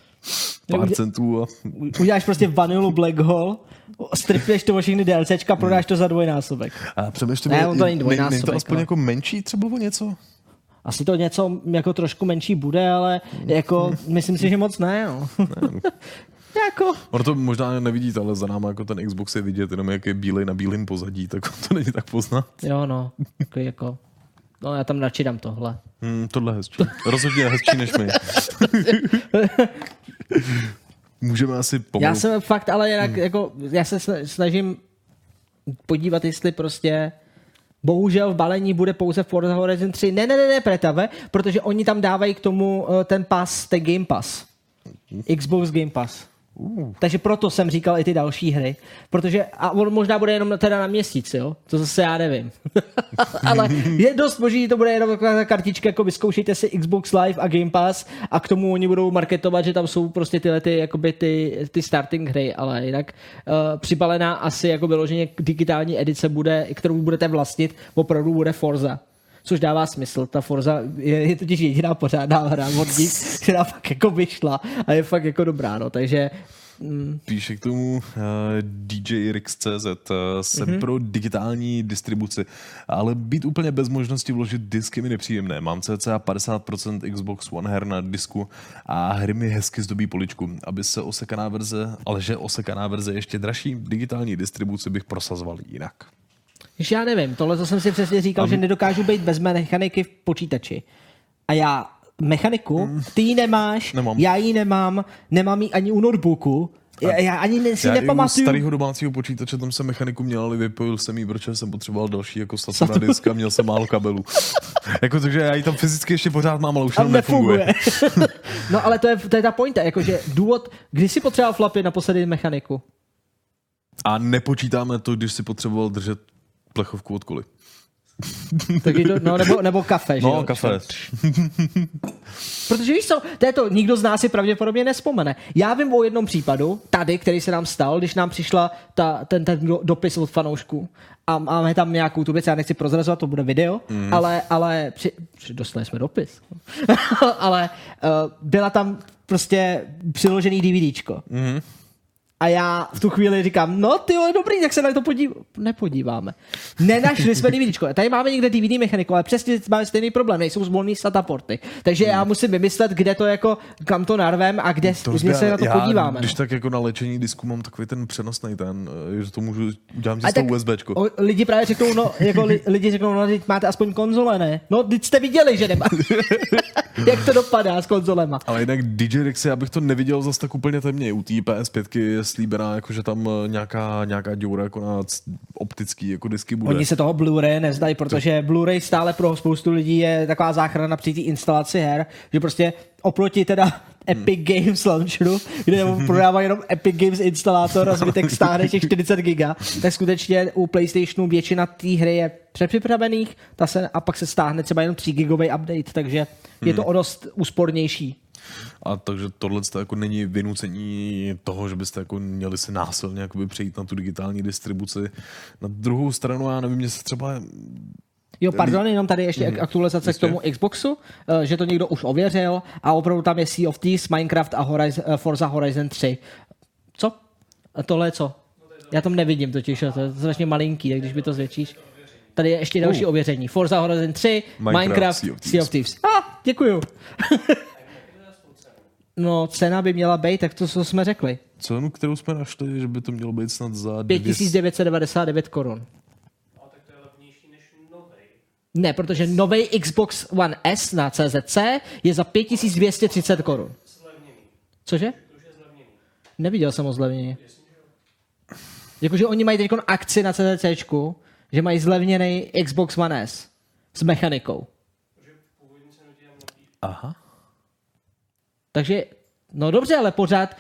pár Neuděl- centů a Uděláš prostě vanilu Black Hole, stripneš to všechny DLCčka, prodáš to za dvojnásobek. A přemýšlím, Ne, on to není ne- dvojnásobek, není to aspoň ale- jako menší třeba o něco? Asi to něco jako trošku menší bude, ale jako myslím si, že moc ne, no. jako, Ono to možná nevidíte, ale za náma jako ten Xbox je vidět, jenom jak je bílej na bílém pozadí, tak to není tak poznat. jo no, takový jako, no já tam radši dám tohle. Hmm, tohle je hezčí. Rozhodně hezčí než my. Můžeme asi pomalu... Já jsem fakt, ale jinak, jako, já se sna- snažím podívat, jestli prostě Bohužel v balení bude pouze Forza Horizon 3. Ne, ne, ne, ne, pretave, protože oni tam dávají k tomu uh, ten pas, ten Game Pass. Xbox Game Pass. Takže proto jsem říkal i ty další hry. Protože, a on možná bude jenom teda na měsíc, jo? To zase já nevím. Ale je dost možný, to bude jenom taková ta kartička, jako vyzkoušejte si Xbox Live a Game Pass a k tomu oni budou marketovat, že tam jsou prostě tyhle ty, jakoby ty, ty starting hry, ale jinak uh, přibalená asi jako vyloženě digitální edice bude, kterou budete vlastnit, opravdu bude Forza. Což dává smysl. Ta Forza je, je totiž jediná pořádná hra od nich, která fakt jako vyšla a je fakt jako dobrá, no. Takže mm, Píše k tomu uh, DJ Rix.cz. Uh, jsem Mhm. mm-hmm. pro digitální distribuci, ale být úplně bez možnosti vložit disk je mi nepříjemné. Mám cca 50% Xbox One her na disku a hry mi hezky zdobí poličku. Aby se osekaná verze, ale že osekaná verze je ještě dražší, digitální distribuci bych prosazoval jinak. Když já nevím, tohle to jsem si přesně říkal, A že nedokážu být bez mechaniky v počítači. A já mechaniku, ty ji nemáš, Nemám. já ji nemám, nemám ji ani u notebooku, já, já ani ne, si Já nepamatuju. u starého domácího počítače tam jsem mechaniku měl, ale vypojil jsem ji, protože jsem potřeboval další jako satu na disk a měl jsem málo kabelů. jako takže já ji tam fyzicky ještě pořád mám, ale už tam nefunguje. nefunguje. no ale to je, to je ta pointa, jakože důvod, kdy jsi potřeboval flapy naposledy mechaniku? A nepočítáme to, když si potřeboval držet plechovku od koli. Taky to, no, nebo, nebo kafe, že No, jo? kafe. Protože víš co, to je to, nikdo z nás si pravděpodobně nespomene. Já vím o jednom případu, tady, který se nám stal, když nám přišla ta, ten, ten do- dopis od fanoušků a máme tam nějakou tu věc, já nechci prozrazovat, to bude video, mm. ale, ale při, při, dostali jsme dopis. ale uh, byla tam prostě přiložený DVDčko. Mhm. A já v tu chvíli říkám, no ty jo, dobrý, tak se na to podív... nepodíváme. Nenašli jsme DVDčko. Tady máme někde DVD mechaniku, ale přesně máme stejný problém, nejsou zvolný SATA-porty. Takže já musím vymyslet, kde to jako, kam to narvem a kde, To kde se na to já, podíváme. Když no. tak jako na lečení disku mám takový ten přenosný ten, eh, že to můžu, udělám A si z toho USBčko. o, lidi právě řeknou, no, jako li, lidi řeknou, no, teď máte aspoň konzole, ne? No, teď jste viděli, že nemá. Jak to dopadá s konzolema? Ale jinak DJ Rexy, já bych to neviděl zas tak úplně temně. U té PS5 je slíbená, jako že tam eh, nějaká, nějaká děura jako na optický jako disky bude. Oni se toho Blu-ray nezdají, protože Blu-ray stále pro spoustu lidí je taková záchrana při té instalaci her, že prostě oproti teda Epic Games Launcheru, kde prodává jenom Epic Games instalátor a zbytek stáhne těch 40 giga, tak skutečně u PlayStationu většina té hry je předpřipravených ta se, a pak se stáhne třeba jenom 3 gigový update, takže je to o dost úspornější. A takže tohle to jako není vynucení toho, že byste jako měli si násilně jakoby přejít na tu digitální distribuci. Na druhou stranu, já nevím, mě se třeba Jo, pardon, jenom tady ještě Mhm. aktualizace k Jistě. tomu Xboxu, eh, že to někdo už ověřil a opravdu tam je Sea of Thieves, Minecraft a Horizon, eh, Forza Horizon 3. Co? A tohle je co? Já tam nevidím totiž, to je strašně malinký, tak když by to zvětšíš. Tady je ještě další Uh. ověření. Forza Horizon 3, Minecraft, Minecraft, Sea of Sea of Thieves. Ah, děkuju. no, cena by měla být, tak to, co jsme řekli. cenu, kterou jsme našli, že by to mělo být snad za 200 5999 korun. Ne, protože nový Xbox One S na CZC je za 5230 korun. Cože? Neviděl jsem ho zlevnění. Jakože oni mají teď akci na CZCčku, že mají zlevněný Xbox One S s mechanikou. Aha. Takže, no dobře, ale pořád,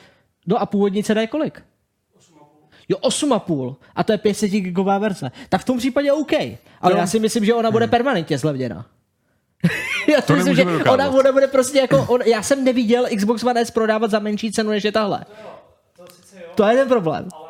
no a původní cena je kolik? Jo, 8,5. A to je 500 gigová verze. Tak v tom případě OK. Ale Jo. já si myslím, že ona bude permanentně zlevněna. já si To myslím, že dokázat. ona, ona bude prostě jako, on, já jsem neviděl Xbox One S prodávat za menší cenu, než je tahle. To je ten problém. Ale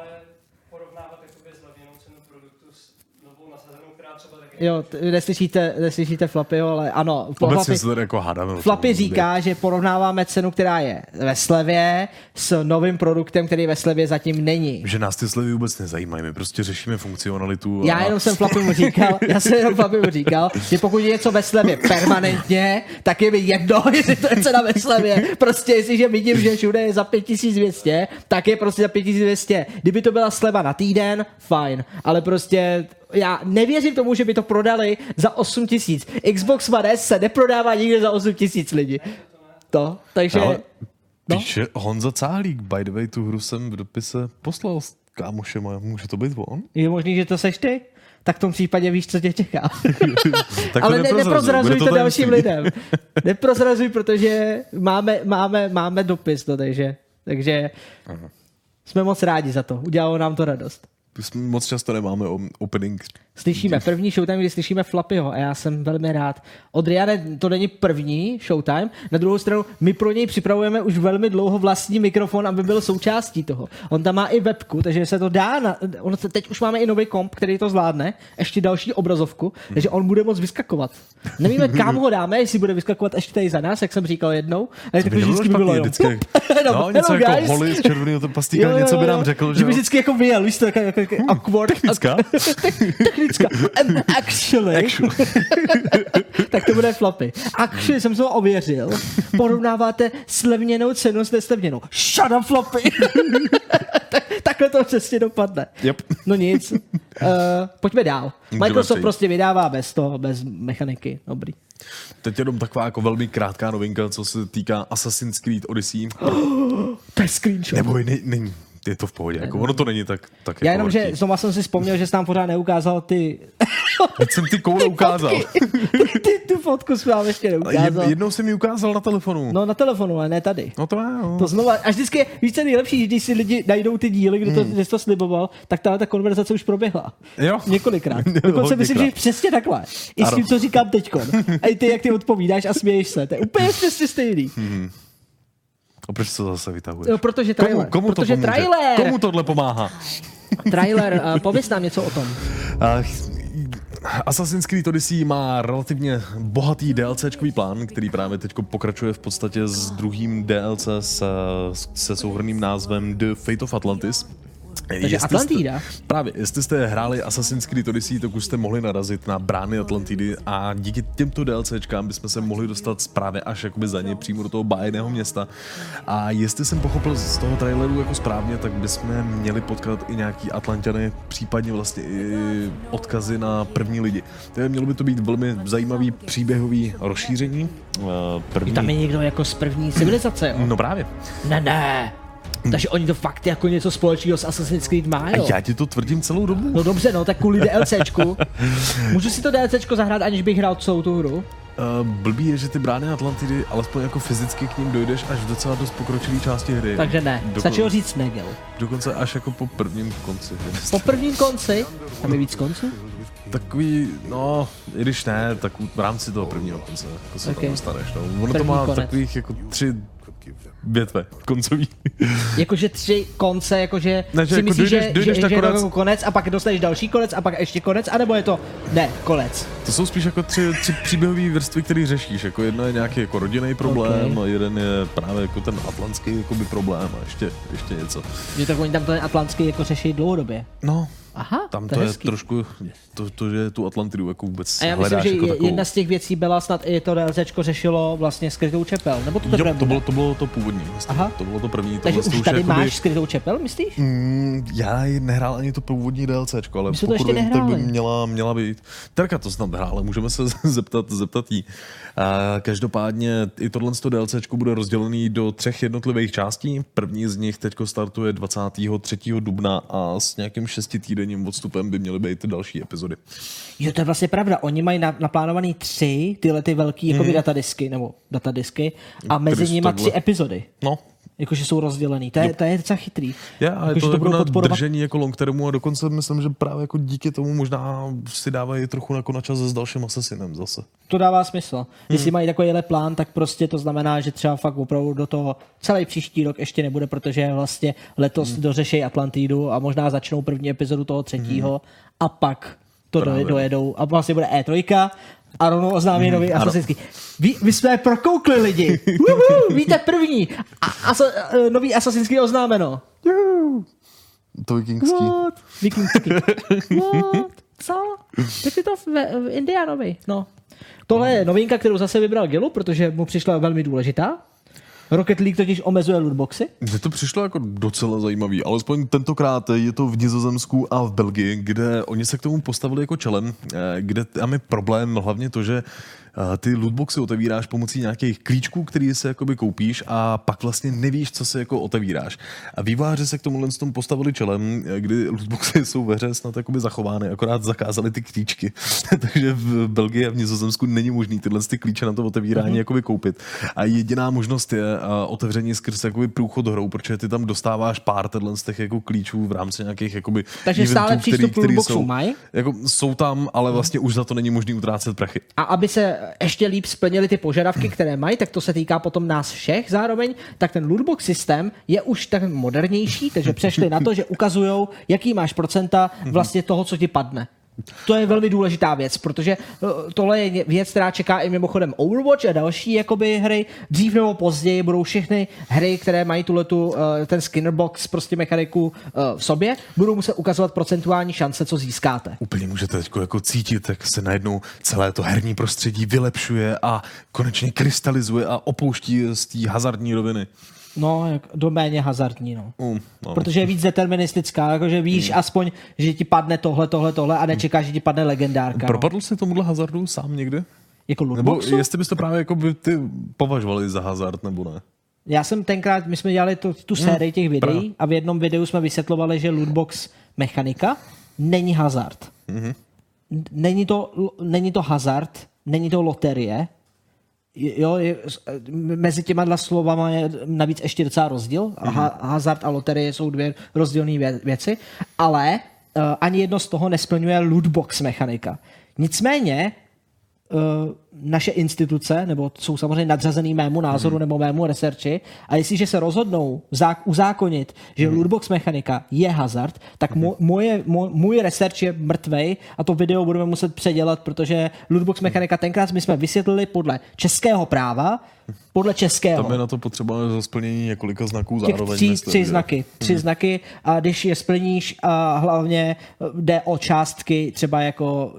porovnávat jakoby zlevněnou cenu produktu s novou nasazenou, která třeba taky Jo, neslyšíte, neslyšíte Flapyho, ale ano. Obecně Flapy- se jako hádáme. Flapy říká, že porovnáváme cenu, která je ve slevě, s novým produktem, který ve slevě zatím není. Že nás ty slevy vůbec nezajímají, my prostě řešíme funkcionalitu. Já jenom jsem Flapymu říkal, já jsem jenom Flapymu říkal, že pokud je něco ve slevě permanentně, tak je mi jedno, jestli to je cena ve slevě. Prostě jestliže vidím, že všude je za 5200, tak je prostě za 5200. Kdyby to byla sleva na týden, fajn, ale prostě já nevěřím tomu, že by to prodali za 8000. Xbox One S se neprodává nikde za 8000 lidí. To, takže... Ale No. píše Honza Cáhlík, by the way, tu hru jsem v dopise poslal s kámošem, a může to být on? Je možný, že to seš ty? Tak v tom případě víš, co tě čeká. Ale ne, neprozrazuj, to, to dalším lidem. Neprozrazuj, protože máme, máme, máme dopis, no, takže, takže Jsme moc rádi za to, udělalo nám to radost. Moc často nemáme opening. Slyšíme první Showtime, kdy slyšíme Flappyho a já jsem velmi rád. Od Riane to není první Showtime, na druhou stranu my pro něj připravujeme už velmi dlouho vlastní mikrofon, aby byl součástí toho. On tam má i webku, takže se to dá, na, on se, teď už máme i nový komp, který to zvládne, ještě další obrazovku, takže on bude moc vyskakovat. Nevíme, kam ho dáme, jestli bude vyskakovat ještě tady za nás, jak jsem říkal jednou, ale tak vždycky by bylo, jo. no, no, něco jako guys. holy z červeného pastíka, něco by nám řekl, že že by jo? vždycky jako vyjel, víš to, jako, jako, jako awkward. Technická. Technická. Um, actually. tak to bude flapy. Actually jsem se ho ověřil. Porovnáváte slevněnou cenu s neslevněnou. Shut up, flapy. tak, takhle to přesně dopadne. Yep. No nic. Uh, pojďme dál. Můžeme Microsoft přejít. prostě vydává bez toho, bez mechaniky. Dobrý. Teď jenom taková jako velmi krátká novinka, co se týká Assassin's Creed Odyssey. To je screenshot. Neboj, ne, není. Je to v pohodě. Jako, ono to není tak, tak Já jako jenom, že velký. znova jsem si vzpomněl, že jsi nám pořád neukázal ty... Teď jsem ty koule ukázal. ty, ty, tu fotku jsi vám ještě neukázal. Jed- Jednou jsem mi ukázal na telefonu. No na telefonu, ale ne tady. No to je, no. To znova, až vždycky je, víš, co je nejlepší, když si lidi najdou ty díly, kde to, Hmm. to sliboval, tak tahle ta konverzace už proběhla. Jo. Několikrát. Dokonce myslím, že přesně takhle. I s Ano. tím, co říkám teďkon. A i ty, jak ty odpovídáš a směješ se. To je úplně přesně stejný. Hmm. A proč to zase vytahuješ? No, protože trailer. Komu, komu protože to pomůže? trailer. Komu tohle pomáhá? Trailer, uh, pověs nám něco o tom. Uh, Assassin's Creed Odyssey má relativně bohatý DLCčkový plán, který právě teď pokračuje v podstatě s druhým DLC se, se souhrným názvem The Fate of Atlantis. Takže Atlantida? Jste, právě, jestli jste hráli Assassin's Creed Odyssey, tak už jste mohli narazit na brány Atlantidy a díky těmto DLCčkám bychom se mohli dostat právě až jakoby za ně přímo do toho bájného města. A jestli jsem pochopil z toho traileru jako správně, tak bychom měli potkat i nějaký Atlantiany, případně vlastně i odkazy na první lidi. Takže mělo by to být velmi zajímavý příběhový rozšíření. Eh, První... I tam je někdo jako z první civilizace, jo? No právě. Ne, ne. Takže oni to fakt jako něco společného s Assassin's Creed má, jo? A já ti to tvrdím celou dobu. No dobře, no, tak kvůli DLCčku. Můžu si to DLCčko zahrát, aniž bych hrál celou tu hru? Uh, blbý je, že ty brány Atlantidy alespoň jako fyzicky k ním dojdeš až v docela dost pokročilé části hry. Takže ne. Doko- Stačilo říct negel. Dokonce až jako po prvním konci. Po prvním konci, tam je víc konců? Takový, no, i když ne, tak v rámci toho prvního konce jako se Ok. okay. tam dostaneš. No. Ono to První má konec. takových jako tři větve koncový. Jakože tři konce, jakože Ne, že si jako myslíš, dojdeš- že, dojdeš že, že konec. jako konec a pak dostaneš další konec a pak ještě konec, anebo je to, ne, konec. To jsou spíš jako tři, tři příběhové vrstvy, které řešíš. Jako jedno je nějaký jako rodinný problém, Ok. a jeden je právě jako ten atlantský jakoby problém a ještě, ještě něco. Že tak oni tam ten atlantský jako řeší dlouhodobě. No, Aha, tam to to, je je hezký. trošku, to, to, že tu Atlantidu jako vůbec A já myslím, že jako takovou. jedna z těch věcí byla snad i to DLCčko řešilo vlastně skrytou čepel, nebo to teprve Jo, to bylo, to bylo to původní. Myslím. Aha. To bylo to první. Takže to už tady jakoby- máš skrytou čepel, myslíš? Mm, já ji nehrál ani to původní DLCčko, ale My jsme to pokud ještě tak by měla, měla být. Terka to snad hrála, můžeme se zeptat, zeptat jí. A každopádně i tohle DLCčko bude rozdělený do třech jednotlivých částí. První z nich teďko startuje 23. dubna a s nějakým šestitýdenním odstupem by měly být další epizody. Jo, to je vlastně pravda. Oni mají na, naplánovaný tři tyhle ty velký jakoby Mhm. datadisky, nebo datadisky, a mezi nimi tři epizody. No, Jakože jsou rozdělený. To je, to je docela chytrý. Já, a je Jakože to, to jako na podporovat- držení jako long termu a dokonce myslím, že právě jako díky tomu možná si dávají trochu jako na čas s dalším Assassinem zase. To dává smysl. Hmm. Jestli mají takovýhle plán, tak prostě to znamená, že třeba fakt opravdu do toho celý příští rok ještě nebude, protože vlastně letos Hmm. dořešejí Atlantidu a možná začnou první epizodu toho třetího a pak to Hmm. Právě. doje- dojedou a vlastně bude E3 a rovnou oznámí Mhm, nový. Assassin's Creed. Ví, my jsme prokoukli lidi. Uhu, víte první. A, asa, eh, nový Assassin's Creed oznámeno. To vikingský. What? Vikingský. What? Co? Tak je to v, v Indianovi. No. Tohle je novinka, kterou zase vybral Gilu, protože mu přišla velmi důležitá. Rocket League totiž omezuje lootboxy. Mně to přišlo jako docela zajímavý, alespoň tentokrát je to v Nizozemsku a v Belgii, kde oni se k tomu postavili jako čelem, eh, kde tam je problém hlavně to, že ty lootboxy otevíráš pomocí nějakých klíčků, který se jakoby koupíš a pak vlastně nevíš, co se jako otevíráš. A výváři se k tomu s tom postavili čelem, kdy lootboxy jsou ve hře snad jakoby zachovány, akorát zakázali ty klíčky. Takže v Belgii a v Nizozemsku není možný tyhle ty klíče na to otevírání mm-hmm. jakoby koupit. A jediná možnost je otevření skrz jakoby průchod hrou, protože ty tam dostáváš pár tyhle z těch jako klíčů v rámci nějakých jakoby Takže eventů, stále přístup k který lootboxu jsou, mají? jako, jsou tam, ale vlastně už za to není možný utrácet prachy. A aby se ještě líp splnily ty požadavky, které mají, tak to se týká potom nás všech zároveň, tak ten lootbox systém je už tak modernější, takže přešli na to, že ukazují, jaký máš procenta vlastně toho, co ti padne. To je velmi důležitá věc, protože eh, tohle je věc, která čeká i mimochodem Overwatch a další jakoby hry. Dřív nebo později budou všechny hry, které mají tuhletu, eh, ten Skinner box prostě mechaniku eh, v sobě, budou muset ukazovat procentuální šance, co získáte. Úplně můžete teď jako cítit, jak se najednou celé to herní prostředí vylepšuje a konečně krystalizuje a opouští z té hazardní roviny. No, jak do méně hazardní, no. Um, no. Protože je víc deterministická, jakože víš Hmm. aspoň, že ti padne tohle, tohle, tohle a nečekáš, že ti padne legendárka. No. Propadl jsi tomuhle hazardu sám někdy? Jako Nebo lootboxu? jestli bys to právě jako by ty považovali za hazard, nebo ne? Já jsem tenkrát, my jsme dělali tu, tu sérii těch videí a v jednom videu jsme vysvětlovali, že lootbox mechanika není hazard. Mhm. N- Není to, není to hazard, není to loterie. Jo, je, mezi těma dva slovama je navíc ještě docela rozdíl. A ha, hazard a loterie jsou dvě rozdílné vě, věci, ale uh, ani jedno z toho nesplňuje lootbox mechanika. Nicméně naše instituce, nebo jsou samozřejmě nadřazený mému názoru nebo mému researchi, a jestliže se rozhodnou zák- uzákonit, že lootbox mechanika je hazard, tak mo- moje, mo- můj research je mrtvej a to video budeme muset předělat, protože lootbox mechanika tenkrát my jsme vysvětlili podle českého práva, podle českého. Tam je na to potřeba za splnění několika znaků Těch zároveň. tři, myslím, tři znaky. Tři Mhm. znaky a když je splníš a hlavně jde o částky třeba jako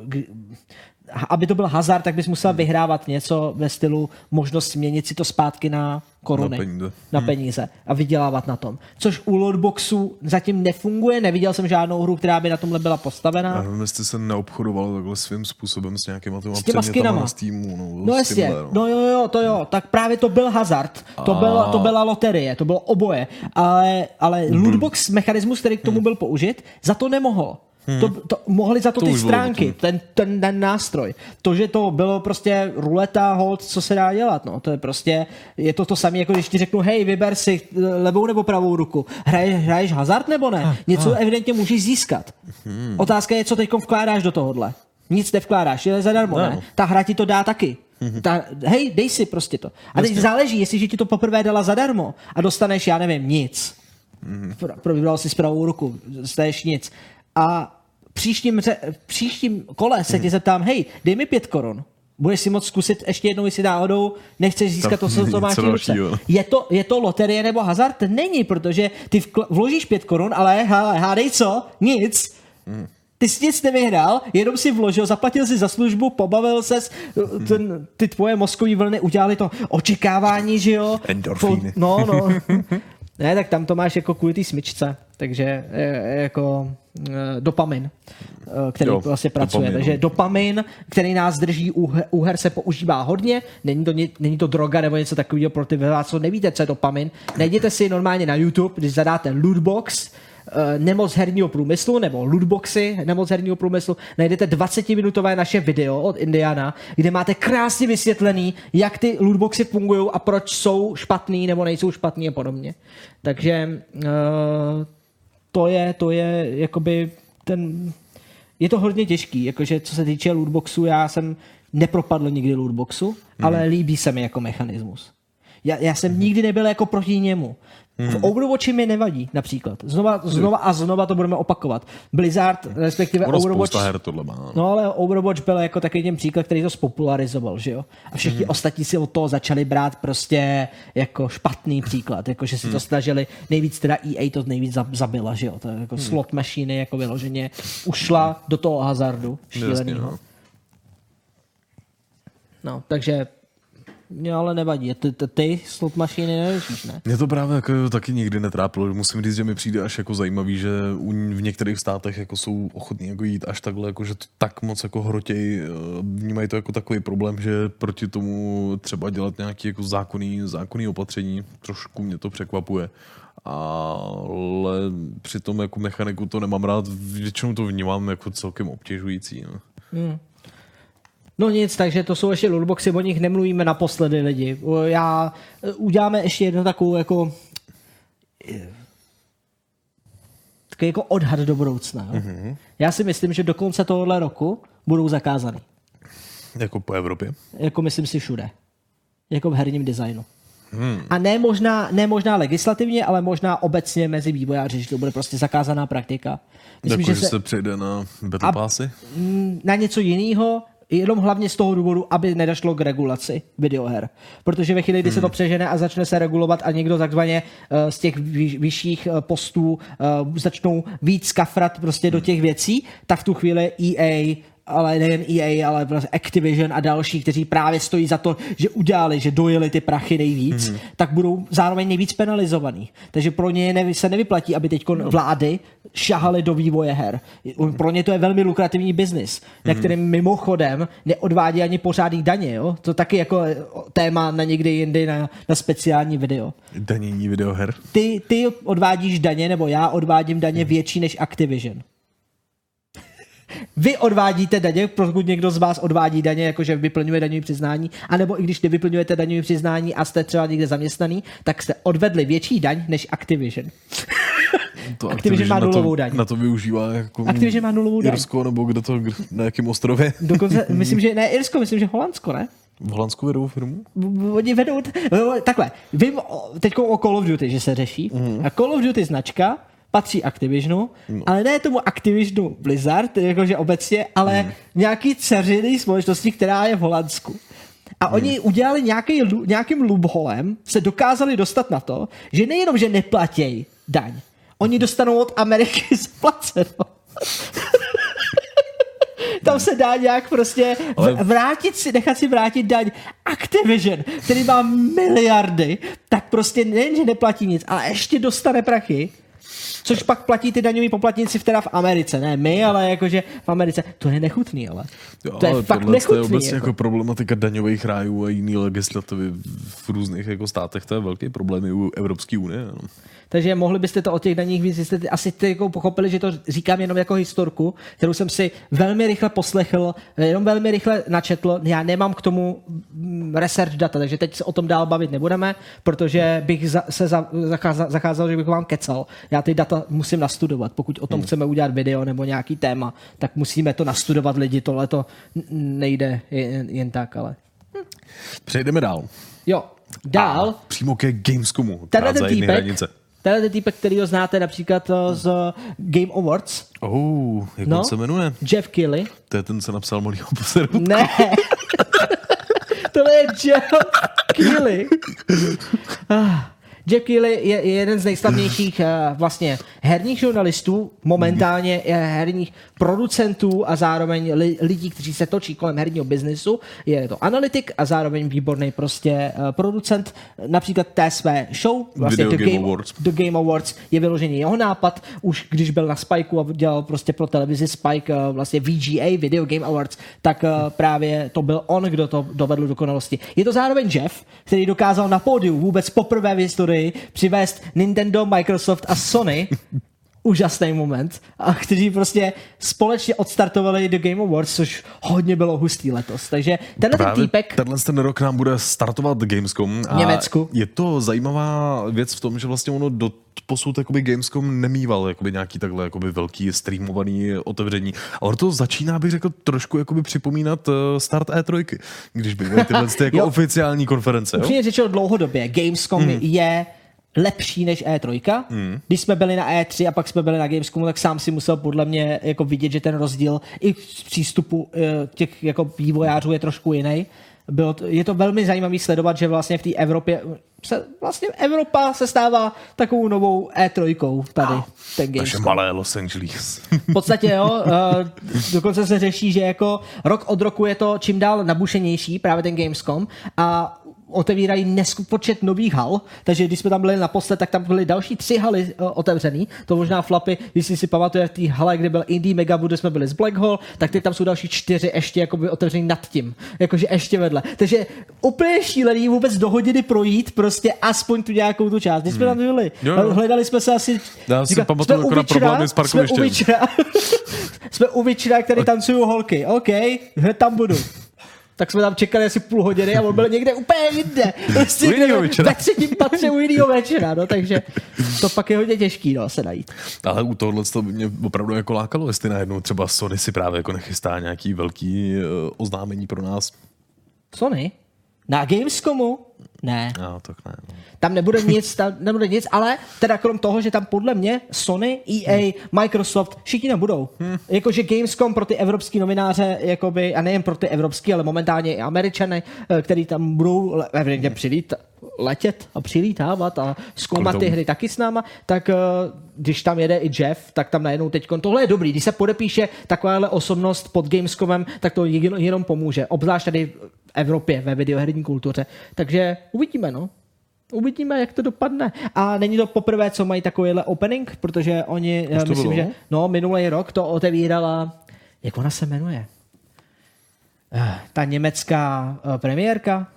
aby to byl hazard, tak bys Hmm. musel vyhrávat něco ve stylu možnost změnit si to zpátky na koruny. Na peníze. Na Hmm. peníze a vydělávat na tom. Což u lootboxu zatím nefunguje, neviděl jsem žádnou hru, která by na tomhle byla postavená. Já nevím, jestli se neobchodoval takhle svým způsobem s nějakýma těma, S těma skinama. z týmu. No, No jasně, tímhle, no jo, jo, to jo, tak právě to byl hazard, to, A- byla, to byla loterie, to bylo oboje, ale, ale lootbox mechanismus, který k tomu byl použit, za to nemohl. Hmm. To, to, mohli za to, To ty stránky, ten, ten, ten nástroj. To, že to bylo prostě ruleta, hold, co se dá dělat, no, to je prostě, je to to samé, jako když ti řeknu, hej, vyber si eh, levou nebo pravou ruku, hraješ, hraješ hazard nebo ne? Něco evidentně můžeš získat. Hmm. Otázka je, co teď vkládáš do tohohle. Nic nevkládáš, je zadarmo, Ne, ne? no. Ta hra ti to dá taky. Ta, hej, dej si prostě to. A teď záleží, jestliže ti to poprvé dala zadarmo a dostaneš, já nevím, nic. Pro, pro vybral si s pravou ruku, dostaneš nic. A příštím, ře, v příštím kole se tě zeptám, hej, dej mi pět korun. Budeš si moct zkusit ještě jednou, jestli náhodou nechceš získat to, co, co máš v ruce. Je to, je to loterie nebo hazard? Není, protože ty vložíš pět korun, ale hele, hádej co? Nic. Ty jsi nic nevyhrál, jenom si vložil, zaplatil si za službu, pobavil ses, ten, ty tvoje mozkové vlny udělali to očekávání, že jo? Endorfíny. To, no, no. ne, tak tam to máš jako kvůli té smyčce, takže e, jako e, dopamin, e, který Jo, vlastně pracuje. dopamin, takže no. dopamin, který nás drží u, u her, se používá hodně. Není to, není to droga nebo něco takového pro ty vás, co nevíte, co je dopamin. Najděte si normálně na YouTube, když zadáte lootbox, eh, nemoc herního průmyslu nebo lootboxy nemoc herního průmyslu, najdete 20-minutové naše video od Indiana, kde máte krásně vysvětlený, jak ty lootboxy fungují a proč jsou špatný nebo nejsou špatný a podobně. Takže eh, to je, to je jakoby ten, je to hodně těžký, jakože co se týče lootboxu, já jsem nepropadl nikdy lootboxu, Mhm. ale líbí se mi jako mechanismus. Já, já jsem nikdy nebyl jako proti němu. V Mhm. Overwatchi mi nevadí, například. Znova, znova a znova to budeme opakovat. Blizzard, respektive Ono Overwatch... her tohle má. No ale Overwatch byl jako takový ten příklad, který to spopularizoval, že jo? A všichni Mhm. ostatní si od toho začali brát prostě jako špatný příklad, jako že si to Mhm. snažili, nejvíc teda EA to nejvíc zab- zabila, že jo? To je jako Mhm. slot machine jako vyloženě ušla do toho hazardu Jasně, šílenýho. no. No, takže Mě ale nevadí. Ty, ty, ty slot mašiny neřešíš, ne? Mě to právě jako taky nikdy netrápilo. Musím říct, že mi přijde až jako zajímavý, že u, v některých státech jako jsou ochotní jako jít až takhle, jako, že to tak moc jako hrotěj, eh, vnímají to jako takový problém, že proti tomu třeba dělat nějaký jako zákonný, zákonný opatření. Trošku mě to překvapuje. Ale přitom jako mechaniku to nemám rád, většinou to vnímám jako celkem obtěžující. No. Hmm. No nic, takže to jsou ještě lootboxy, o nich nemluvíme naposledy lidi. Já uděláme ještě jednu takovou jako takový jako odhad do budoucna. Jo? Mm-hmm. Já si myslím, že do konce tohohle roku budou zakázány. Jako po Evropě? Jako myslím si všude. Jako v herním designu. Hmm. A ne možná, ne možná legislativně, ale možná obecně mezi vývojáři, že to bude prostě zakázaná praktika. Myslím, jako, že, se, se přejde na Battle Passy? Na něco jiného, jenom hlavně z toho důvodu, aby nedošlo k regulaci videoher. Protože ve chvíli, kdy hmm. se to přežene a začne se regulovat a někdo takzvaně uh, z těch vyšších uh, postů uh, začnou víc kafrat prostě hmm. do těch věcí, tak v tu chvíli EA ale nejen EA, ale prostě Activision a další, kteří právě stojí za to, že udělali, že dojeli ty prachy nejvíc, mm-hmm. tak budou zároveň nejvíc penalizovaný. Takže pro ně nevy, se nevyplatí, aby teď no. vlády šahaly do vývoje her. Pro ně to je velmi lukrativní biznis, mm-hmm. na mhm. kterém mimochodem neodvádí ani pořádný daně. Jo? To taky jako téma na někdy jindy na, na speciální video. Danění videoher. Ty, ty odvádíš daně, nebo já odvádím daně větší než Activision. Vy odvádíte daně, pokud někdo z vás odvádí daně, jakože vyplňuje daňové přiznání, anebo i když nevyplňujete daňové přiznání a jste třeba někde zaměstnaný, tak jste odvedli větší daň než Activision. To Activision, Activision má nulovou daň. Na to využívá jako Activision má nulovou daň. Irsko nebo kde to, na jakém ostrově? Dokonce, myslím, že ne Irsko, myslím, že Holandsko, ne? V Holandsku vedou firmu? Oni vedou, takhle, vím teď o Call of Duty, že se řeší. Mm. A Call of Duty značka patří Activisionu, no. ale ne tomu Activisionu Blizzard, jakože obecně, ale mm. nějaký dceřiny společnosti, která je v Holandsku. A hmm. oni udělali nějaký, nějakým loopholem, se dokázali dostat na to, že nejenom, že neplatí daň, oni dostanou od Ameriky zaplaceno. Tam se dá nějak prostě vrátit si, nechat si vrátit daň. Activision, který má miliardy, tak prostě nejen, že neplatí nic, ale ještě dostane prachy Což pak platí ty daňoví poplatníci v teda v Americe, ne my, ale jakože v Americe. To je nechutný, ale. Jo, to je ale fakt nechutný. To je obecně jako. jako problematika daňových rájů a jiný legislativy v různých jako státech, to je velký problém i u Evropské unie. No. Takže mohli byste to o těch daních víc, jste asi ty jako pochopili, že to říkám jenom jako historku, kterou jsem si velmi rychle poslechl, jenom velmi rychle načetl. Já nemám k tomu mm, research data, takže teď se o tom dál bavit nebudeme, protože bych za, se za, zacházel, zacházel, že bych vám kecal. Já ty data musím nastudovat. Pokud o tom hmm. chceme udělat video nebo nějaký téma, tak musíme to nastudovat lidi. Tohle to nejde jen, jen tak, ale... Hm. Přejdeme dál. Jo, dál. A přímo ke Gamescomu. Tenhle ten týpek. Tenhle týpek, který ho znáte například eh, z Game Awards. Oh, jak no? se jmenuje? Jeff Kelly. To je ten, co napsal Mollyho poserutku. Ne. to je Jeff Kelly. Ah. Jack Keely je, je jeden z nejslavnějších uh, vlastně herních žurnalistů, momentálně je herních producentů a zároveň li, lidí, kteří se točí kolem herního biznesu. Je to analytik a zároveň výborný prostě uh, producent. Například té své show, vlastně The Game, Game Awards. The Game Awards je vyložený jeho nápad, už když byl na Spikeu a dělal prostě pro televizi Spike uh, vlastně VGA, Video Game Awards, tak uh, právě to byl on, kdo to dovedl do konalosti. Je to zároveň Jeff, který dokázal na pódiu vůbec poprvé v historii historii přivést Nintendo, Microsoft a Sony úžasný moment, a kteří prostě společně odstartovali do Game Awards, což hodně bylo hustý letos. Takže tenhle ten týpek... Tenhle ten rok nám bude startovat Gamescom. A Německu. Je to zajímavá věc v tom, že vlastně ono do posud jakoby Gamescom nemýval jakoby nějaký takhle jakoby velký streamovaný otevření. Ale to začíná, bych řekl, trošku jakoby připomínat uh, start E3, když by tyhle ty jako oficiální konference. Upřímně řečeno dlouhodobě. Gamescom hmm. je lepší než E3. Hmm. Když jsme byli na E3 a pak jsme byli na Gamescomu, tak sám si musel podle mě jako vidět, že ten rozdíl i z přístupu eh, těch jako vývojářů je trošku jiný. Bylo to, je to velmi zajímavý sledovat, že vlastně v té Evropě se, vlastně Evropa se stává takovou novou E3 tady. Ah, ten Takže malé Los Angeles. v podstatě jo, uh, dokonce se řeší, že jako rok od roku je to čím dál nabušenější, právě ten Gamescom a otevírají nespočet nových hal, takže když jsme tam byli naposled, tak tam byly další tři haly uh, otevřený. To možná flapy, když si si pamatuje v té hale, kde byl Indie Megabu, kde jsme byli z Black Hole, tak teď tam jsou další čtyři ještě jakoby otevřený nad tím, jakože ještě vedle. Takže úplně šílený vůbec do hodiny projít prostě aspoň tu nějakou tu část. Když jsme tam byli, Jo, jo. hledali jsme se asi... Já si říkám, pamatuju jsme u na Witchera, problémy s jsme u parkovištěm. Jsme u který tancují holky. OK, hned tam budu. Tak jsme tam čekali asi půl hodiny a on byl někde úplně jinde. Prostě někde ve třetím patře u jiného večera, no, takže to pak je hodně těžký, no, se najít. Ale u tohohle to by mě opravdu jako lákalo, jestli najednou třeba Sony si právě jako nechystá nějaký velký uh, oznámení pro nás. Sony? Na Gamescomu? Ne. No, tak ne. No. Tam nebude nic, tam nebude nic, ale teda krom toho, že tam podle mě Sony, EA, Microsoft, všichni tam budou. Jakože Gamescom pro ty evropský novináře, jakoby, a nejen pro ty evropský, ale momentálně i američany, eh, který tam budou evidentně přilít, letět a přilítávat a zkoumat ty hry taky s náma, tak eh, když tam jede i Jeff, tak tam najednou teď tohle je dobrý, když se podepíše takováhle osobnost pod Gamescomem, tak to jen- jenom pomůže, obzvlášť tady v Evropě ve videoherní kultuře. Takže uvidíme, no. Uvidíme, jak to dopadne. A není to poprvé, co mají takovýhle opening, protože oni, Už eh, to myslím, bylo? že no, minulý rok to otevírala, jak ona se jmenuje? Eh, Ta německá eh, premiérka?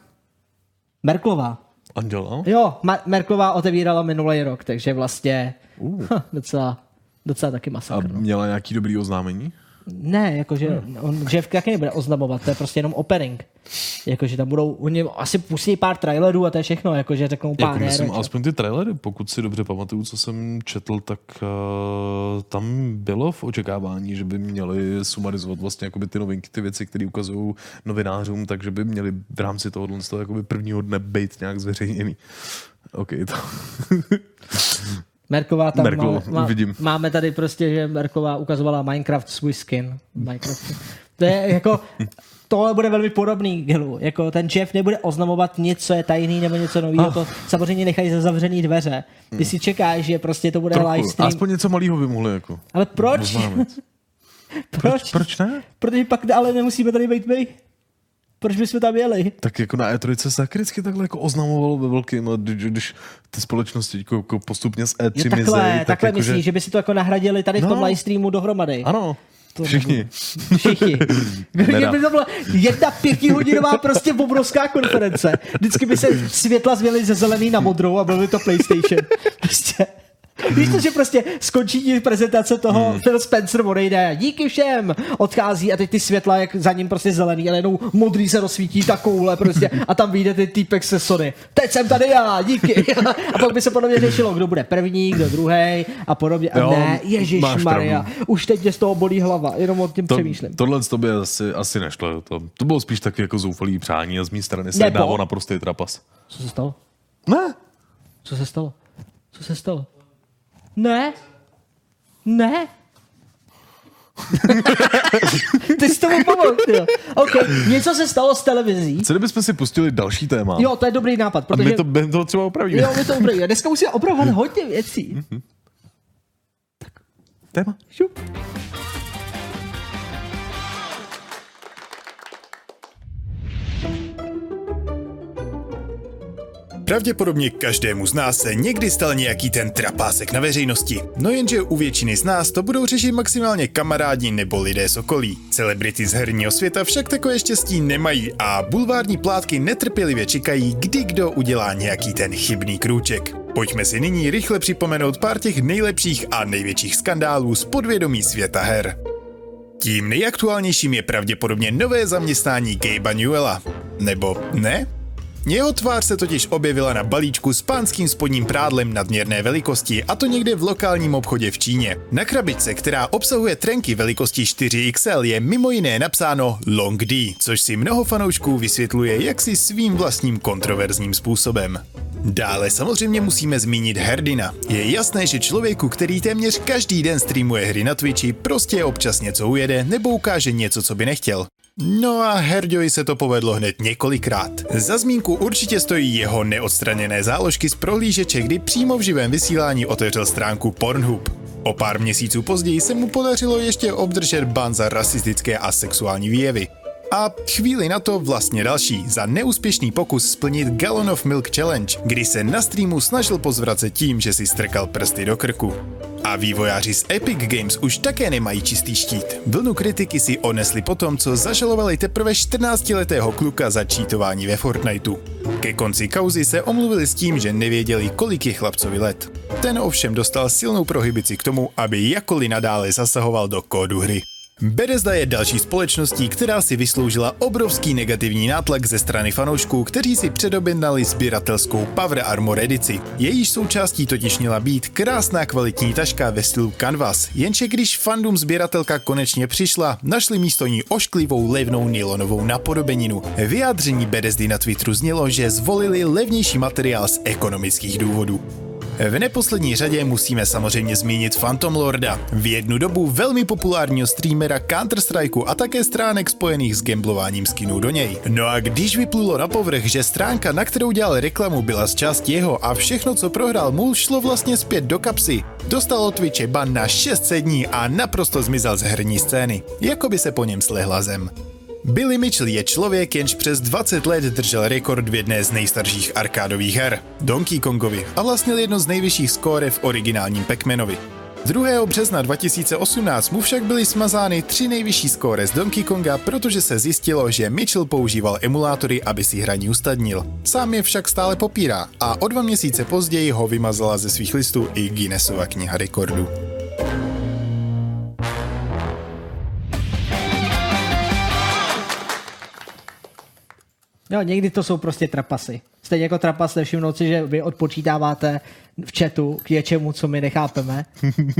Merklová. Anděla? Jo, Ma- Merklová otevírala minulý rok, takže vlastně Uh. ha, docela, docela taky A masakr. no. měla nějaký dobrý oznámení? Ne, jakože Hmm. on Jeff taky nebude oznamovat, to je prostě jenom opening. Jakože tam budou, oni asi pustí pár trailerů a to je všechno, jakože řeknou pár Jako myslím, her, aspoň ty trailery, pokud si dobře pamatuju, co jsem četl, tak uh, tam bylo v očekávání, že by měli sumarizovat vlastně jakoby ty novinky, ty věci, které ukazují novinářům, takže by měli v rámci tohohle z toho jakoby prvního dne být nějak zveřejněný. OK, to. Merková tam Merkel, má, má, vidím. máme tady prostě, že Merková ukazovala Minecraft svůj skin. Minecraft. To je jako, tohle bude velmi podobný Gilu. Jako ten Jeff nebude oznamovat nic, co je tajný nebo něco nového. Ah. To samozřejmě nechají za zavřený dveře. Ty si čekáš, že prostě to bude live Trochu. stream. Aspoň něco malého by mohli jako. Ale proč? proč? Proč ne? Protože pak ale nemusíme tady být my. Proč bychom tam jeli? Tak jako na E3 se taky vždycky takhle jako oznamovalo ve velkým, když, ty společnosti jako, jako postupně z E3 Jo, takhle, mizej, tak takhle jako, myslíš, že by si to jako nahradili tady v tom No. live streamu dohromady. Ano, To všichni. Všichni. Nedá. Kdyby to byla jedna pětihodinová prostě obrovská konference. Vždycky by se světla změnily ze zelený na modrou a byl by to PlayStation. Prostě. Víš to, že prostě skončí ti prezentace toho, hmm. Phil Spencer odejde, díky všem, odchází a teď ty světla, jak za ním prostě zelený, ale jenom modrý se rozsvítí takovouhle prostě a tam vyjde ty týpek se Sony. Teď jsem tady já, díky. A pak by se podobně řešilo, kdo bude první, kdo druhý a podobně. A Jo, ne, Ježíš Maria, už teď mě z toho bolí hlava, jenom o tím To, přemýšlím. tohle to by asi, asi nešlo. To, to bylo spíš taky jako zoufalý přání a z mé strany se dávalo naprostý trapas. Co se stalo? Ne. Co se stalo? Co se stalo? Ne. Ne. Ty jsi tomu pomohl, jo. OK, něco se stalo s televizí. Co kdybychom si pustili další téma? Jo, to je dobrý nápad, a protože... my to, my to třeba opravíme. Jo, my to opravíme. Dneska musíme opravovat hodně věcí. Téma. Šup. Pravděpodobně každému z nás se někdy stal nějaký ten trapásek na veřejnosti. No jenže u většiny z nás to budou řešit maximálně kamarádi nebo lidé z okolí. Celebrity z herního světa však takové štěstí nemají a bulvární plátky netrpělivě čekají, kdy kdo udělá nějaký ten chybný krůček. Pojďme si nyní rychle připomenout pár těch nejlepších a největších skandálů z podvědomí světa her. Tím nejaktuálnějším je pravděpodobně nové zaměstnání Gabe'a Newella. Nebo ne? Jeho tvář se totiž objevila na balíčku s pánským spodním prádlem nadměrné velikosti a to někde v lokálním obchodě v Číně. Na krabičce, která obsahuje trenky velikosti 4XL je mimo jiné napsáno Long D, což si mnoho fanoušků vysvětluje jaksi svým vlastním kontroverzním způsobem. Dále samozřejmě musíme zmínit Herdina. Je jasné, že člověku, který téměř každý den streamuje hry na Twitchi, prostě občas něco ujede nebo ukáže něco, co by nechtěl. No a Herďovi se to povedlo hned několikrát. Za zmínku určitě stojí jeho neodstraněné záložky z prohlížeče, kdy přímo v živém vysílání otevřel stránku Pornhub. O pár měsíců později se mu podařilo ještě obdržet ban za rasistické a sexuální výjevy. A chvíli na to vlastně další, za neúspěšný pokus splnit Gallon of Milk Challenge, kdy se na streamu snažil pozvracet tím, že si strkal prsty do krku. A vývojáři z Epic Games už také nemají čistý štít. Vlnu kritiky si onesli po tom, co zažalovali teprve 14-letého kluka za čítování ve Fortniteu. Ke konci kauzy se omluvili s tím, že nevěděli, kolik je chlapcovi let. Ten ovšem dostal silnou prohibici k tomu, aby jakkoliv nadále zasahoval do kódu hry. Bethesda je další společností, která si vysloužila obrovský negativní nátlak ze strany fanoušků, kteří si předobjednali sběratelskou Power Armor edici. Jejíž součástí totiž měla být krásná kvalitní taška ve stylu Canvas, jenže když fandom sběratelka konečně přišla, našli místo ní ošklivou levnou nylonovou napodobeninu. Vyjádření Bethesdy na Twitteru znělo, že zvolili levnější materiál z ekonomických důvodů. V neposlední řadě musíme samozřejmě zmínit Phantom Lorda, v jednu dobu velmi populárního streamera Counter-Strikeu a také stránek spojených s gamblováním skinů do něj. No a když vyplulo na povrch, že stránka, na kterou dělal reklamu, byla z části jeho a všechno, co prohrál mu, šlo vlastně zpět do kapsy, dostal od Twitche ban na 600 dní a naprosto zmizel z herní scény, jako by se po něm slehla zem. Billy Mitchell je člověk, jenž přes 20 let držel rekord v jedné z nejstarších arkádových her, Donkey Kongovi, a vlastnil jedno z nejvyšších skóre v originálním Pac-Manovi. 2. března 2018 mu však byly smazány tři nejvyšší skóre z Donkey Konga, protože se zjistilo, že Mitchell používal emulátory, aby si hraní ustadnil. Sám je však stále popírá a o dva měsíce později ho vymazala ze svých listů i Guinnessova kniha rekordů. Jo, někdy to jsou prostě trapasy. Stejně jako trapas nevšimnout si, že vy odpočítáváte v chatu k něčemu, co my nechápeme.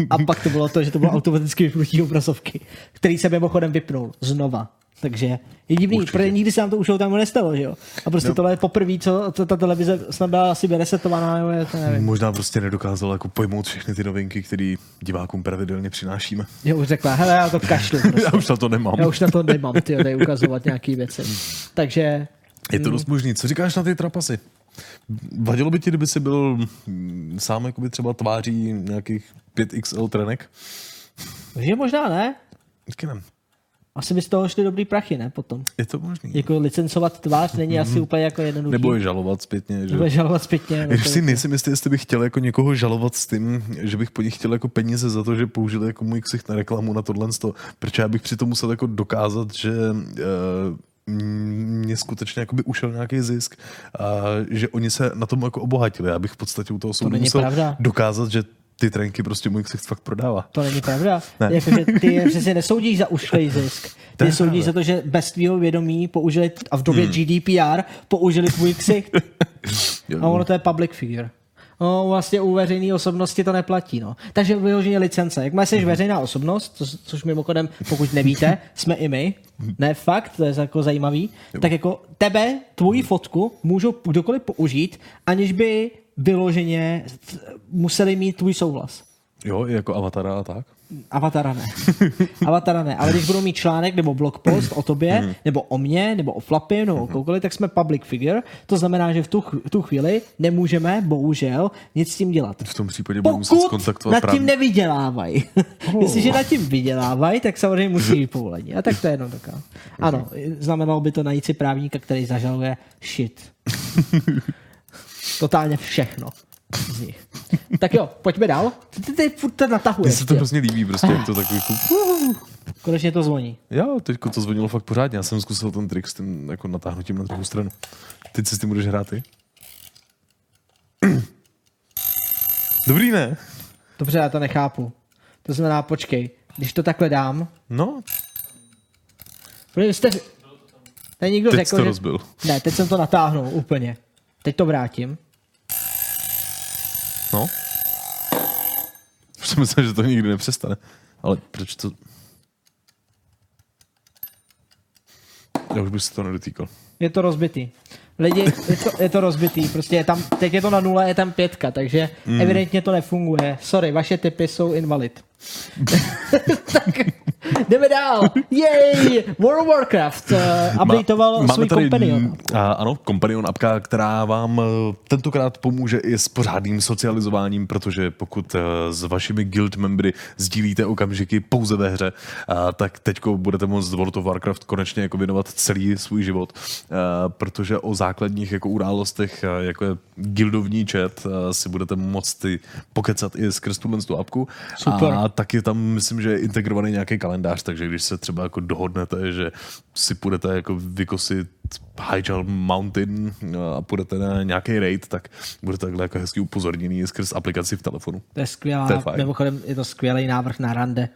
A pak to bylo to, že to bylo automaticky vypnutí obrazovky, který se mimochodem vypnul znova. Takže je divný, Určitě. protože nikdy se nám to už tam nestalo, že jo? A prostě No. tohle je poprvé, co co ta televize snad byla asi resetovaná, nebo je to nevím. Možná prostě nedokázal jako pojmout všechny ty novinky, které divákům pravidelně přinášíme. Já už řekla, hele, já to kašlu. Prostě. Já už na to nemám. Já už na to nemám, ty tady ukazovat nějaký věci. Takže Je to dost možný. Co říkáš na ty trapasy? Vadilo by ti, kdyby jsi byl mm, sám jakoby třeba tváří nějakých 5XL trenek? že možná ne. Taky ne. Asi by z toho šly dobrý prachy, ne, potom. Je to možný. Jako licencovat tvář není asi úplně jako jednoduchý. Nebo je žalovat zpětně. Že? Nebo je žalovat zpětně. Když to- si nejsem jistý, jestli bych chtěl jako někoho žalovat s tím, že bych po nich chtěl jako peníze za to, že použili jako můj ksicht na reklamu na tohle, protože já bych přitom musel jako dokázat, že uh, mě skutečně jakoby ušel nějaký zisk a že oni se na tom jako obohatili. Já bych v podstatě u toho soudu musel pravda. dokázat, že ty trenky prostě můj ksicht fakt prodává. To není pravda. Ne. Jakože ty je přesně nesoudíš za ušlej zisk. Ty soudíš za to, že bez tvýho vědomí použili, a v době Hmm. GDPR použili tvůj ksicht. A ono to je public figure. No, vlastně u veřejné osobnosti to neplatí. No. Takže vyloženě licence. Mhm. jsi veřejná osobnost, co, což mimochodem, pokud nevíte, jsme i my, ne fakt, to je jako zajímavý, tak jako tebe, tvoji fotku můžou kdokoliv použít, aniž by vyloženě museli mít tvůj souhlas. Jo, jako avatara a tak. Avatara ne. Avatara ne. Ale když budou mít článek nebo blog post o tobě, Mhm. nebo o mně, nebo o Flapy, nebo o koukoliv, tak jsme public figure. To znamená, že v tu, v tu chvíli nemůžeme, bohužel, nic s tím dělat. V tom případě budu muset Pokud skontaktovat nad tím právě. nevydělávají. Jestliže nad tím vydělávají, tak samozřejmě musí být povolení. A tak to je jenom taková. Ano, znamenalo by to najít si právníka, který zažaluje shit. Totálně všechno z nich. Tak jo, pojďme dál. Ty, ty, ty furt to Mně natahuješ. se to hrozně líbí, prostě jak to takový jako... Konečně to zvoní. Jo, teď to zvonilo fakt pořádně. Já jsem zkusil ten trik s tím jako natáhnutím na druhou stranu. Teď si s tím budeš hrát ty? Dobrý, ne? Dobře, já to nechápu. To znamená, počkej, když to takhle dám, No, protože jste... Tady někdo Teď řekl, jsi to že... rozbil. Ne, teď jsem to natáhnul úplně. Teď to vrátím. No. Už jsem myslel, že to nikdy nepřestane. Ale proč to... Já už bych se to nedotýkal. Je to rozbitý. Lidi, je to, je to rozbitý, prostě je tam, teď je to na nule, je tam pětka, takže Mm. evidentně to nefunguje. Sorry, vaše typy jsou invalid. tak jdeme dál. Jej! World of Warcraft uh, updateoval svůj companion. A, ano, companion apka, která vám eh, tentokrát pomůže i s pořádným socializováním, protože pokud eh, s vašimi guild membry sdílíte okamžiky pouze ve hře, a, tak teďko budete moct World of Warcraft konečně jako věnovat celý svůj život, a, protože o základních jako událostech, a, jako je guildovní chat, a, si budete moct ty pokecat i skrz tuhle tu apku. Super. A taky tam myslím, že je integrovaný nějaký kalendář, takže když se třeba jako dohodnete, že si půjdete jako vykosit Hyjal Mountain a půjdete na nějaký raid, tak budete takhle jako hezky upozorněný skrz aplikaci v telefonu. To je skvělá, To je mimochodem je to skvělý návrh na rande.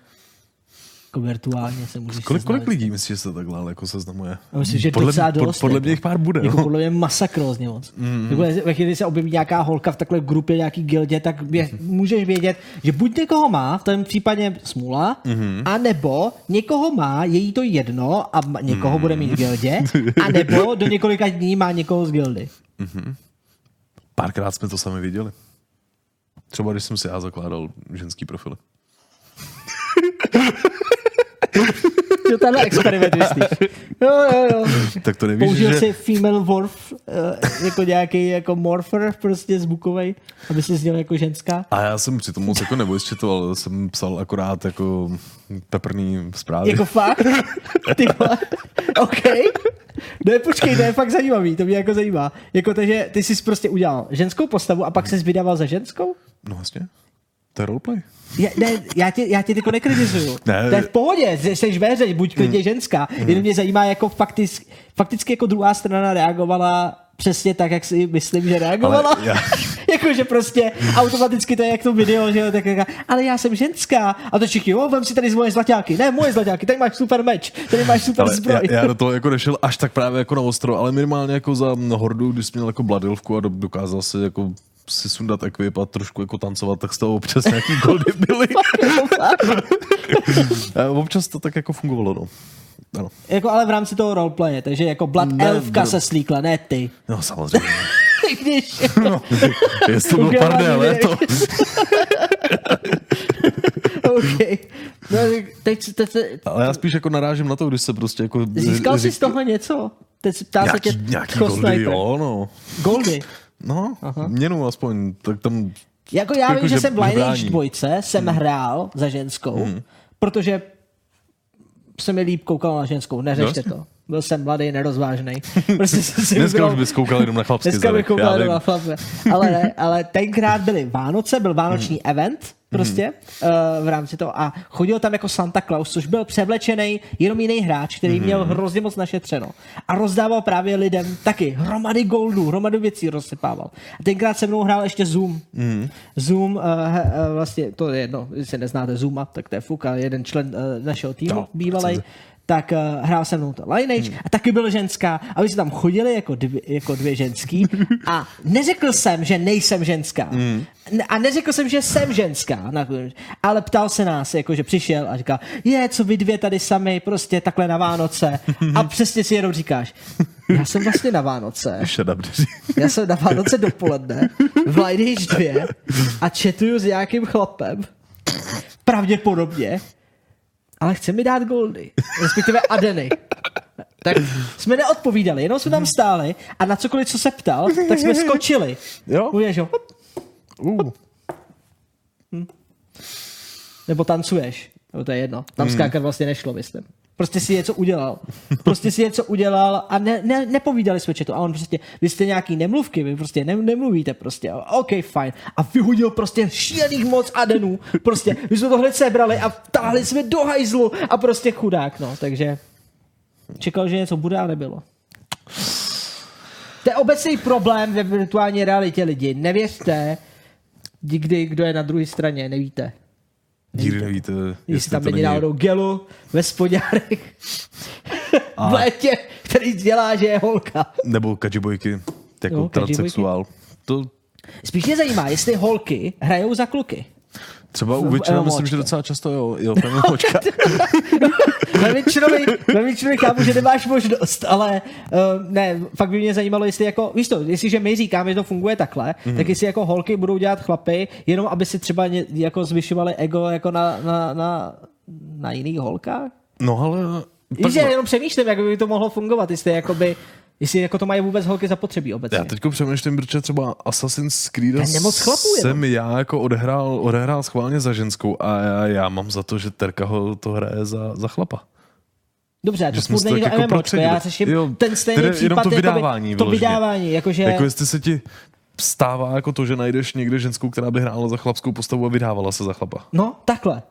Jako virtuálně se můžeš Kolik, kolik lidí myslíš, že se takhle jako seznamuje? Já myslím, že podle, docela pod- dost. podle jako. mě jich pár bude. Jako no. podle mě masakrózně moc. Mm. Jako ve chvíli, kdy se objeví nějaká holka v takhle grupě, nějaký gildě, tak bě, můžeš vědět, že buď někoho má, v tom případě smůla, Mhm. a nebo někoho má, je jí to jedno a někoho Mhm. bude mít v gildě, a nebo do několika dní má někoho z gildy. Mhm. Párkrát jsme to sami viděli. Třeba když jsem si já zakládal ženský profily. Jo, tenhle experiment myslíš. Jo, jo, jo. Tak to nevíš, Použil že... si female morph, uh, jako nějaký jako morpher, prostě zvukovej, aby si zněl jako ženská. A já jsem při tom moc jako nevoice jsem psal akorát jako peprný zprávy. Jako fakt? Ty. OK. No počkej, to je fakt zajímavý, to mě jako zajímá. Jako to, že ty jsi prostě udělal ženskou postavu a pak jsi vydával za ženskou? No vlastně. To je roleplay. Já, ne, já tě, já tě tyko nekritizuju. Ne. to je v pohodě, jsi ve hře, buď klidně ženská. Jenom mě zajímá, jako fakticky, fakticky jako druhá strana reagovala přesně tak, jak si myslím, že reagovala. Já- Jakože prostě automaticky to je jak to video, že jo, tak říká, ale já jsem ženská. A to všichni, jo, vem si tady z moje zlaťáky. Ne, moje zlaťáky, tady máš super meč, tady máš super Ale zbroj. já, já, do toho jako nešel až tak právě jako na ostro, ale minimálně jako za hordu, když jsi měl jako bladilvku a do- dokázal si jako si sundat ekvip a trošku jako tancovat, tak z toho občas nějaký goldy byly. Občas to tak jako fungovalo, no. Ano. Jako ale v rámci toho roleplaye, takže jako Blood Ne, Elfka budu- se slíkla, ne ty. No samozřejmě. Když... Jestli to byl pardele, výběr. to... OK. No, teď, teď, teď, Ale já spíš jako narážím na to, když se prostě jako... získal jsi z toho něco? Teď se ptá se Nějaký, tě nějaký goldy, jo, no. Goldy. No, Aha. měnu aspoň, tak tam... Jako já Jako, vím, že, že jsem v Lineage brání. 2 jsem Hmm. hrál za ženskou, Hmm. protože se mi líp koukal na ženskou. Neřešte to. Byl jsem mladý, nerozvážný. Prostě jsem si Dneska vybral- už bys koukal jenom na chlapský Dneska bych koukal jenom na chlapce. Ale, ne, ale tenkrát byly Vánoce, byl vánoční Hmm. event prostě uh, v rámci toho a chodil tam jako Santa Claus, což byl převlečený jenom jiný hráč, který Hmm. měl hrozně moc našetřeno. A rozdával právě lidem taky hromady goldů, hromady věcí rozsypával. A tenkrát se mnou hrál ještě Zoom. Mhm. Zoom, uh, uh, vlastně, to je jedno, jestli neznáte Zooma, tak to je fuk, ale jeden člen uh, našeho týmu, No, bývalý. Tak uh, hrál se mnou to Lineage a taky byl ženská a my jsme tam chodili jako dvě, jako dvě ženský a neřekl jsem, že nejsem ženská. Mm. Ne- A neřekl jsem, že jsem ženská, ale ptal se nás, jako že přišel a říkal, je, co vy dvě tady sami, prostě takhle na Vánoce. A přesně si jenom říkáš, já jsem vlastně na Vánoce. Já jsem na Vánoce dopoledne v Lineage 2 a četuju s nějakým chlapem. Pravděpodobně. Ale chce mi dát goldy. Respektive Adeny. Tak jsme neodpovídali, jenom jsme tam stáli a na cokoliv, co se ptal, tak jsme skočili. Jo? Uvěš, jo? Uh. Hm. Nebo tancuješ. Nebo to je jedno. Tam Hmm. skákat vlastně nešlo, myslím. Prostě si něco udělal. Prostě si něco udělal a ne, ne, nepovídali jsme četu. A on prostě, vy jste nějaký nemluvky, vy prostě ne, nemluvíte prostě. OK, fajn. A vyhodil prostě šílených moc adenů. Prostě, my jsme to hned sebrali a vtáhli jsme do hajzlu a prostě chudák, no. Takže čekal, že něco bude a nebylo. To je obecný problém ve virtuální realitě lidi. Nevěřte, nikdy, kdo je na druhé straně, nevíte. Nikdy nevíte, Jestli jestli tam není náhodou gelu ve spodňárech A- v létě, který dělá, že je holka. Nebo kadžibojky, jako kadžibojky. transsexuál. To Spíš mě zajímá, jestli holky hrajou za kluky. Třeba u v Witchera myslím, že docela často jo, jo, je počkat. Ve Witcherovi chápu, že nemáš možnost, ale uh, ne, fakt by mě zajímalo, jestli jako, víš to, jestliže my říkáme, že to funguje takhle, Mhm. mm-hmm. tak jestli jako holky budou dělat chlapy, jenom aby si třeba ně, jako zvyšovali ego jako na, na, na, na jiných holkách? No ale... Víš, že jenom přemýšlím, jak by to mohlo fungovat, jestli jakoby, jestli jako to mají vůbec holky zapotřebí obecně. Já teďko přemýšlím, protože třeba Assassin's Creed To jsem já jako odehrál, odehrál schválně za ženskou a já, já mám za to, že Terka ho to hraje za, za chlapa. Dobře, to Že jsme furt není to jako MMOčko, já řeším Jo, ten stejný tedy jenom případ, to jakoby, vydávání to vyloženě. vydávání, jakože... Jako jestli se ti stává jako to, že najdeš někde ženskou, která by hrála za chlapskou postavu a vydávala se za chlapa. No, takhle.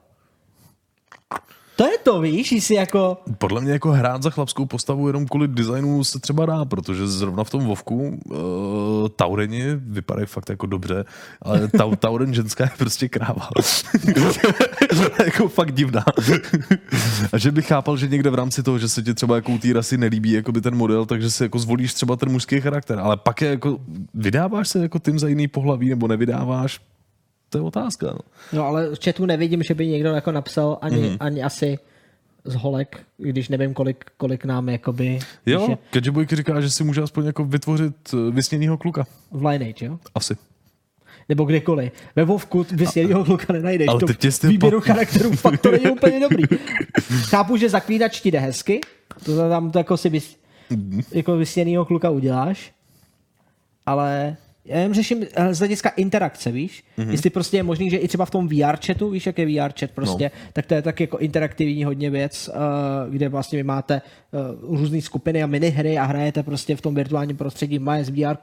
To je to, víš, jestli jako... Podle mě jako hrát za chlapskou postavu jenom kvůli designu se třeba dá, protože zrovna v tom Vovku uh, Taureni vypadají fakt jako dobře, ale ta, Tauren ženská je prostě kráva. jako fakt divná. A že bych chápal, že někde v rámci toho, že se ti třeba jako té rasy nelíbí jako by ten model, takže si jako zvolíš třeba ten mužský charakter, ale pak je jako, vydáváš se jako tím za jiný pohlaví nebo nevydáváš, to je otázka. No. No ale v chatu nevidím, že by někdo jako napsal ani, mm-hmm. ani asi z holek, když nevím, kolik, kolik nám jakoby Jo, píše Kedže Bojky říká, že si může aspoň jako vytvořit eh, vysněnýho kluka. v Lineage, jo? Asi. Nebo kdekoliv. Ve Vovku vysnělýho kluka nenajdeš. Ale to výběru pak- charakterů fakt to není úplně dobrý. Chápu, že zaklínač ti jde hezky, to tam to jako si vys, Mhm. jako vysněnýho kluka uděláš, ale já jen řeším eh, z hlediska interakce, víš? Mhm. Mm-hmm. Jestli prostě je možný, že i třeba v tom VR chatu, víš, jak je VR chat prostě, no. tak to je tak jako interaktivní hodně věc, uh, kde vlastně vy máte uh, různé skupiny a minihry a hrajete prostě v tom virtuálním prostředí maje s VR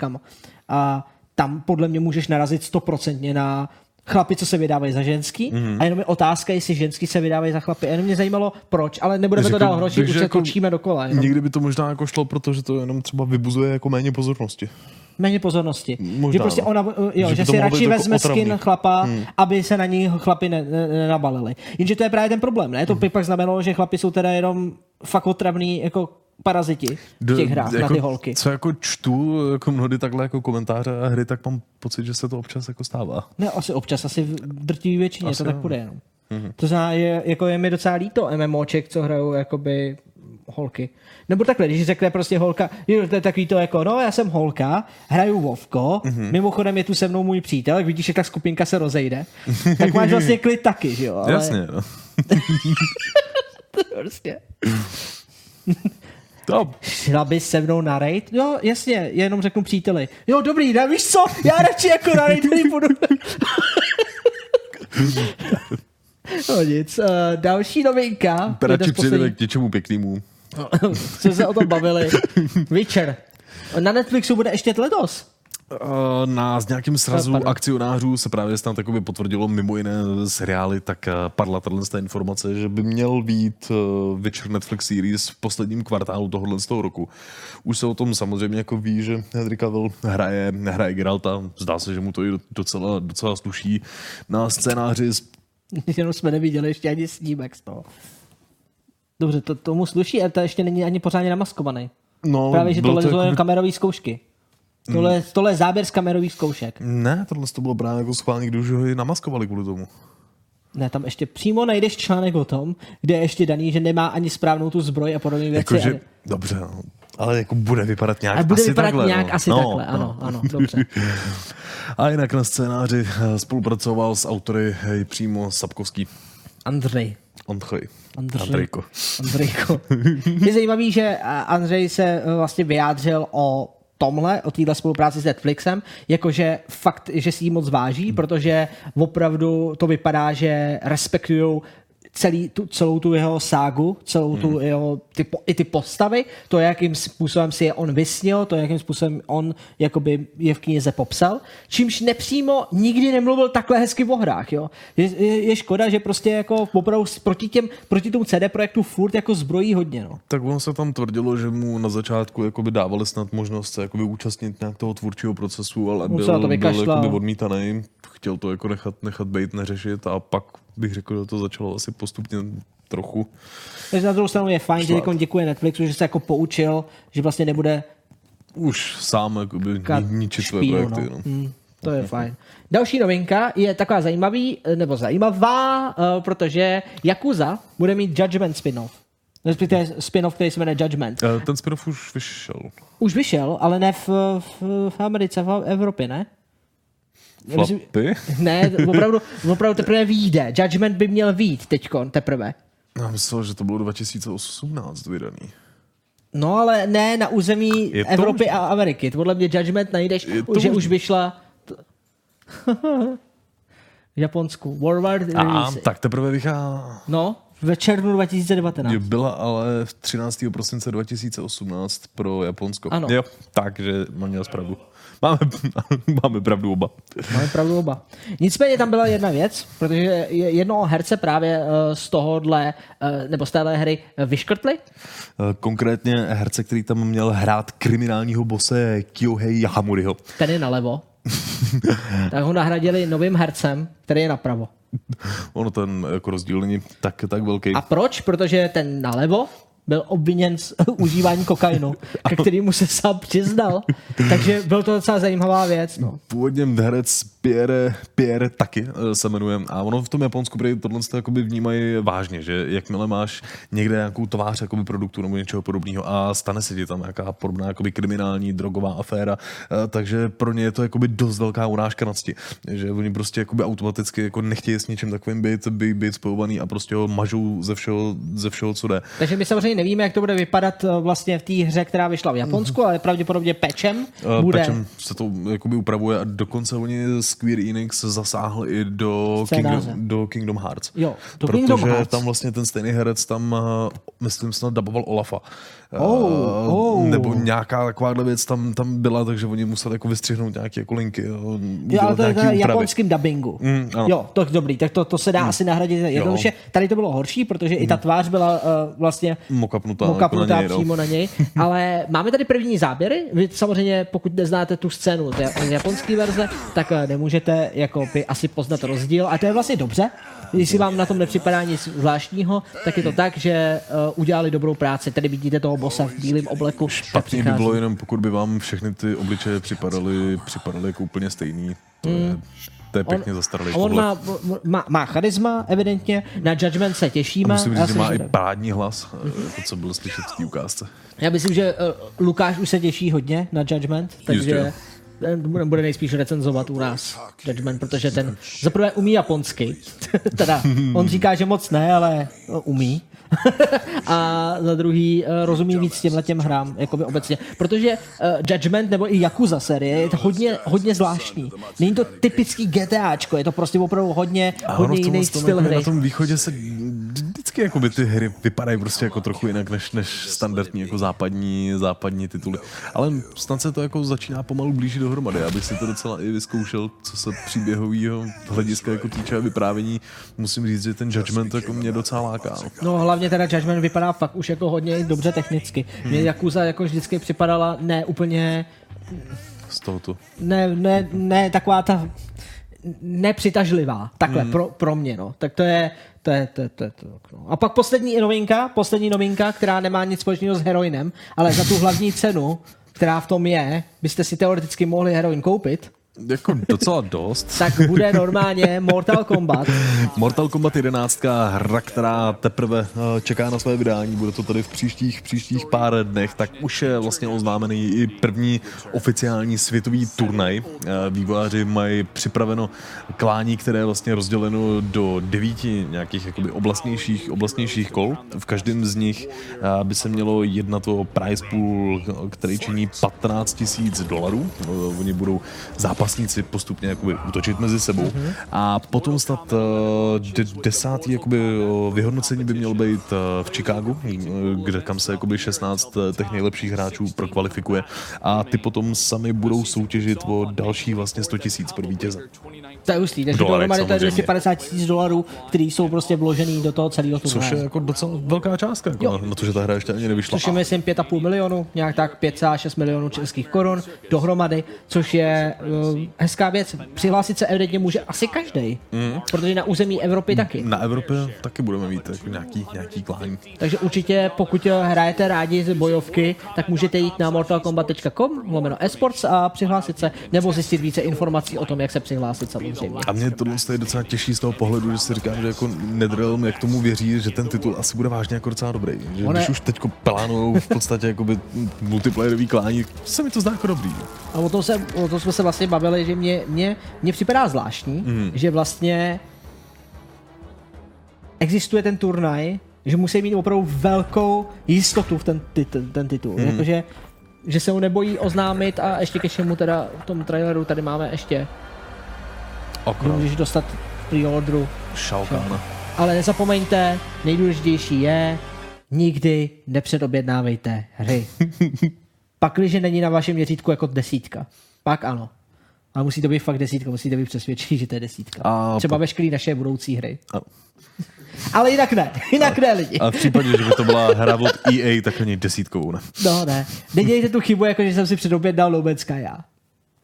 A tam podle mě můžeš narazit stoprocentně na chlapy, co se vydávají za ženský Mhm. a jenom je otázka, jestli ženský se vydávají za chlapy. A jenom mě zajímalo, proč, ale nebudeme to dál jako- hrošit, už se jako točíme dokola. Jenom. Někdy by to možná jako šlo, protože to jenom třeba vybuzuje jako méně pozornosti. Méně pozornosti. Možná, že prostě no. ona, jo, Že že, si radši jako vezme otravný. skin chlapa, Hmm. hmm. aby se na ní chlapi ne, ne, nenabalili. Jenže to je právě ten problém, ne? To Hmm. by pak znamenalo, že chlapi jsou teda jenom fakt otravný jako paraziti v těch hrách jako, na ty holky. Co jako čtu jako mnohdy takhle jako komentáře a hry, tak mám pocit, že se to občas jako stává. Ne, asi občas, asi v drtivé většině Asi to tak bude jenom. Mhm. To znamená, je, jako je mi docela líto MMOček, co hrajou jakoby holky. Nebo takhle, když řekne prostě holka, jo, to je takový to jako, no já jsem holka, hraju Vovko, Mhm. mm-hmm. mimochodem je tu se mnou můj přítel, jak vidíš, jak ta skupinka se rozejde, tak máš vlastně klid taky, že jo? Ale Jasně, no. prostě. To. Šla bys se mnou na raid? Jo, jasně, jenom řeknu příteli. Jo, dobrý, ne, víš co, já radši jako na raid nepůjdu. no nic, uh, další novinka. Radši přijdeme k něčemu pěknému. Co se o tom bavili? Witcher. Na Netflixu bude ještě letos. Uh, Na s nějakým srazu Pardon. akcionářů se právě snad takoby potvrdilo mimo jiné seriály, tak eh, padla tahle ta informace, že by měl být uh, Witcher Netflix series v posledním kvartálu tohohle z toho roku. Už se o tom samozřejmě jako ví, že Henry Cavill hraje, hraje Geralta, zdá se, že mu to i docela, docela sluší. Na scénáři z Jenom jsme neviděli ještě ani snímek z toho. Dobře, to tomu sluší, ale to ještě není ani pořádně namaskovaný. No, Právě, že to jsou jen jakoby- kamerové zkoušky. Tohle, tohle je záběr z kamerových zkoušek. Ne, tohle to bylo právě jako schválně, když ho i namaskovali kvůli tomu. Ne, tam ještě přímo najdeš článek o tom, kde je ještě daný, že nemá ani správnou tu zbroj a podobné věci. Jakože, ale- dobře, no. ale jako bude vypadat nějak A bude asi vypadat takhle, nějak no. asi no, takhle, ano, ano, dobře. A jinak na scénáři eh, spolupracoval s autory eh, přímo Sapkovský. Andrej. Andrej. Andrej. Andrejko. Andrejko. Je zajímavý, že a, Andrej se eh, vlastně vyjádřil o tomhle, o téhle spolupráci s Netflixem, jakože fakt, že si ji moc váží, protože opravdu to vypadá, že respektují celý, tu, celou tu jeho ságu, celou tu jeho, ty, i ty postavy, to, jakým způsobem si je on vysnil, to, jakým způsobem on jakoby je v knize popsal, čímž nepřímo nikdy nemluvil takhle hezky o hrách, jo. Je, je, je škoda, že prostě jako opravdu proti, těm, proti tomu CD projektu furt jako zbrojí hodně, no. Tak ono se tam tvrdilo, že mu na začátku jakoby dávali snad možnost se jakoby účastnit nějak toho tvůrčího procesu, ale On byl, to byl jakoby odmítaný, chtěl to jako nechat, nechat být, neřešit a pak bych řekl, že to začalo asi postupně trochu. Takže na druhou stranu je fajn, že Šlát. teď děkuje Netflixu, že se jako poučil, že vlastně nebude Už sám jakoby ničit své špínu, projekty. no. No. Hmm. To je fajn. Další novinka je taková zajímavý, nebo zajímavá, uh, protože Yakuza bude mít Judgment spin-off. Respektive spin-off, který se jmenuje Judgment. Eh, Ten spin-off už vyšel. Už vyšel, ale ne v, v, v Americe, v Evropě, ne? Myslím-? Ne, opravdu, opravdu teprve vyjde. Judgment by měl výjít teďkon, teprve. Já myslel, že to bylo 2018 vydaný. No ale ne na území Je to Evropy už- a Ameriky. Podle mě Judgment najdeš, to že už- už vyšla v Japonsku. Worldwide A Release. tak teprve vychází. No, ve červnu 2019. Je byla ale v 13. prosince 2018 pro Japonsko. Ano. Jo, takže mám měl pravdu. Máme, máme pravdu oba. Máme pravdu oba. Nicméně tam byla jedna věc, protože je- jednoho herce právě eh, z tohohle, eh, nebo z téhle hry vyškrtli. Eh, Konkrétně herce, který tam měl hrát kriminálního bose Kyohei Yahamuriho. Ten je nalevo. tak ho nahradili novým hercem, který je napravo. Ono ten jako rozdíl není tak, tak velký. A proč? Protože ten nalevo byl obviněn z užívání kokainu, ke kterému se sám přiznal. Takže byl to docela zajímavá věc. No. Původně herec Pierre, Pierre taky eh, se jmenuje. A ono v tom Japonsku prý tohle to jakoby vnímají vážně, že jakmile máš někde nějakou tvář jakoby produktu nebo něčeho podobného a stane se ti tam nějaká podobná jakoby kriminální drogová aféra, eh, takže pro ně je to jakoby dost velká urážka na cti. Že oni prostě jakoby automaticky jako nechtějí s něčím takovým být, být, být spojovaný a prostě ho mažou ze všeho, ze všeho co jde. Takže my samozřejmě nevíme, jak to bude vypadat eh, vlastně v té hře, která vyšla v Japonsku, ale pravděpodobně pečem bude Pečem se to jakoby upravuje a dokonce oni Square Enix zasáhl i do Scénáře. Kingdom, do Kingdom Hearts. Jo, do protože Kingdom Hearts. tam vlastně ten stejný herec tam, uh, myslím, snad daboval Olafa. Oh, oh. Nebo nějaká takováhle věc tam, tam byla, takže oni museli jako vystřihnout nějaké jako linky. Jo, Jo, ale to je na japonském dubbingu. Mm, ano. jo, to je dobrý, tak to, to se dá asi nahradit jednoduše. Tady to bylo horší, protože i ta tvář byla uh, vlastně Mokapnutá, mokapnutá jako na něj, no. přímo na něj. Ale máme tady první záběry. Vy samozřejmě, pokud neznáte tu scénu z ja- z japonské verze, tak eh, nemůžete jako by asi poznat rozdíl. A to je vlastně dobře. Jestli vám na tom nepřipadá nic zvláštního, tak je to tak, že uh, udělali dobrou práci. Tady vidíte toho bossa v bílém obleku. Špatně by bylo jenom, pokud by vám všechny ty obličeje připadaly, připadaly jako úplně stejný. To je, Mm. to je pěkně zastaralý A on pohled. má, má, má charisma, evidentně. Na Judgment se A těšíme. Já říct, že jsem má i parádní hlas, eh, jako co bylo slyšet v té ukázce. Já myslím, že uh, Lukáš už se těší hodně na Judgment, takže ten bude, nejspíš recenzovat u nás Judgment, protože ten zaprvé umí japonsky, teda on říká, že moc ne, ale uh, umí. a za druhý uh, rozumí víc těmhle těm hrám, jakoby obecně. Protože uh, Judgment nebo i Yakuza série je to hodně, hodně zvláštní. Není to typický GTAčko, je to prostě opravdu hodně, hodně jiný styl hry. Na tom východě se vždycky jakoby ty hry vypadají prostě jako trochu jinak než, než standardní jako západní, západní tituly. Ale snad se to jako začíná pomalu blížit dohromady. Já bych si to docela i vyzkoušel, co se příběhového hlediska jako týče vyprávění. Musím říct, že ten Judgment jako mě docela láká. no. No hlavně teda Judgment vypadá fakt už jako hodně dobře technicky. Mně Hmm. Yakuza jako vždycky připadala ne úplně, Z tohoto. ne, ne, ne taková ta nepřitažlivá. Takhle Hmm. pro, pro mě, no. Tak to je, to je, to je, to je to, no. A pak poslední novinka, poslední novinka, která nemá nic společného s heroinem, ale za tu hlavní cenu, která v tom je, byste si teoreticky mohli heroin koupit, Jako docela dost. tak bude normálně Mortal Kombat. Mortal Kombat 11, hra, která teprve eh, čeká na své vydání, bude to tady v příštích, příštích pár dnech, tak už je vlastně oznámený i první oficiální světový turnaj. Eh, Vývojáři mají připraveno klání, které je vlastně rozděleno do devíti nějakých jakoby oblastnějších, oblastnějších kol. V každém z nich eh, by se mělo jednat o prize pool, který činí 15 tisíc dolarů. Oni budou zápasníci postupně jakoby útočit mezi sebou. A potom snad uh, de- desátý jakoby, uh, vyhodnocení by mělo být uh, v Chicagu, kde kam se jakoby 16 těch nejlepších hráčů prokvalifikuje. A ty potom sami budou soutěžit o další vlastně 100 tisíc pro vítěze. To je hustý, takže dohromady to je samozřejmě. 250 tisíc dolarů, který jsou prostě vložený do toho celého Což turnaje. je jako docela velká částka, jako na, na to, že ta hra ještě ani nevyšla. Což je myslím 5,5 milionu, nějak tak 5,6 milionů českých korun dohromady, což je hezká věc. Přihlásit se evidentně může asi každý, Mm. protože na území Evropy taky. Na Evropě taky budeme mít jako nějaký, nějaký klání. Takže určitě, pokud hrajete rádi z bojovky, tak můžete jít na mortalkombat.com, lomeno esports a přihlásit se, nebo zjistit více informací o tom, jak se přihlásit samozřejmě. A mě tohle je docela těžší z toho pohledu, že si říkám, že jako Netherrealm, jak tomu věří, že ten titul asi bude vážně jako docela dobrý. Že Ono je- když už teď plánujou v podstatě jakoby multiplayerový klání, se mi to zdá jako dobrý. A o tom, se, o tom jsme se vlastně bavili, že mě, mě, mě připadá zvláštní, Mhm. že vlastně existuje ten turnaj, že musí mít opravdu velkou jistotu v ten, ty, ten, ten titul. Mhm. Jakože, že se ho nebojí oznámit a ještě ke všemu teda v tom traileru tady máme ještě, Okno. můžeš dostat preorderu. Shao Kahn. Ale nezapomeňte, nejdůležitější je, nikdy nepředobjednávejte hry. Pakliže není na vašem měřítku jako desítka, pak ano. Ale musí to být fakt desítka, musíte být přesvědčení, že to je desítka. A Třeba po- veškeré naše budoucí hry. A, Ale jinak ne, jinak ne lidi. a v případě, že by to byla hra od EA, tak ani desítkovou ne. No ne, nedělejte tu chybu, jako že jsem si předobjednal No Man's Sky já.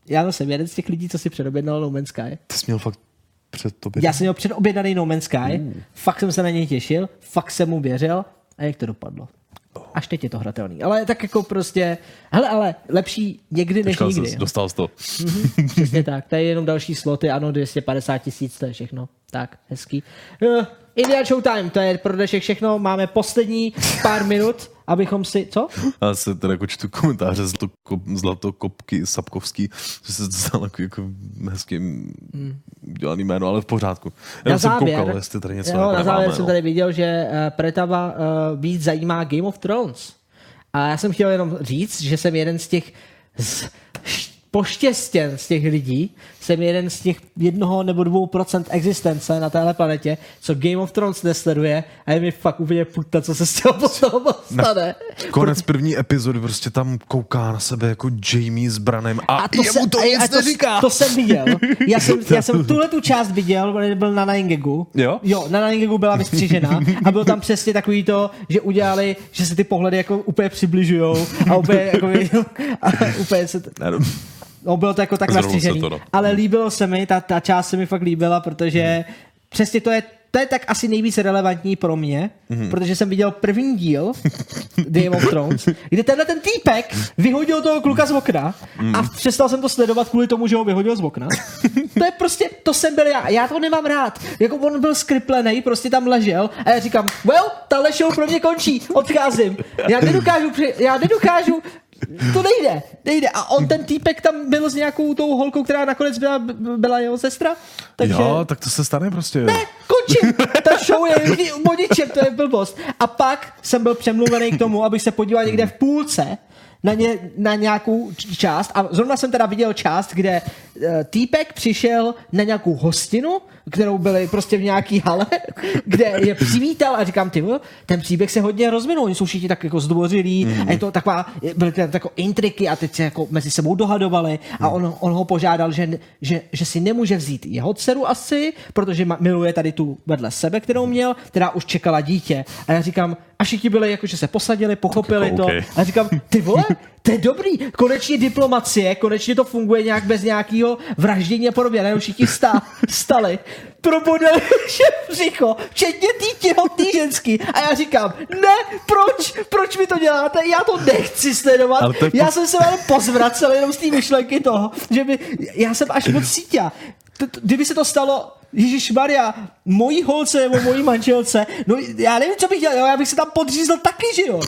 Já jsem jeden z těch lidí, co si předobjednal No Man's Sky. Ty jsi měl fakt před tobě. Já jsem měl předobjednaný No Man's Sky, fakt jsem se na něj těšil, fakt jsem mu věřil a jak to dopadlo. Až teď je to hratelný. Ale tak jako prostě, hele, ale lepší někdy než Počkal nikdy. ses, dostal jsi to. Mhm, přesně tak. Tady je jenom další sloty, ano, 250 tisíc, to je všechno. Tak, hezký. Uh, Indian Showtime, to je pro dnešek všechno. Máme poslední pár minut, abychom si, co? Já se teda jako čtu komentáře zlatokop, zlatokopky Sapkovský, že se to stalo jako, jako hezký Hmm. dělaný jméno, ale v pořádku. Na Já jsem závěr, koukal, jestli tady něco jo, na jako závěr nemáme, jsem no. tady viděl, že uh, Pretava uh, víc zajímá Game of Thrones. A já jsem chtěl jenom říct, že jsem jeden z těch z, poštěstěn z těch lidí, jsem jeden z těch jednoho nebo dvou procent existence na téhle planetě, co Game of Thrones nesleduje a je mi fakt úplně puta, co se z toho potom stane. Konec první epizody, prostě tam kouká na sebe jako Jamie s Branem a, A to, jemu se, to a, nic a to, neříká. to jsem viděl. Já jsem, já jsem tuhle tu část viděl, byl na Ninegegu. Jo? Jo, na Ninegegu byla vystřižena a bylo tam přesně takový to, že udělali, že se ty pohledy jako úplně přibližujou a úplně, jako, a úplně se, Ne, no. bylo to jako tak to, no. Ale líbilo se mi, ta, ta část se mi fakt líbila, protože přesně to je to je tak asi nejvíc relevantní pro mě, Mhm. protože jsem viděl první díl Game of Thrones, kde tenhle ten týpek vyhodil toho kluka z okna Mhm. a přestal jsem to sledovat kvůli tomu, že ho vyhodil z okna. To je prostě, to jsem byl já. Já to nemám rád. Jako on byl skriplený, prostě tam ležel a já říkám, well, tahle show pro mě končí, odcházím. Já nedokážu, já nedokážu to nejde, nejde. A on ten týpek tam byl s nějakou tou holkou, která nakonec byla, byla jeho sestra. Takže Jo, tak to se stane prostě. ne, končím. Ta show je o ničem, to je blbost. A pak jsem byl přemluvený k tomu, abych se podíval někde v půlce na, ně, na nějakou část a zrovna jsem teda viděl část, kde uh, týpek přišel na nějakou hostinu, kterou byli prostě v nějaký hale, kde je přivítal a říkám, ty ten příběh se hodně rozvinul, oni jsou všichni tak jako zdvořilí Mhm. a je to taková, byly tam jako intriky a teď se jako mezi sebou dohadovali a on, on ho požádal, že, že, že si nemůže vzít jeho dceru asi, protože miluje tady tu vedle sebe, kterou měl, která už čekala dítě. A já říkám, a všichni byli jako, že se posadili, pochopili jako to. OK. A říkám, ty vole, to je dobrý, konečně diplomacie, konečně to funguje nějak bez nějakého vraždění a podobně, ne, všichni stá, stali, probodali vše břicho, včetně tý těhotný ženský. A já říkám, ne, proč, proč mi to děláte, já to nechci sledovat, to já po- jsem se ale pozvracel jenom z té myšlenky toho, že by, já jsem až moc t- Kdyby se to stalo, Ježíš Maria, mojí holce nebo mojí manželce, no já nevím, co bych dělal, já bych se tam podřízl taky, že jo?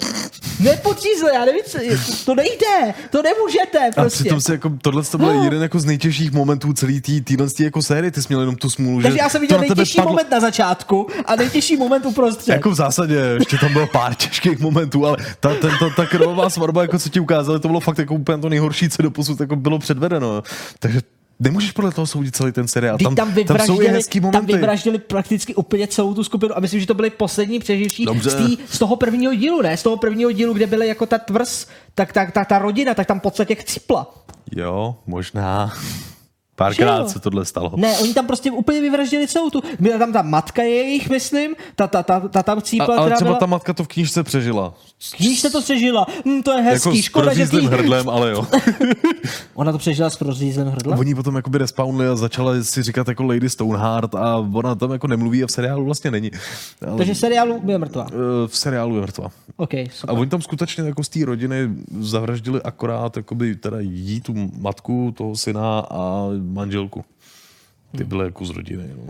Nepodřízl, já nevím, co, to nejde, to nemůžete A prostě. přitom se jako, tohle to byl jeden jako z nejtěžších momentů celé té týhle jako série, ty jsi měl jenom tu smůlu, že Takže já jsem viděl nejtěžší padlo- moment na začátku a nejtěžší moment uprostřed. Jako v zásadě, ještě tam bylo pár těžkých momentů, ale ta, ten, ta, ta krvavá svarba, jako co ti ukázali, to bylo fakt jako úplně to nejhorší, co doposud jako bylo předvedeno. Takže nemůžeš podle toho soudit celý ten seriál. Tam, Tam, tam, tam jsou i vyvraždili, hezký tam momenty. vyvraždili prakticky úplně celou tu skupinu a myslím, že to byly poslední přeživší z, tý, z toho prvního dílu, ne? Z toho prvního dílu, kde byly jako ta tvrz, tak ta, ta, ta rodina, tak tam v podstatě chcípla. Jo, možná. Párkrát se tohle stalo. Ne, oni tam prostě úplně vyvraždili celou tu. Byla tam ta matka jejich, myslím, ta, ta, ta, ta tam A, cípla, ale která třeba byla... ta matka to v knížce přežila. Kníž se to přežila. Hm, to je hezký, jako škoda, že tý... hrdlem, ale jo. Ona to přežila s prozízlým hrdlem? Oni potom jakoby respawnli a začala si říkat jako Lady Stoneheart a ona tam jako nemluví a v seriálu vlastně není. Ale, Takže v seriálu je mrtvá. eh, v seriálu je mrtvá. OK, A super. oni tam skutečně jako z té rodiny zavraždili akorát jakoby teda jí, tu matku, toho syna a manželku. Ty byly jako z rodiny. No.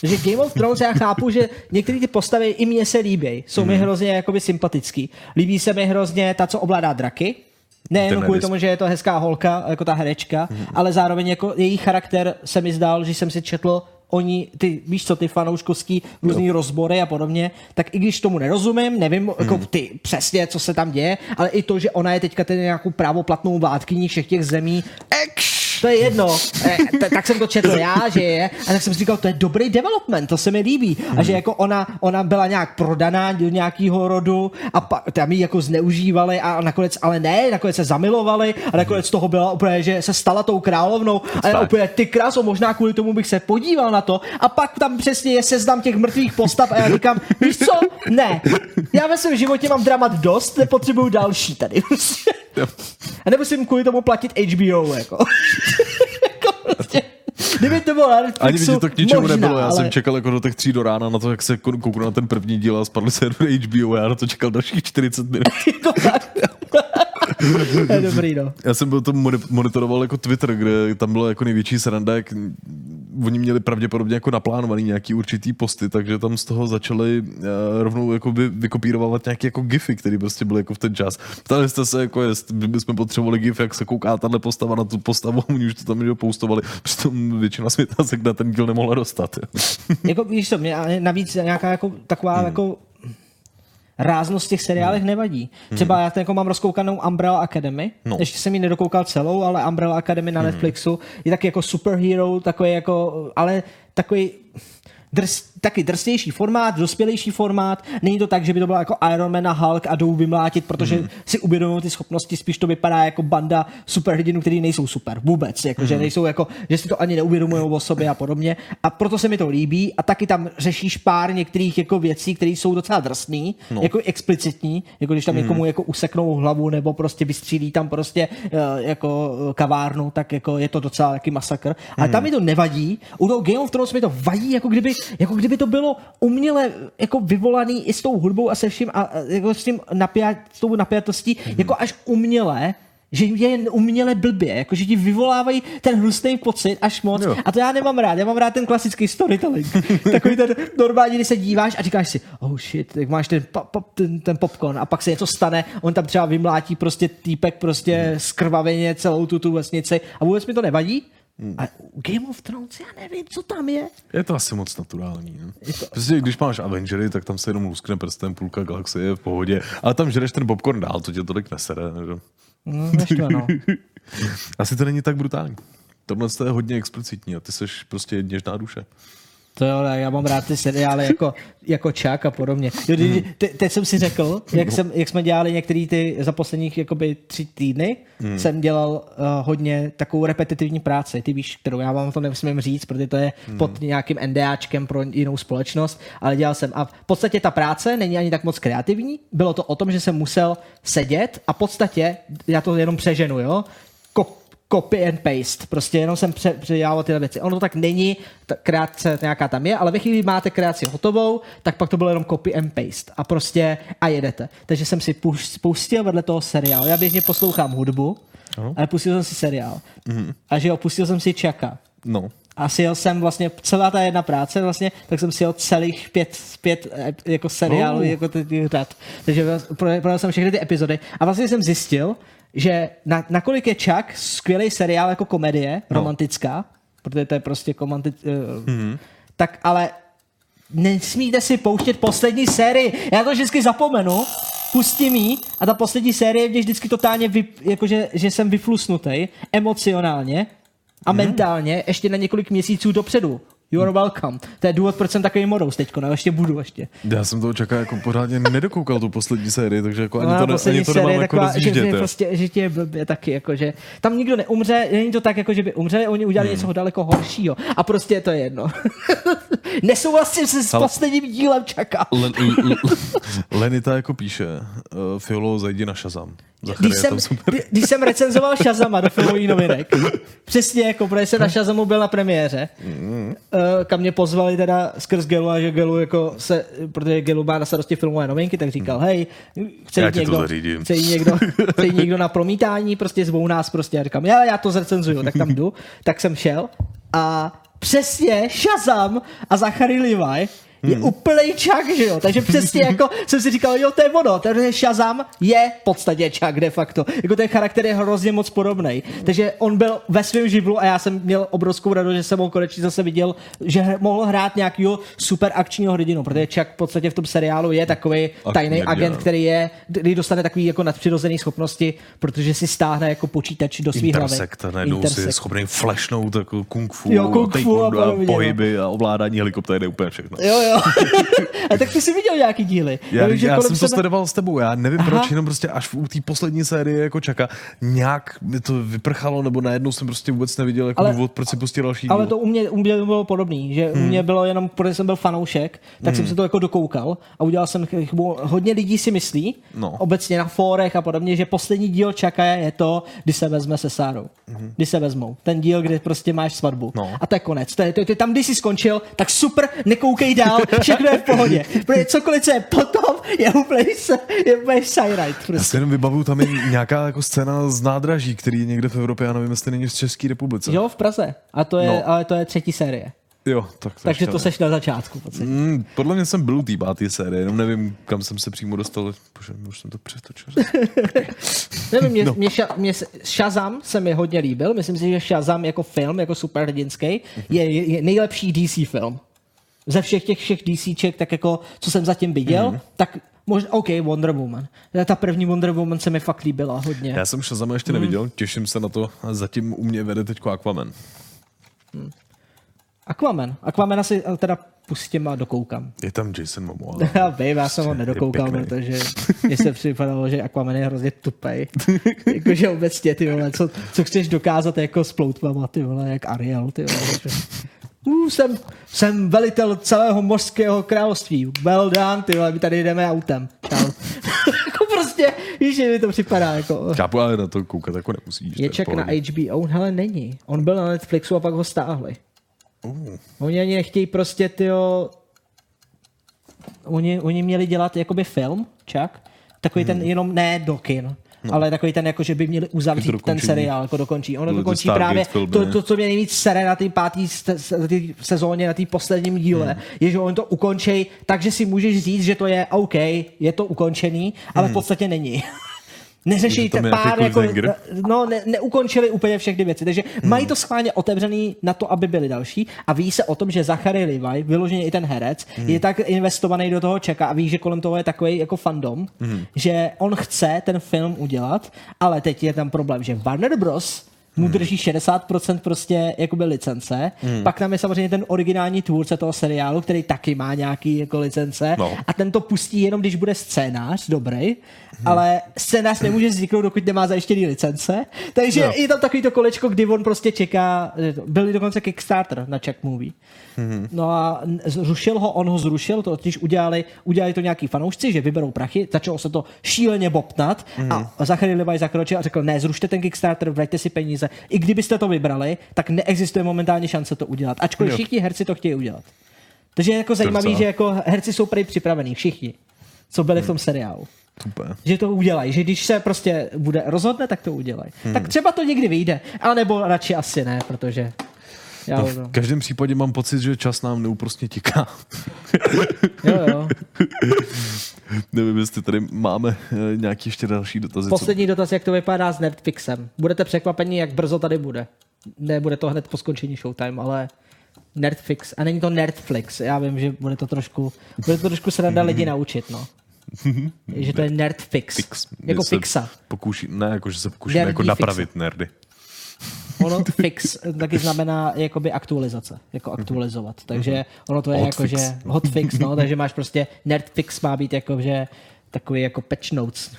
Takže Game of Thrones já chápu, že některé ty postavy i mně se líbí. Jsou mi Mhm. hrozně jakoby sympatický. Líbí se mi hrozně ta, co ovládá draky. Nejenom Daenerys. kvůli tomu, že je to hezká holka, jako ta herečka, Mhm. ale zároveň jako její charakter se mi zdál, že jsem si četl oni, ty, víš co, ty fanouškovský různý rozbory a podobně, tak i když tomu nerozumím, nevím Mhm. jako ty přesně, co se tam děje, ale i to, že ona je teďka tedy nějakou právoplatnou vládkyní všech těch zemí, to je jedno. T- tak jsem to četl já, že je. A tak jsem si říkal, to je dobrý development, to se mi líbí. A že jako ona, ona byla nějak prodaná do nějakého rodu a pa, tam ji jako zneužívali a nakonec, ale ne, nakonec se zamilovali a nakonec toho byla úplně, že se stala tou královnou a já Tak. úplně ty kráso, možná kvůli tomu bych se podíval na to a pak tam přesně je seznam těch mrtvých postav a já říkám, víš co, ne, já ve svém životě mám dramat dost, nepotřebuju další tady. A nemusím kvůli tomu platit HBO, jako. Jako prostě, Kdyby to bylo na Netflixu, Ani by ti to k ničemu možná, nebylo. Já ale... jsem čekal jako do těch tří do rána na to, jak se kou- kouknu na ten první díl a spadl server HBO. Já na to čekal dalších 40 minut. Jako je dobrý, no. Já jsem byl to moni- monitoroval jako Twitter, kde tam bylo jako největší sranda, jak oni měli pravděpodobně jako naplánovaný nějaký určitý posty, takže tam z toho začali uh, rovnou jako by vykopírovávat nějaké jako gify, které prostě byly jako v ten čas. Ptali jste se, jako jest, my bychom potřebovali gif, jak se kouká tahle postava na tu postavu, oni už to tam že postovali, přitom většina světa se na ten díl nemohla dostat. jako, víš co, mě navíc nějaká jako, taková Hmm. jako ráznost v těch seriálech nevadí. Třeba já jako mám rozkoukanou Umbrella Academy, Hmm. No. ještě jsem ji nedokoukal celou, ale Umbrella Academy na Netflixu je taky jako superhero, takový jako, ale takový drs, taky drsnější formát, dospělejší formát. Není to tak, že by to bylo jako Iron Man a Hulk a jdou vymlátit, protože Mhm. si uvědomují ty schopnosti, spíš to vypadá jako banda superhrdinů, který nejsou super vůbec, jako, že Mhm. nejsou jako, že si to ani neuvědomují o sobě a podobně. A proto se mi to líbí a taky tam řešíš pár některých jako věcí, které jsou docela drsný, No. jako explicitní, jako když tam Mhm. někomu jako useknou hlavu nebo prostě vystřílí tam prostě eh, jako eh, kavárnu, tak jako je to docela taky masakr. Ale Mhm. tam mi to nevadí. U toho Game of Thrones mi to vadí, jako kdyby, jako kdyby to bylo uměle jako vyvolaný i s tou hudbou a se vším a a jako s, tím napjat, s tou napjatostí, jako až uměle že je jen uměle blbě, jako že ti vyvolávají ten hnusný pocit až moc. Jo. A to já nemám rád, já mám rád ten klasický storytelling. Takový ten normální, kdy se díváš a říkáš si, oh shit, tak máš ten, pa, pa, ten, ten popcorn a pak se něco stane, on tam třeba vymlátí prostě týpek prostě skrvaveně celou tu, tu vesnici a vůbec mi to nevadí. A u Game of Thrones já nevím, co tam je. Je to asi moc naturální. Ne? Prostě když máš Avengery, tak tam se jenom luskne prstem, půlka galaxie je v pohodě, ale tam žereš ten popcorn dál, to tě tolik nesere. Že? No, naštve, no. Asi to není tak brutální. Tohle je hodně explicitní a ty jsi prostě něžná duše. To jo, ale já mám rád ty seriály jako, jako Chuck a podobně. Jo, Hmm. te, teď jsem si řekl, jak, jsem, jak jsme dělali některý ty za posledních jakoby tři týdny, Hmm. jsem dělal uh, hodně takovou repetitivní práci, ty víš, kterou já vám to nemusím říct, protože to je Hmm. pod nějakým NDAčkem pro jinou společnost, ale dělal jsem. A v podstatě ta práce není ani tak moc kreativní, bylo to o tom, že jsem musel sedět a v podstatě, já to jenom přeženu, jo, copy and paste. Prostě jenom jsem pře- předělával tyhle věci. Ono to tak není, ta kreace nějaká tam je, ale ve chvíli, kdy máte kreaci hotovou, tak pak to bylo jenom copy and paste. A prostě a jedete. Takže jsem si pustil vedle toho seriál. Já běžně poslouchám hudbu, Aha. ale pustil jsem si seriál. Mhm. A že jo, pustil jsem si Čaka. No. A sjel jsem vlastně celá ta jedna práce vlastně, tak jsem si jel celých pět, pět eh, jako seriálů, Oh. jako ty, ty řad. Takže pro- projel jsem všechny ty epizody a vlastně jsem zjistil, že na, nakolik je Chuck skvělý seriál jako komedie, No. romantická, protože to je prostě komanti- uh, Mhm. tak ale nesmíte si pouštět poslední sérii. Já to vždycky zapomenu, pustím jí a ta poslední série mě vždycky totálně, vy, jakože, že jsem vyflusnutý emocionálně a Mhm. mentálně ještě na několik měsíců dopředu. You are welcome. To je důvod, proč jsem takový morous teďko, no ještě budu ještě. Já jsem toho čekal jako pořádně nedokoukal tu poslední sérii, takže jako ani No, to, ne, poslední ani to série nemám je jako taková, že, rozjíždět. že, prostě, že ti je blbě taky, jako, že tam nikdo neumře, není to tak, jako, že by umřeli, oni udělali Hmm. něco daleko horšího a prostě je to jedno. Nesouhlasím se s Ale- posledním dílem čaká. Len, l, l, Lenita jako píše, uh, Fiolo, zajdi na Shazam. Zacharije Když jsem, kdy- když jsem recenzoval Shazama do filmových novinek, přesně jako, protože jsem na Shazamu byl na premiéře, Mm. kam mě pozvali teda skrz Gelu a že Gelu jako se, protože Gelu má na starosti filmové novinky, tak říkal, hej, chce jít někdo, chce jít někdo, chce jít někdo na promítání, prostě zvou nás prostě. A říkám, já, já to zrecenzuju, tak tam jdu, tak jsem šel a přesně Shazam a Zachary Levi je Hmm. úplný čak, že jo? Takže přesně jako jsem si říkal, jo, to je ono, takže Shazam je v podstatě čak de facto. Jako ten charakter je hrozně moc podobný. Takže on byl ve svém živlu a já jsem měl obrovskou radost, že jsem ho konečně zase viděl, že hr- mohl hrát nějakého super akčního hrdinu, protože Chuck v podstatě v tom seriálu je takový tajný agent, který je, který dostane takový jako nadpřirozený schopnosti, protože si stáhne jako počítač do svých hlavy. Intersect, a najednou si je schopný flashnout jako kung fu, Jo, kung fu a a podobně, no. pohyby a ovládání helikoptéry, úplně všechno. Jo, jo. a tak ty jsi viděl nějaký díly. Já, vím, já kolem jsem to sebe- sledoval s tebou, já nevím Aha. proč, jenom prostě až u té poslední série jako čaka, nějak mi to vyprchalo, nebo najednou jsem prostě vůbec neviděl jako Ale- důvod, proč si pustil další Ale díl. to u mě, u mě bylo podobný, že hmm. u mě bylo jenom, protože jsem byl fanoušek, tak hmm. jsem se to jako dokoukal a udělal jsem chybu. Hodně lidí si myslí, No. obecně na fórech a podobně, že poslední díl čaká je to, kdy se vezme se Sárou. Hmm. Kdy se vezmou. Ten díl, kdy prostě máš svatbu. No. A to je konec. To je, to to tam, když jsi skončil, tak super, nekoukej dál, všechno je v pohodě. Protože cokoliv, co je potom, je úplně, se- je úplně side Já prostě. si jenom vybavuju, tam je nějaká jako scéna z nádraží, který je někde v Evropě, já nevím, jestli není v České republice. Jo, v Praze. A to je, No. ale to je třetí série. Jo, tak to Takže to seš na začátku. Mm, podle mě jsem byl u té páté série, jenom nevím, kam jsem se přímo dostal. Bože, už jsem to přetočil. Nevím, mě, No. mě, ša, mě Shazam se mi hodně líbil. Myslím si, že Shazam jako film, jako superhrdinský, Mhm. je, je, je nejlepší DC film. Ze všech těch všech DCček, tak jako, co jsem zatím viděl, Mhm. tak možná, OK, Wonder Woman. Ta první Wonder Woman se mi fakt líbila hodně. Já jsem Shazama ještě Mm. neviděl, těším se na to. A zatím u mě vede teďko Aquaman. Aquaman. Aquaman asi eh, teda pustím a dokoukám. Je tam Jason Momoa. Já vím, já jsem ho nedokoukal, protože mi se připadalo, že Aquaman je hrozně tupej. Jakože obecně, ty vole, co, co chceš dokázat jako s ploutvama, ty vole, jak Ariel, ty vole. Uh, jsem, jsem velitel celého mořského království. Well done, ty vole, my tady jdeme autem. Jako prostě, víš, že mi to připadá jako... Chápu, ale na to koukat jako nemusíš. Je ček na. HBO, hele není. On byl na Netflixu a pak ho stáhli. Uh. Oni ani nechtějí prostě, tyjo... Oni, oni měli dělat jakoby film, čak. Takový ten jenom ne do kin. No. Ale takový ten, jako, že by měli uzavřít ten seriál, jako dokončí. Ono dokončí právě to, to, co mě nejvíc sere na té pátý se- se- na té sezóně, na té posledním díle, Hmm. je, že on to ukončí, takže si můžeš říct, že to je OK, je to ukončený, ale v Hmm. podstatě není. Nějaký pár, jako, no, ne, neukončili úplně všechny věci, takže hmm. mají to schválně otevřený na to, aby byli další a ví se o tom, že Zachary Levi, vyloženě i ten herec, hmm. je tak investovaný do toho čeka a ví, že kolem toho je takový jako fandom, hmm. že on chce ten film udělat, ale teď je tam problém, že Warner Bros mu drží 60% prostě jakoby licence. Hmm. Pak tam je samozřejmě ten originální tvůrce toho seriálu, který taky má nějaký jako licence No. a ten to pustí jenom, když bude scénář dobrý, ale scénář nemůže vzniknout, dokud nemá zajištěný licence. Takže Jo. je tam takový to kolečko, kdy on prostě čeká, byl dokonce Kickstarter na Czech Movie. No a zrušil ho, on ho zrušil, to totiž udělali, udělali to nějaký fanoušci, že vyberou prachy, začalo se to šíleně bobtnat a Zachary Levi zakročil a řekl, ne, zrušte ten Kickstarter, vraťte si peníze. I kdybyste to vybrali, tak neexistuje momentálně šance to udělat, ačkoliv Jo. všichni herci to chtějí udělat. Takže je jako zajímavý, že jako herci jsou prý připravení, všichni, co byli v tom seriálu. Super. Že to udělají, že když se prostě bude rozhodne, tak to udělají. Hmm. Tak třeba to někdy vyjde, ale nebo radši asi ne, protože já No, v každém případě mám pocit, že čas nám neúprostně tiká. jo, jo. Nevím, jestli tady máme eh, nějaký ještě další dotazy. co- Poslední dotaz, jak to vypadá s Netflixem. Budete překvapení, jak brzo tady bude. Nebude to hned po skončení Showtime, ale Netflix. A není to Netflix. Já vím, že bude to trošku, bude to trošku sranda lidi naučit, no. že to je Nerdfix. Fix. Jako fixa. Pokouší, ne, jako, že se pokoušíme jako fixa. napravit nerdy. Ono fix taky znamená jakoby aktualizace, jako aktualizovat. Takže ono to je jako, Hotfix. že hotfix, no, takže máš prostě nerdfix má být jako, že takový jako patch notes.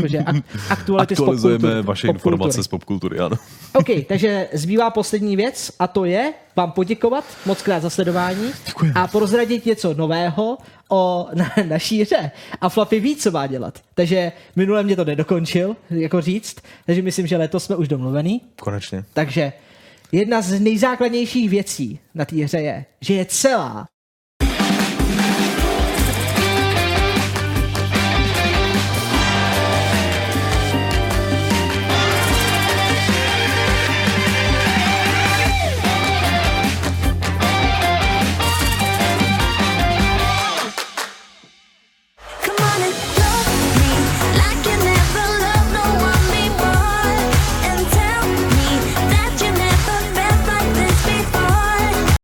Takže ak- aktuality z Aktualizujeme popkultury- vaše popkultury. informace z popkultury, ano. OK, takže zbývá poslední věc a to je vám poděkovat moc krát za sledování a prozradit něco nového o na, naší hře. A Fluffy ví, co má dělat. Takže minule mě to nedokončil, jako říct, takže myslím, že letos jsme už domluvený. Konečně. Takže jedna z nejzákladnějších věcí na té hře je, že je celá